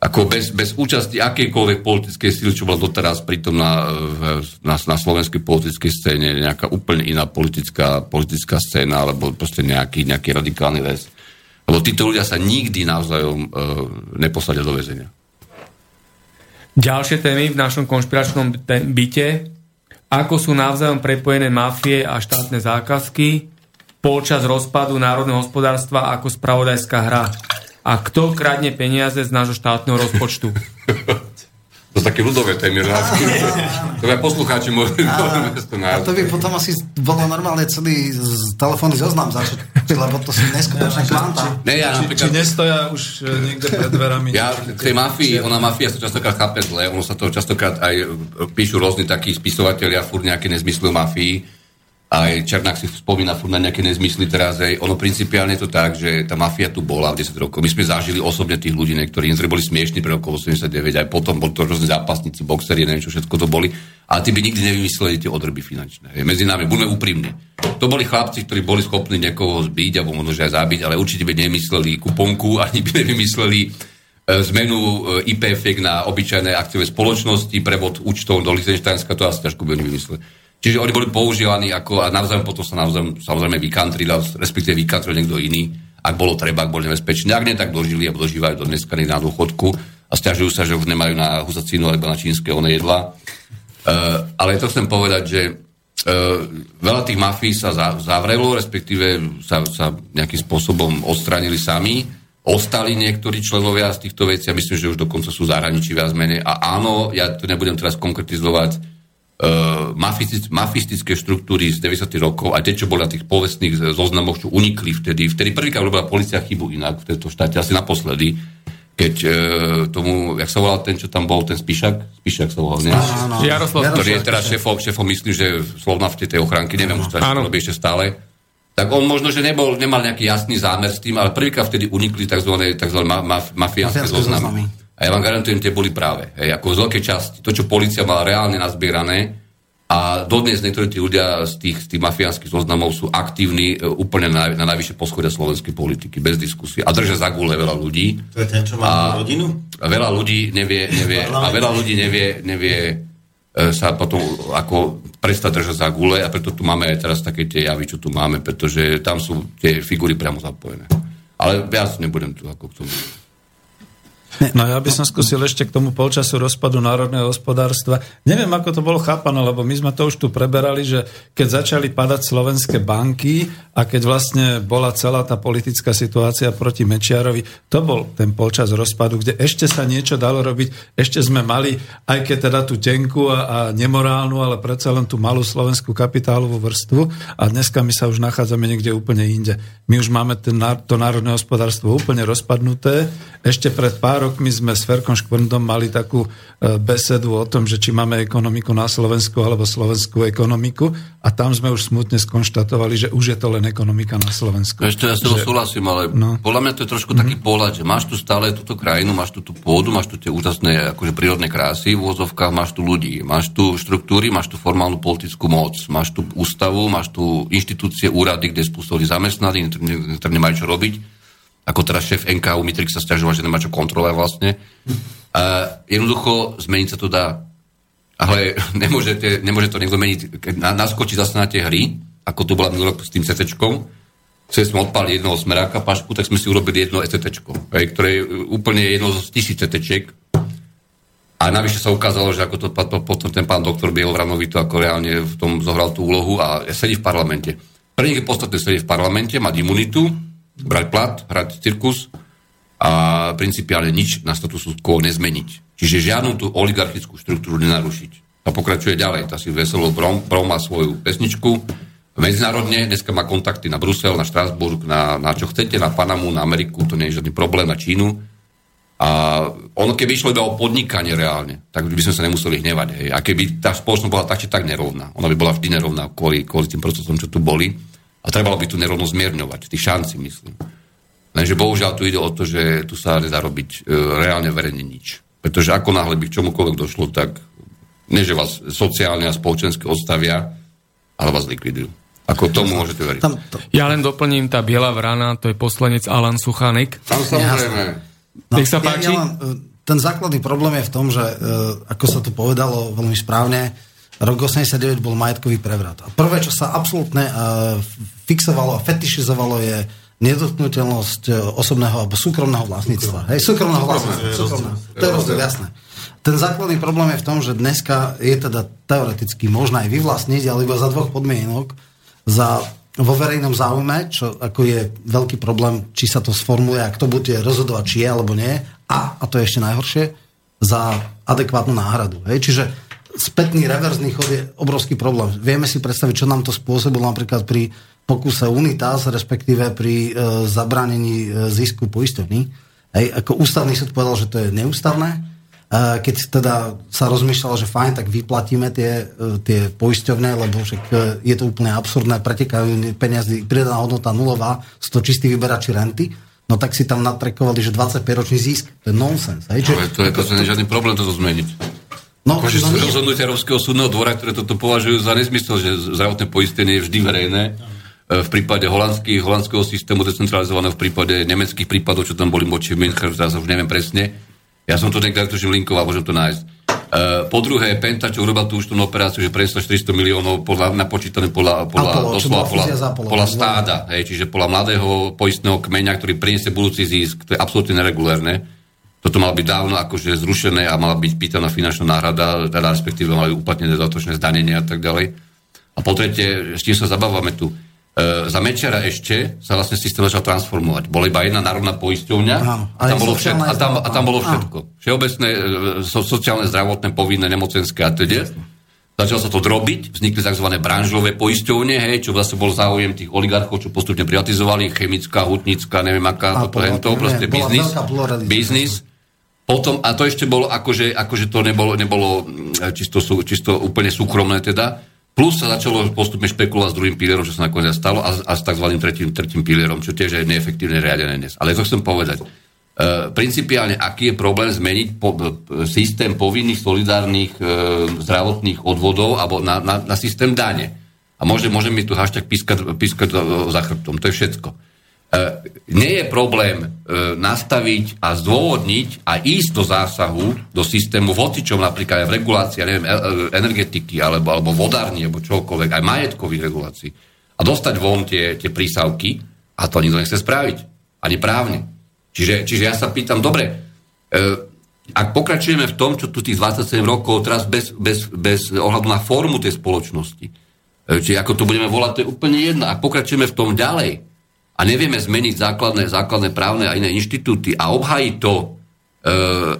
ako bez, bez účasti akejkoľvek politickej síly, čo bola doteraz pritom na, na, na slovenskej politickej scéne, nejaká úplne iná politická, politická scéna, alebo proste nejaký, nejaký radikálny les. Lebo títo ľudia sa nikdy navzájom e, neposadia do väzenia. Ďalšie témy v našom konšpiračnom byte. Ako sú navzájom prepojené mafie a štátne zákazky počas rozpadu národného hospodárstva ako spravodajská hra a kto kradne peniaze z nášho štátneho rozpočtu. To sú také ľudové témy. to aj poslucháči to A to by potom asi bolo normálne celý telefónny zoznam začať, lebo to sú neskutočné kvanta. Ne, ja, či, či nestoja už e, niekde pred dverami. Ja k tej mafii, ona mafia sa častokrát chápe zle, ono sa to častokrát aj píšu rôzni takí spisovateľia, furt nejaké nezmysly o mafii aj Černák si spomína furt na nejaké nezmysly teraz, aj ono principiálne je to tak, že tá mafia tu bola v 10 rokov. My sme zažili osobne tých ľudí, niektorí, ktorí boli smiešní pre rokov 89, aj potom boli to rôzne zápasníci, boxeri, neviem čo všetko to boli. A tí by nikdy nevymysleli tie odrby finančné. Je, medzi nami, buďme úprimní. To boli chlapci, ktorí boli schopní niekoho zbiť, alebo možno aj zabiť, ale určite by nemysleli kuponku, ani by nevymysleli e, zmenu e, IPF na obyčajné akciové spoločnosti, prevod účtov do Liechtensteinska, to asi ťažko by oni vymysleli. Čiže oni boli používaní ako, a navzájom potom sa navzájom samozrejme vykantrili, respektíve vykantril niekto iný, ak bolo treba, ak boli nebezpečné. Ak nie, tak dožili a dožívajú do dneska na dôchodku a stiažujú sa, že už nemajú na husacínu alebo na čínske one jedla. Uh, ale to chcem povedať, že uh, veľa tých mafí sa za, zavrelo, respektíve sa, sa nejakým spôsobom odstránili sami. Ostali niektorí členovia z týchto vecí, a myslím, že už dokonca sú zahraničí viac menej. A áno, ja to nebudem teraz konkretizovať, mafistické štruktúry z 90. rokov, aj tie, čo boli na tých povestných zoznamoch, čo unikli vtedy. Vtedy prvýkrát robila policia chybu inak v tejto štáte, asi naposledy, keď uh, tomu, jak sa volal ten, čo tam bol, ten Spišak, Spišak sa volal, nie? Áno, Jaroslav, ktorý je teraz šéfom, šéfom myslím, že slovna v tej ochránky, neviem, už to robí ešte stále. Tak on možno, že nebol, nemal nejaký jasný zámer s tým, ale prvýkrát vtedy unikli tzv. tzv. Ma, ma, mafiánske zoznamy. A ja vám garantujem, tie boli práve. Hej, ako z veľkej časti, to, čo policia mala reálne nazbierané, a dodnes niektorí tí ľudia z tých, z tých mafiánskych zoznamov sú aktívni e, úplne na, na najvyššie poschodia slovenskej politiky, bez diskusie. A držia za gule veľa ľudí. To je ten, čo má a rodinu? A veľa ľudí nevie, nevie a veľa ľudí nevie, nevie e, sa potom ako prestať držať za gule a preto tu máme aj teraz také tie javy, čo tu máme, pretože tam sú tie figury priamo zapojené. Ale ja nebudem tu ako k tomu. No ja by som skúsil ešte k tomu polčasu rozpadu národného hospodárstva. Neviem, ako to bolo chápané, lebo my sme to už tu preberali, že keď začali padať slovenské banky a keď vlastne bola celá tá politická situácia proti Mečiarovi, to bol ten polčas rozpadu, kde ešte sa niečo dalo robiť, ešte sme mali, aj keď teda tú tenku a, a nemorálnu, ale predsa len tú malú slovenskú kapitálovú vrstvu a dneska my sa už nachádzame niekde úplne inde. My už máme ten, to národné hospodárstvo úplne rozpadnuté. Ešte pred pár rokmi sme s Ferkom Škvrndom mali takú e, besedu o tom, že či máme ekonomiku na Slovensku alebo slovenskú ekonomiku a tam sme už smutne skonštatovali, že už je to len ekonomika na Slovensku. Ešte ja s že... súhlasím, ale no. podľa mňa to je trošku mm-hmm. taký pohľad, že máš tu stále túto krajinu, máš tu tú pôdu, máš tu tie úžasné akože prírodné krásy, v úzovkách máš tu ľudí, máš tu štruktúry, máš tu formálnu politickú moc, máš tu ústavu, máš tu inštitúcie, úrady, kde spôsobili zamestnaní, ktoré nemajú čo robiť ako teraz šéf NKU Mitrix sa stiažoval, že nemá čo kontrolovať vlastne. A jednoducho zmeniť sa to dá. Ale nemôžete, nemôže to niekto meniť, keď naskočí zase na tie hry, ako to bola minulý s tým CT, Chceli sme odpaliť jednoho smeráka pašku, tak sme si urobili jedno ECT, ktoré je úplne jedno z tisíc CT. A navyše sa ukázalo, že ako to potom ten pán doktor Bielovranovi to ako reálne v tom zohral tú úlohu a sedí v parlamente. Pre nich je podstatné sedieť v parlamente, mať imunitu, brať plat, hrať cirkus a principiálne nič na statusu quo nezmeniť. Čiže žiadnu tú oligarchickú štruktúru nenarušiť. A pokračuje ďalej. Tá si veselo Brom, Brom svoju pesničku. Medzinárodne dneska má kontakty na Brusel, na Štrásburg, na, na čo chcete, na Panamu, na Ameriku, to nie je žiadny problém, na Čínu. A ono keby išlo iba o podnikanie reálne, tak by sme sa nemuseli hnevať. Hej. A keby tá spoločnosť bola tak či tak nerovná, ona by bola vždy nerovná kvôli, kvôli tým procesom, čo tu boli, a trebalo by tu nerovno zmierňovať, tých šanci, myslím. Lenže bohužiaľ tu ide o to, že tu sa nedá robiť e, reálne verejne nič. Pretože ako náhle by k čomukoľvek došlo, tak nie, že vás sociálne a spoločensky odstavia, ale vás likvidujú. Ako tomu môžete veriť. Tam to... Ja len doplním, tá biela vrana, to je poslanec Alan Suchanek. Tam samozrejme. No, Nech sa páči. Ja, ja len, ten základný problém je v tom, že e, ako sa tu povedalo veľmi správne, rok 89 bol majetkový prevrat. A prvé, čo sa absolútne e, fixovalo a fetišizovalo je nedotknutelnosť e, osobného alebo súkromného vlastníctva. Hej, súkromného vlastníctva. To je rozdiel, jasné. Ten základný problém je v tom, že dneska je teda teoreticky možné aj vyvlastniť, ale iba za dvoch podmienok. Za vo verejnom záujme, čo ako je veľký problém, či sa to sformuluje a kto bude rozhodovať, či je alebo nie. A, a to je ešte najhoršie, za adekvátnu náhradu. Hej? Čiže spätný reverzný chod je obrovský problém. Vieme si predstaviť, čo nám to spôsobilo napríklad pri pokuse Unitas, respektíve pri e, zabránení e, zisku poistovní. Hej, ako ústavný súd povedal, že to je neústavné, keď teda sa rozmýšľalo, že fajn, tak vyplatíme tie, e, tie poisťovné, lebo však e, je to úplne absurdné, pretekajú peniazy, pridaná hodnota nulová, sú to čistí vyberači renty, no tak si tam natrekovali, že 25-ročný zisk, to je nonsens. Hej? Ale to je to, to, žiadny problém toto zmeniť. No, akože no rozhodnutie Európskeho súdneho dvora, ktoré toto považujú za nezmysel, že zdravotné poistenie je vždy verejné, e, v prípade holandských, holandského systému decentralizovaného, v prípade nemeckých prípadov, čo tam boli moči v München, teraz už neviem presne, ja som to niekde tuším linkoval, môžem to nájsť. Uh, po druhé, Penta, čo urobil tú účtovnú operáciu, že preniesla 400 miliónov podľa, napočítané podľa, podľa, Apollo, doslova, podľa, podľa stáda, hej, čiže podľa mladého poistného kmeňa, ktorý priniesie budúci zisk. To je absolútne neregulérne. Toto malo byť dávno akože zrušené a mala byť pýtaná finančná náhrada, teda respektíve mali uplatnené dodatočné zdanenie a tak ďalej. A po tretie, s tým sa zabávame tu. E, za Mečera ešte sa vlastne systém začal transformovať. Bola iba jedna národná poisťovňa a, tam bolo všetko, a, tam, a tam bolo všetko. Všeobecné, e, so, sociálne, zdravotné, povinné, nemocenské a teda. Začalo sa to drobiť, vznikli tzv. branžové poisťovne, hej, čo vlastne bol záujem tých oligarchov, čo postupne privatizovali, chemická, hutnická, neviem aká, toto, hento, proste biznis. Biznis. Potom, a to ešte bolo, akože, akože to nebolo, nebolo čisto, čisto úplne súkromné teda, Plus sa začalo postupne špekulovať s druhým pilierom, čo sa nakoniec stalo, a, a s tzv. tretím, tretím pilierom, čo tiež je neefektívne riadené dnes. Ale to chcem povedať. E, principiálne, aký je problém zmeniť po, e, systém povinných solidárnych e, zdravotných odvodov alebo na, na, na systém dane. A môže, môže mi tu hashtag pískať, pískať za chrbtom. To je všetko. E, nie je problém e, nastaviť a zdôvodniť a ísť do zásahu do systému vodičov, napríklad aj v regulácii, neviem, e, energetiky, alebo, alebo vodárni, alebo čokoľvek, aj majetkových regulácií. A dostať von tie, tie prísavky, a to nikto nechce spraviť. Ani právne. Čiže, čiže ja sa pýtam, dobre, ak pokračujeme v tom, čo tu tých 27 rokov, teraz bez, bez, bez ohľadu na formu tej spoločnosti, či ako to budeme volať, to je úplne jedno. Ak pokračujeme v tom ďalej, a nevieme zmeniť základné, základné právne a iné inštitúty a obhajiť to e,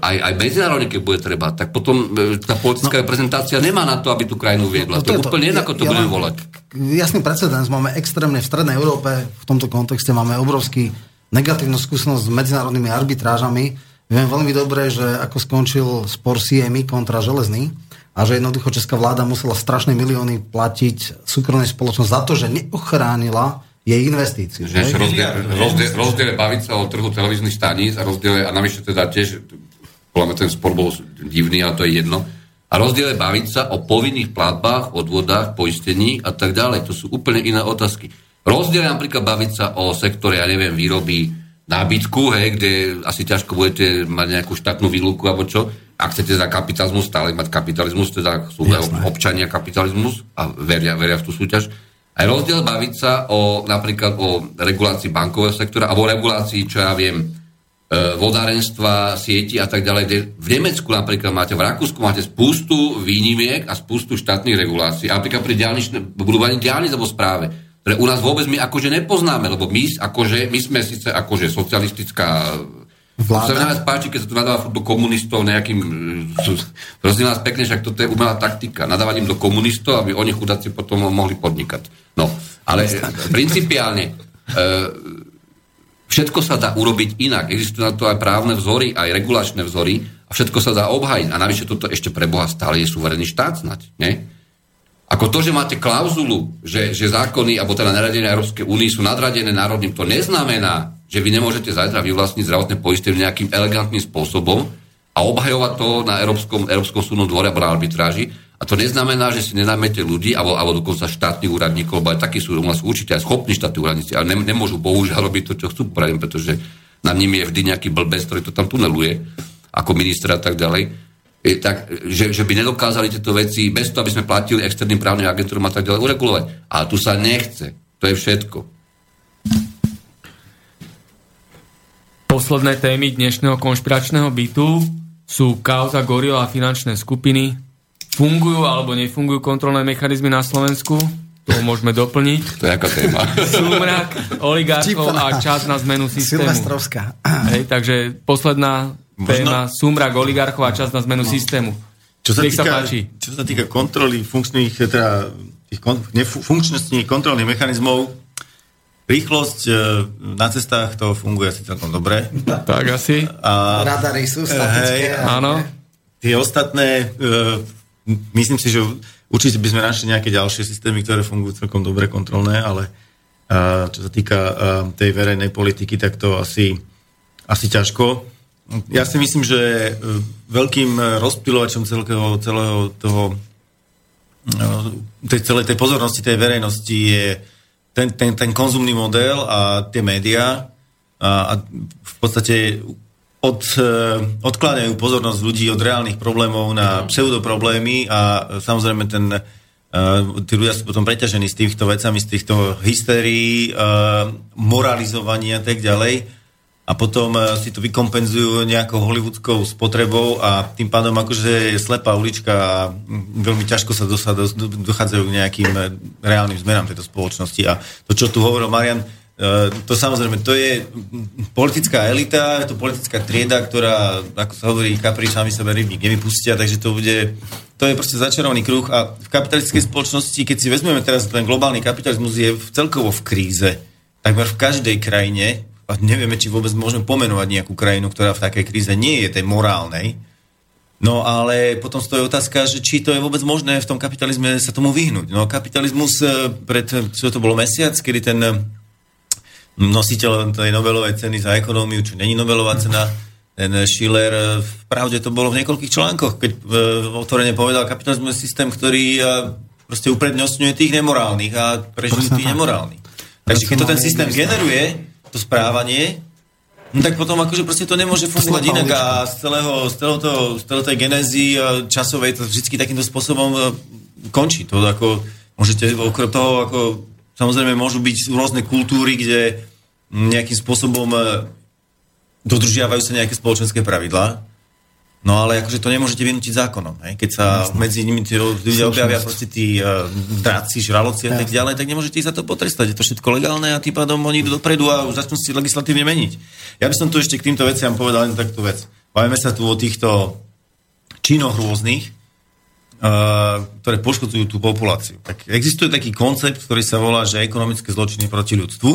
aj, aj medzinárodne, keď bude treba, tak potom e, tá politická no, reprezentácia nemá na to, aby tú krajinu viedla. No, to, to je to, úplne jednako to ja, budeme volať. Jasný precedens máme extrémne v Strednej Európe, v tomto kontexte máme obrovský negatívnu skúsenosť s medzinárodnými arbitrážami. Viem veľmi dobre, že ako skončil spor CMI kontra Železný, a že jednoducho česká vláda musela strašné milióny platiť súkromnej spoločnosť za to, že neochránila jej investíciu. Že rozdiel, rozdiel, rozdiel baviť sa o trhu televíznych staníc a rozdiel, a navyše teda tiež, podľa ten spor bol divný, ale to je jedno, a rozdiel je baviť sa o povinných platbách, odvodách, poistení a tak ďalej. To sú úplne iné otázky. Rozdiel je napríklad baviť sa o sektore, ja neviem, výroby nábytku, hej, kde asi ťažko budete mať nejakú štátnu výluku alebo čo. Ak chcete za kapitalizmus stále mať kapitalizmus, teda sú Jasné. občania kapitalizmus a veria, veria v tú súťaž, aj rozdiel baviť sa o napríklad o regulácii bankového sektora alebo o regulácii, čo ja viem, e, vodárenstva, sieti a tak ďalej. V Nemecku napríklad máte, v Rakúsku máte spustu výnimiek a spustu štátnych regulácií. Napríklad pri budovaní diálnic alebo správe, ktoré u nás vôbec my akože nepoznáme, lebo my, akože, my sme síce akože socialistická Vláda. Sa nás páči, keď sa to nadáva do komunistov nejakým... Prosím vás pekne, však toto je umelá taktika. Nadávať im do komunistov, aby oni chudáci potom mohli podnikať. No, ale principiálne e, všetko sa dá urobiť inak. Existujú na to aj právne vzory, aj regulačné vzory a všetko sa dá obhajiť. A navyše toto ešte pre Boha stále je suverénny štát snať. Nie? Ako to, že máte klauzulu, že, že zákony, alebo teda naradenia Európskej únie sú nadradené národným, to neznamená, že vy nemôžete zajtra vyvlastniť zdravotné poistenie nejakým elegantným spôsobom a obhajovať to na Európskom, Európskom súdnom dvore alebo arbitráži. A to neznamená, že si nenajmete ľudí, alebo, alebo dokonca štátnych úradníkov, lebo aj takí sú u nás určite aj schopní štátni úradníci, ale ne, nemôžu bohužiaľ robiť to, čo chcú poradím, pretože na nimi je vždy nejaký blbec, ktorý to tam tuneluje. ako ministra a tak ďalej, e, tak, že, že by nedokázali tieto veci bez toho, aby sme platili externým právnym agentúrom a tak ďalej uregulovať. Ale tu sa nechce. To je všetko. Posledné témy dnešného konšpiračného bytu sú kauza Gorila a finančné skupiny. Fungujú alebo nefungujú kontrolné mechanizmy na Slovensku? To môžeme doplniť. To je aká téma? Súmrak, oligarchov a čas na zmenu systému. Silvestrovská. Hej, takže posledná Možno- téma súmrak, oligarchov a čas na zmenu systému. Čo sa, Nech sa týka, páči. čo sa týka kontroly funkčných, teda tých kon, nefu, funkčností kontrolných mechanizmov, rýchlosť e, na cestách to funguje asi celkom dobre. Tak asi. A Radary sú Hej, statické. a- Áno. tie ostatné, e, myslím si, že určite by sme našli nejaké ďalšie systémy, ktoré fungujú celkom dobre kontrolné, ale e, čo sa týka e, tej verejnej politiky, tak to asi, asi ťažko. Ja si myslím, že veľkým rozptilovačom celého, celého toho tej celej tej pozornosti tej verejnosti je ten, ten, ten konzumný model a tie médiá a, a v podstate od, e, odkládajú pozornosť ľudí od reálnych problémov na pseudoproblémy a samozrejme ten, e, tí ľudia sú potom preťažení z týchto vecami, z týchto hystérií, e, moralizovaní a tak ďalej a potom e, si to vykompenzujú nejakou hollywoodskou spotrebou a tým pádom akože je slepá ulička a veľmi ťažko sa dochádzajú k nejakým e, reálnym zmenám tejto spoločnosti. A to, čo tu hovoril Marian, e, to samozrejme, to je politická elita, je to politická trieda, ktorá, ako sa hovorí, kapri sami sebe rybník nevypustia, takže to bude, to je proste začarovaný kruh a v kapitalistickej spoločnosti, keď si vezmeme teraz ten globálny kapitalizmus, je celkovo v kríze. Takmer v každej krajine, a nevieme, či vôbec môžeme pomenovať nejakú krajinu, ktorá v takej kríze nie je tej morálnej, No ale potom stojí otázka, že či to je vôbec možné v tom kapitalizme sa tomu vyhnúť. No kapitalizmus e, pred, čo to bolo mesiac, kedy ten e, nositeľ tej Nobelovej ceny za ekonómiu, čo není Nobelová cena, ten Schiller, e, v pravde to bolo v niekoľkých článkoch, keď otvorene povedal, kapitalizmus je systém, ktorý proste uprednostňuje tých nemorálnych a prežili tých nemorálnych. Takže keď to ten systém generuje, to správanie, No tak potom akože proste to nemôže fungovať Slepá inak a z celého, z celého toho, z celého tej genézy e, časovej to vždy takýmto spôsobom e, končí. To ako, môžete okrem toho, ako samozrejme môžu byť rôzne kultúry, kde nejakým spôsobom e, dodržiavajú sa nejaké spoločenské pravidlá, no ale akože to nemôžete vynútiť zákonom. Hej? Keď sa medzi nimi tí ľudia objavia proste tí uh, dráci, žraloci a tak ďalej, tak nemôžete ich za to potrestať. Je to všetko legálne a tým pádom oni idú dopredu a už začnú si legislatívne meniť. Ja by som tu ešte k týmto veciam povedal len taktú vec. Bavíme sa tu o týchto činoch rôznych, uh, ktoré poškodzujú tú populáciu. Tak existuje taký koncept, ktorý sa volá, že ekonomické zločiny proti ľudstvu.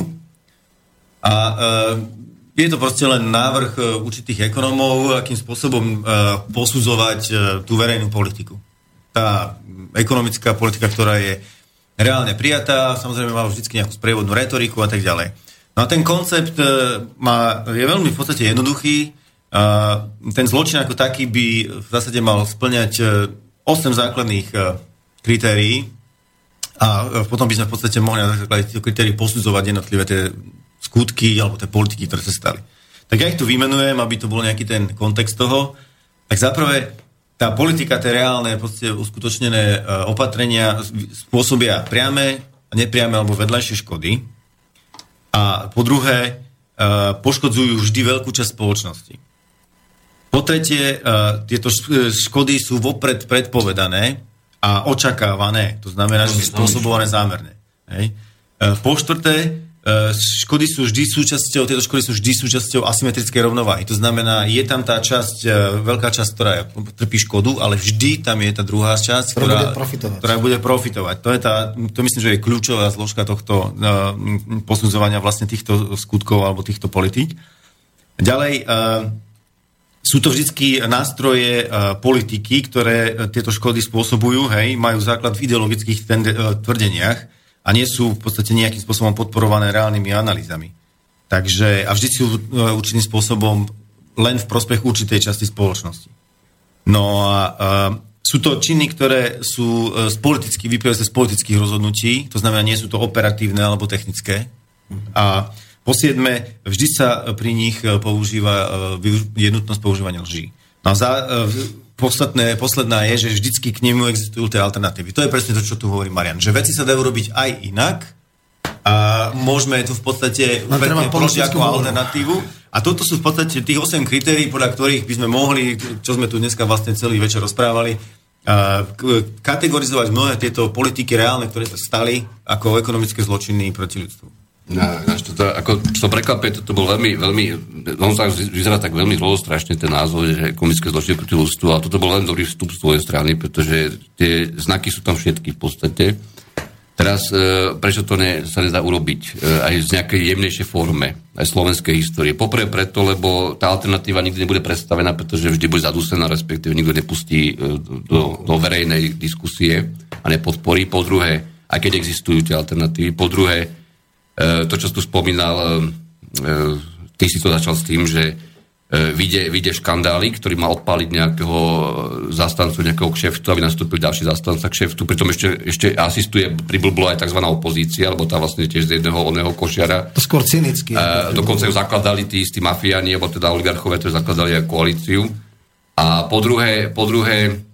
A uh, je to proste len návrh e, určitých ekonomov, akým spôsobom uh, posudzovať uh, tú verejnú politiku. Tá ekonomická politika, ktorá je reálne prijatá, samozrejme má vždy nejakú sprievodnú retoriku a tak ďalej. No a ten koncept má, je veľmi v podstate jednoduchý. Ten zločin ako taký by v zásade mal splňať uh, 8 základných kritérií a potom by sme v podstate mohli na základe týchto kritérií posudzovať jednotlivé tie skutky alebo tie politiky, ktoré sa stali. Tak ja ich tu vymenujem, aby to bol nejaký ten kontext toho. Tak zaprvé, tá politika, tie reálne proste uskutočnené e, opatrenia spôsobia priame, nepriame alebo vedľajšie škody. A po druhé, e, poškodzujú vždy veľkú časť spoločnosti. Po tretie, e, tieto škody sú vopred predpovedané a očakávané. To znamená, že sú spôsobované zámerne. Hej. Po štvrté, škody sú vždy súčasťou, tieto škody sú vždy súčasťou asymetrickej rovnováhy. To znamená, je tam tá časť, e, veľká časť, ktorá trpí škodu, ale vždy tam je tá druhá časť, Ktorá ktorá, bude profitovať. ktorá bude profitovať. To je tá, to myslím, že je kľúčová zložka tohto uh, posudzovania vlastne týchto skutkov alebo týchto politík. Ďalej, uh, sú to vždy nástroje uh, politiky, ktoré tieto škody spôsobujú, hej, majú základ v ideologických tende, tvrdeniach a nie sú v podstate nejakým spôsobom podporované reálnymi analýzami. Takže, a vždy sú uh, určitým spôsobom len v prospech určitej časti spoločnosti. No a uh, sú to činy, ktoré sú uh, z politických, vyplývajú z politických rozhodnutí, to znamená, nie sú to operatívne alebo technické. A po siedme, vždy sa pri nich e, používa, e, využ- je nutnosť používania lží. No a za, podstatné, posledná je, že vždycky k nemu existujú tie alternatívy. To je presne to, čo tu hovorí Marian. Že veci sa dajú robiť aj inak a môžeme tu v podstate politickú ako alternatívu. A toto sú v podstate tých 8 kritérií, podľa ktorých by sme mohli, čo sme tu dneska vlastne celý večer rozprávali, a kategorizovať mnohé tieto politiky reálne, ktoré sa stali ako ekonomické zločiny proti ľudstvu. No, ináč to, ako, som prekvapuje, toto bol veľmi, veľmi, on sa vyzerá tak veľmi zlostrašne ten názov, že komické zločiny proti ľudstvu, a toto bol len dobrý vstup z tvojej strany, pretože tie znaky sú tam všetky v podstate. Teraz, e, prečo to ne, sa nedá urobiť e, aj z nejakej jemnejšej forme, aj slovenskej histórie? Poprvé preto, lebo tá alternatíva nikdy nebude predstavená, pretože vždy bude zadúsená, respektíve nikto nepustí e, do, do verejnej diskusie a nepodporí. Po druhé, aj keď existujú tie alternatívy. Po druhé, to, čo tu spomínal, e, e, ty si to začal s tým, že e, vyjde, vyjde škandály, ktorý má odpaliť nejakého zastancu, nejakého kšeftu, aby nastúpil ďalší zastanca kšeftu. Pritom ešte, ešte asistuje, priblblo aj tzv. opozícia, alebo tá vlastne tiež z jedného oného košiara. To skôr cynicky. E, dokonca ju zakladali tí istí mafiáni, alebo teda oligarchové, ktorí zakladali aj koalíciu. A po druhé, po druhé e,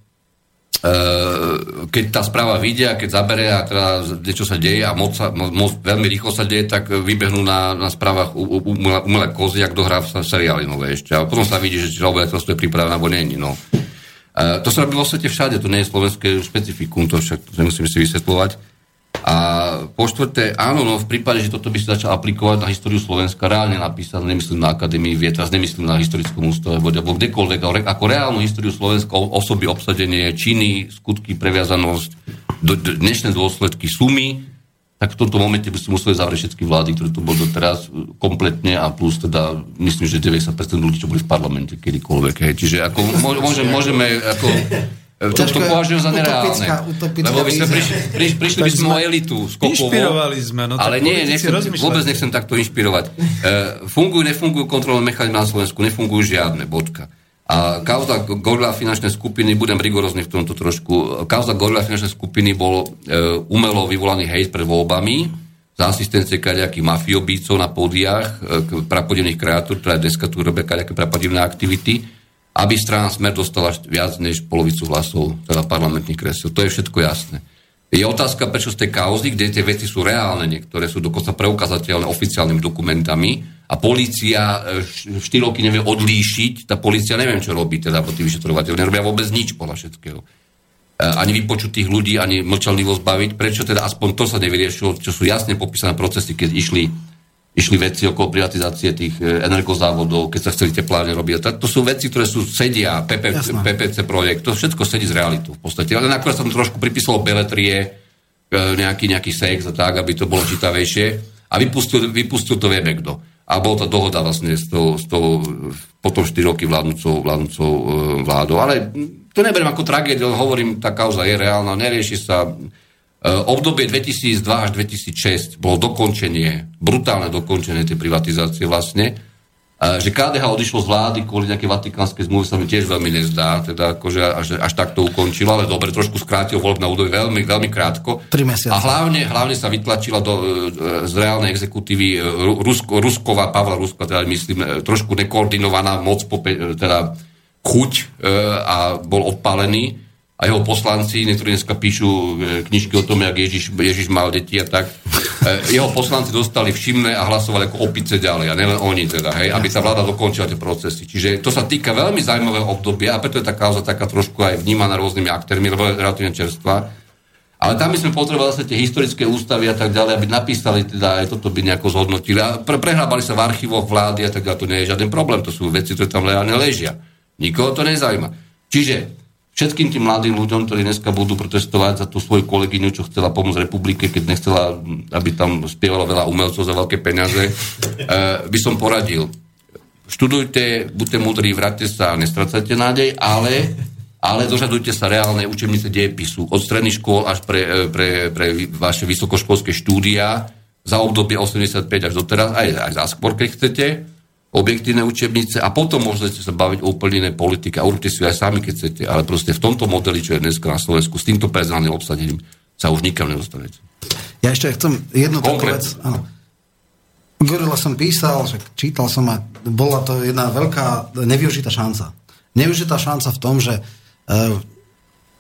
keď tá správa vyjde a keď zabere a teda niečo sa deje a moc, sa, mo, moc veľmi rýchlo sa deje, tak vybehnú na, na správach umelé, kozy, ak dohrá sa seriály nové ešte. A potom sa vidí, že či obyvateľstvo je pripravené alebo nie. No. E, to sa robí vo svete všade, to nie je slovenské špecifikum, to však to nemusíme si vysvetľovať. A po štvrté, áno, no v prípade, že toto by sa začal aplikovať na históriu Slovenska, reálne napísané, nemyslím na Akadémii vied, teraz nemyslím na historickom ústave, alebo kdekoľvek, ale ako reálnu históriu Slovenska, osoby, obsadenie, činy, skutky, previazanosť, do, do, dnešné dôsledky, sumy, tak v tomto momente by si museli zavrieť všetky vlády, ktoré tu boli doteraz e, kompletne a plus teda myslím, že 90% ľudí, čo boli v parlamente kedykoľvek. Hej. Čiže ako, môže, môže, môžeme ako, e, to, považujem za nereálne. utopická- utopická Lebo by sme prišli, priš, prišli by sme o elitu skokovo. Inšpirovali sme, no ale nie, nechcem, vôbec nechcem takto inšpirovať. E, fungujú, nefungujú kontrolné mechanizmy na Slovensku, nefungujú žiadne, bodka. A kauza Gorila finančnej skupiny, budem rigorózny v tomto trošku, kauza Gorila finančnej skupiny bol e, umelo vyvolaný hejt pred voľbami za asistencie kaďakých mafiobícov na pódiách, e, prapodivných kreatúr, ktoré dneska tu robia kaďaké prapodivné aktivity, aby strana Smer dostala viac než polovicu hlasov, teda parlamentných kresiel. To je všetko jasné. Je otázka, prečo z tej kauzy, kde tie veci sú reálne, niektoré sú dokonca preukazateľné oficiálnymi dokumentami a polícia 4 roky nevie odlíšiť, tá polícia neviem, čo robí, teda tí vyšetrovateľi, nerobia vôbec nič podľa všetkého. E, Ani vypočutých ľudí, ani mlčanlivosť baviť. Prečo teda aspoň to sa nevyriešilo, čo sú jasne popísané procesy, keď išli, išli veci okolo privatizácie tých e, energozávodov, keď sa chceli teplárne robiť. To sú veci, ktoré sú sedia, PP, Jasné. PPC projekt, to všetko sedí z realitou v podstate. Ale akorát som trošku pripísalo beletrie, e, nejaký, nejaký sex a tak, aby to bolo čítavejšie. A vypustil, vypustil to vieme kto. A bola to dohoda vlastne s tou, s tou potom 4 roky vládnúcou, vládnúcou e, vládou. Ale to neberiem ako tragédiu, hovorím, tá kauza je reálna, nerieši sa. E, obdobie 2002 až 2006 bolo dokončenie, brutálne dokončenie tej privatizácie vlastne. E, že KDH odišlo z vlády kvôli nejakej vatikánskej zmluvy sa mi tiež veľmi nezdá, teda akože až, až tak to ukončilo, ale dobre, trošku skrátil voľbné údobie veľmi, veľmi krátko. Tri mesiace. A hlavne, hlavne sa vytlačila do, e, z reálnej exekutívy Ru- Rusko, Rusková, Pavla Ruska, teda myslím, trošku nekoordinovaná moc, teda chuť a bol odpálený a jeho poslanci, niektorí dneska píšu e, knižky o tom, jak Ježiš, Ježiš mal deti a tak. E, jeho poslanci dostali všimné a hlasovali ako opice ďalej. A nielen oni teda, hej, aby sa vláda dokončila tie procesy. Čiže to sa týka veľmi zaujímavého obdobia a preto je tá kauza taká trošku aj vnímaná rôznymi aktérmi, lebo relatívne čerstvá. Ale tam by sme potrebovali zase tie historické ústavy a tak ďalej, aby napísali teda aj toto by nejako zhodnotili. A pre, prehrábali sa v archívoch vlády a tak ďalej, to nie je žiaden problém, to sú veci, ktoré tam reálne ležia. Nikoho to nezaujíma. Čiže všetkým tým mladým ľuďom, ktorí dneska budú protestovať za tú svoju kolegyňu, čo chcela pomôcť republike, keď nechcela, aby tam spievalo veľa umelcov za veľké peniaze, e, by som poradil. Študujte, buďte múdri, vráťte sa nestracajte nádej, ale, ale dožadujte sa reálnej učebnice dejepisu od stredných škôl až pre, e, pre, pre vaše vysokoškolské štúdia za obdobie 85 až doteraz, aj, aj za skôr, keď chcete, objektívne učebnice a potom môžete sa baviť o úplne inej politike a urobte si aj sami, keď chcete, ale proste v tomto modeli, čo je dneska na Slovensku, s týmto personálnym obsadením sa už nikam nedostanete. Ja ešte chcem jednu takú vec. Áno. Gorila som písal, však čítal som a bola to jedna veľká nevyužitá šanca. Nevyužitá šanca v tom, že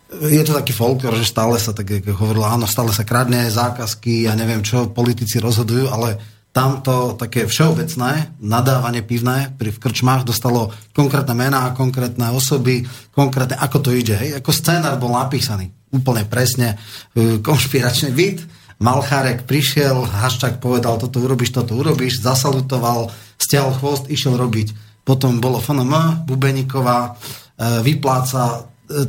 je to taký folklor, že stále sa tak ako hovorilo, áno, stále sa kradne zákazky ja neviem čo, politici rozhodujú, ale tamto také všeobecné nadávanie pivné pri v krčmách dostalo konkrétne mená, konkrétne osoby, konkrétne, ako to ide. Hej? Ako scénar bol napísaný úplne presne, e, konšpiračný byt. Malchárek prišiel, Haščák povedal, toto urobíš, toto urobíš, zasalutoval, stiahol chvost, išiel robiť. Potom bolo FNM, Bubeníková, e, vypláca e,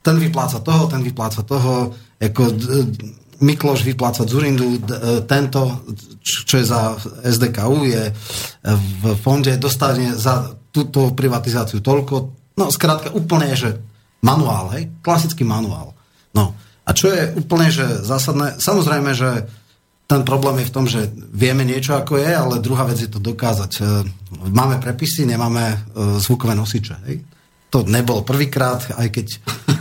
ten vypláca toho, ten vypláca toho, ako Mikloš vypláca Zurindu, tento, čo je za SDKU, je v fonde, dostane za túto privatizáciu toľko. No, skrátka, úplne, že manuál, hej? Klasický manuál. No, a čo je úplne, že zásadné, samozrejme, že ten problém je v tom, že vieme niečo, ako je, ale druhá vec je to dokázať. E, máme prepisy, nemáme e, zvukové nosiče, hej? To nebol prvýkrát, aj keď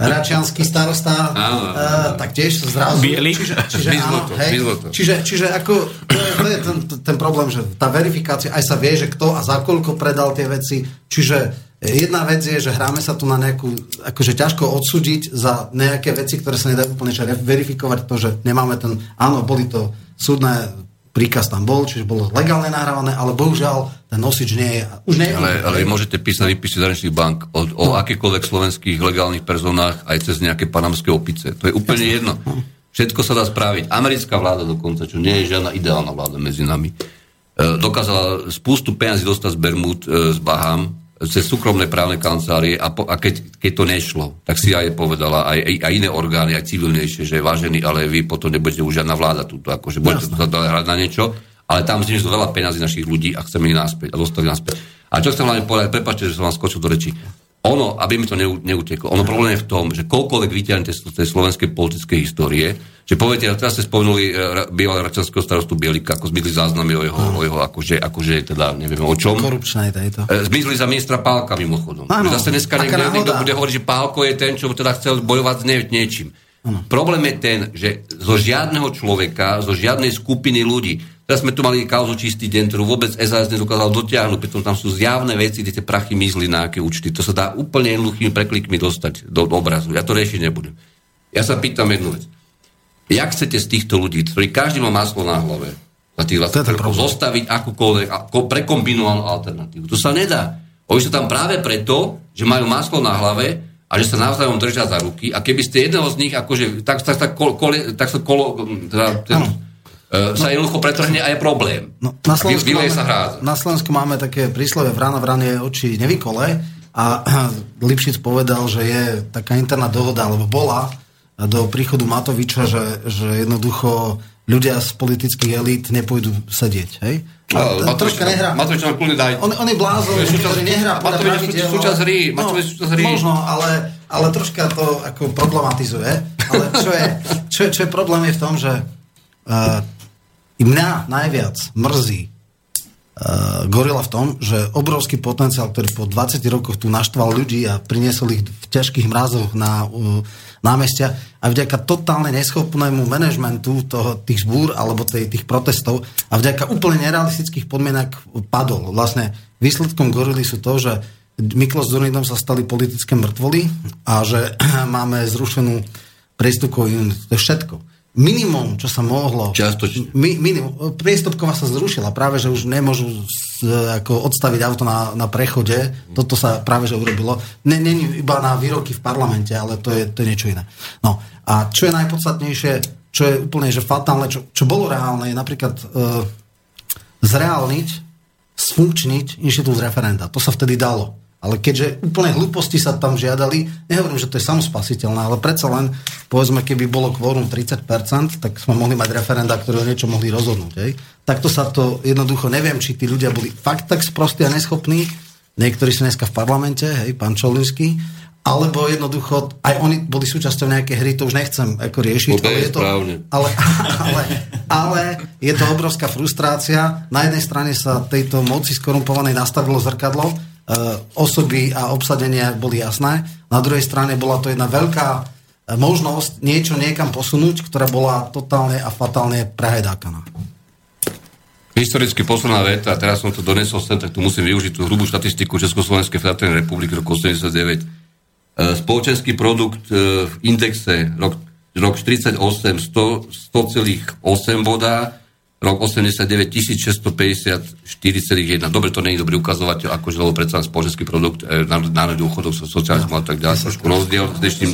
račianský starosta, uh, tak tiež zrazu. Bielý? Čiže, čiže, áno, hej, čiže, čiže ako, to je, to je ten, ten problém, že tá verifikácia, aj sa vie, že kto a za koľko predal tie veci, čiže Jedna vec je, že hráme sa tu na nejakú, akože ťažko odsúdiť za nejaké veci, ktoré sa nedajú úplne verifikovať to, že nemáme ten, áno, boli to súdne príkaz tam bol, čiže bolo legálne nahrávané, ale bohužiaľ ten nosič nie je... Už nie je ale, ale môžete písať výpisy zahraničných bank o, o no. akýchkoľvek slovenských legálnych personách aj cez nejaké panamské opice. To je úplne Jasne. jedno. No. Všetko sa dá spraviť. Americká vláda dokonca, čo nie je žiadna ideálna vláda medzi nami, e, dokázala spústu peniazí dostať z Bermud, e, z Baham, cez súkromné právne kancelárie a, po, a keď, keď to nešlo, tak si aj povedala aj, aj, iné orgány, aj civilnejšie, že vážený, ale vy potom nebudete už žiadna vláda túto, akože budete to hrať na niečo, ale tam znižil veľa peniazy našich ľudí a chceme ich naspäť a dostali naspäť. A čo chcem hlavne povedať, prepáčte, že som vám skočil do reči. Ono, aby mi to neuteklo, ono problém je v tom, že koľkoľvek vyťahnete z tej slovenskej politickej histórie, že poviete, teraz ste spomenuli e, bývalého račanského starostu Bielika, ako zmizli záznamy o jeho, o jeho akože, akože, teda neviem o čom. Korupčné tejto. E, zmizli za ministra Pálka mimochodom. Áno, Zase dneska niekto, niekto bude hovoriť, že Pálko je ten, čo teda chcel bojovať s niečím. Ano. Problém je ten, že zo žiadneho človeka, zo žiadnej skupiny ľudí, Teraz sme tu mali kauzu čistý deň, ktorú vôbec SAS nedokázal dotiahnuť, pretože tam sú zjavné veci, kde tie prachy mizli na aké účty. To sa dá úplne jednoduchými preklikmi dostať do obrazu. Ja to riešiť nebudem. Ja sa pýtam jednu vec. Jak chcete z týchto ľudí, ktorí každý má maslo na hlave, za tých 20 rokov, zostaviť akúkoľvek, ako prekombinovanú alternatívu? To sa nedá. Oni sú tam práve preto, že majú maslo na hlave a že sa navzájom držia za ruky a keby ste jedného z nich akože, tak, tak, tak, kol, kol, tak sa kolo, teda, ten, no, sa jednoducho pretrhne aj problém. No, na, Slovensku máme, sa na Slovensku máme také príslove vrana vranie oči nevykole a Lipšic povedal, že je taká interná dohoda, alebo bola do príchodu Matoviča, že, že jednoducho ľudia z politických elít nepôjdu sedieť, hej? A, a troška nehrá. Matovič nám kľudne daj. On, on je blázon, ktorý nehrá podľa pravidel. Súčasť hry. Matovič súčasť hry. Možno, ale, ale troška to ako problematizuje. Ale čo je, čo, je, čo je problém je v tom, že uh, mňa najviac mrzí uh, gorila v tom, že obrovský potenciál, ktorý po 20 rokoch tu naštval ľudí a priniesol ich v ťažkých mrazoch na uh, námestia a vďaka totálne neschopnému manažmentu toho, tých zbúr alebo tej, tých protestov a vďaka úplne nerealistických podmienok padol. Vlastne výsledkom gorily sú to, že Miklos s Zurnidom sa stali politické mŕtvoly a že máme zrušenú prestupkovú To je všetko minimum, čo sa mohlo... Čiastočne. Mi, minimum, priestupková sa zrušila, práve že už nemôžu z, ako odstaviť auto na, na prechode, toto sa práve že urobilo. Není iba na výroky v parlamente, ale to je, to je niečo iné. No a čo je najpodstatnejšie, čo je úplne že fatálne, čo, čo bolo reálne, je napríklad e, zreálniť, sfunkčniť inštitút referenda. To sa vtedy dalo. Ale keďže úplne hlúposti sa tam žiadali, nehovorím, že to je samospasiteľné, ale predsa len, povedzme, keby bolo kvórum 30%, tak sme mohli mať referenda, ktoré niečo mohli rozhodnúť. Hej? Takto sa to jednoducho, neviem, či tí ľudia boli fakt tak sprostí a neschopní, niektorí sú dneska v parlamente, hej, pán Čolinský, alebo jednoducho, aj oni boli súčasťou nejakej hry, to už nechcem ako riešiť, ale je, to, ale, ale, ale je to obrovská frustrácia. Na jednej strane sa tejto moci skorumpovanej nastavilo zrkadlo, osoby a obsadenia boli jasné. Na druhej strane bola to jedna veľká e, možnosť niečo niekam posunúť, ktorá bola totálne a fatálne prehajdákaná. Historicky posledná veta, teraz som to donesol sem, tak tu musím využiť tú hrubú štatistiku Československej federálnej republiky roku 89. E, spoločenský produkt v indexe rok, rok 48 100, 100,8 boda, rok 89 1650 4,1. Dobre, to je dobrý ukazovateľ, akože lebo predsa spoločenský produkt e, národný dôchodov, socializmu a tak ďalej, trošku rozdiel s dnešným,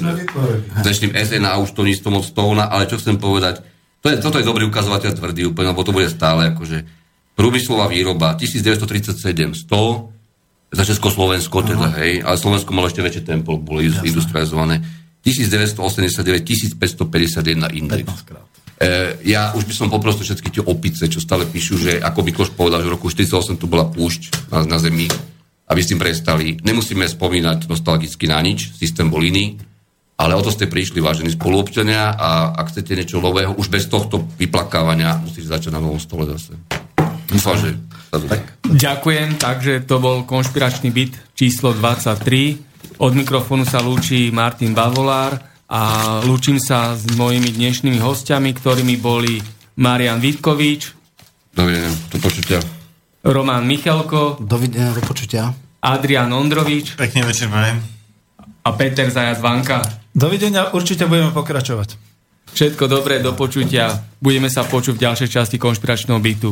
dnešným SNA už to je moc stovna, ale čo chcem povedať, to je, toto je dobrý ukazovateľ tvrdý úplne, lebo to bude stále akože prúmyslová výroba 1937 100 za Československo teda, hej, ale Slovensko malo ešte väčšie tempo, bolo Jasne. industrializované. 1989 1551 index. E, ja už by som poprosil všetky tie opice, čo stále píšu, že ako by Koš povedal, že v roku 1948 tu bola púšť na, na Zemi, aby s tým prestali. Nemusíme spomínať nostalgicky na nič, systém bol iný, ale o to ste prišli, vážení spoluobčania, a ak chcete niečo nového, už bez tohto vyplakávania musíte začať na novom stole zase. Dúfam, že tak. Ďakujem, takže to bol konšpiračný byt číslo 23. Od mikrofónu sa lúči Martin Bavolár a lúčim sa s mojimi dnešnými hostiami, ktorými boli Marian Vitkovič. Dovidenia, do počutia. Roman Michalko. Dovidenia, do počutia. Adrian Ondrovič. Pekný večer, Marian. A Peter Zajac Vanka. Dovidenia, určite budeme pokračovať. Všetko dobré, do počutia. Budeme sa počuť v ďalšej časti konšpiračného bytu.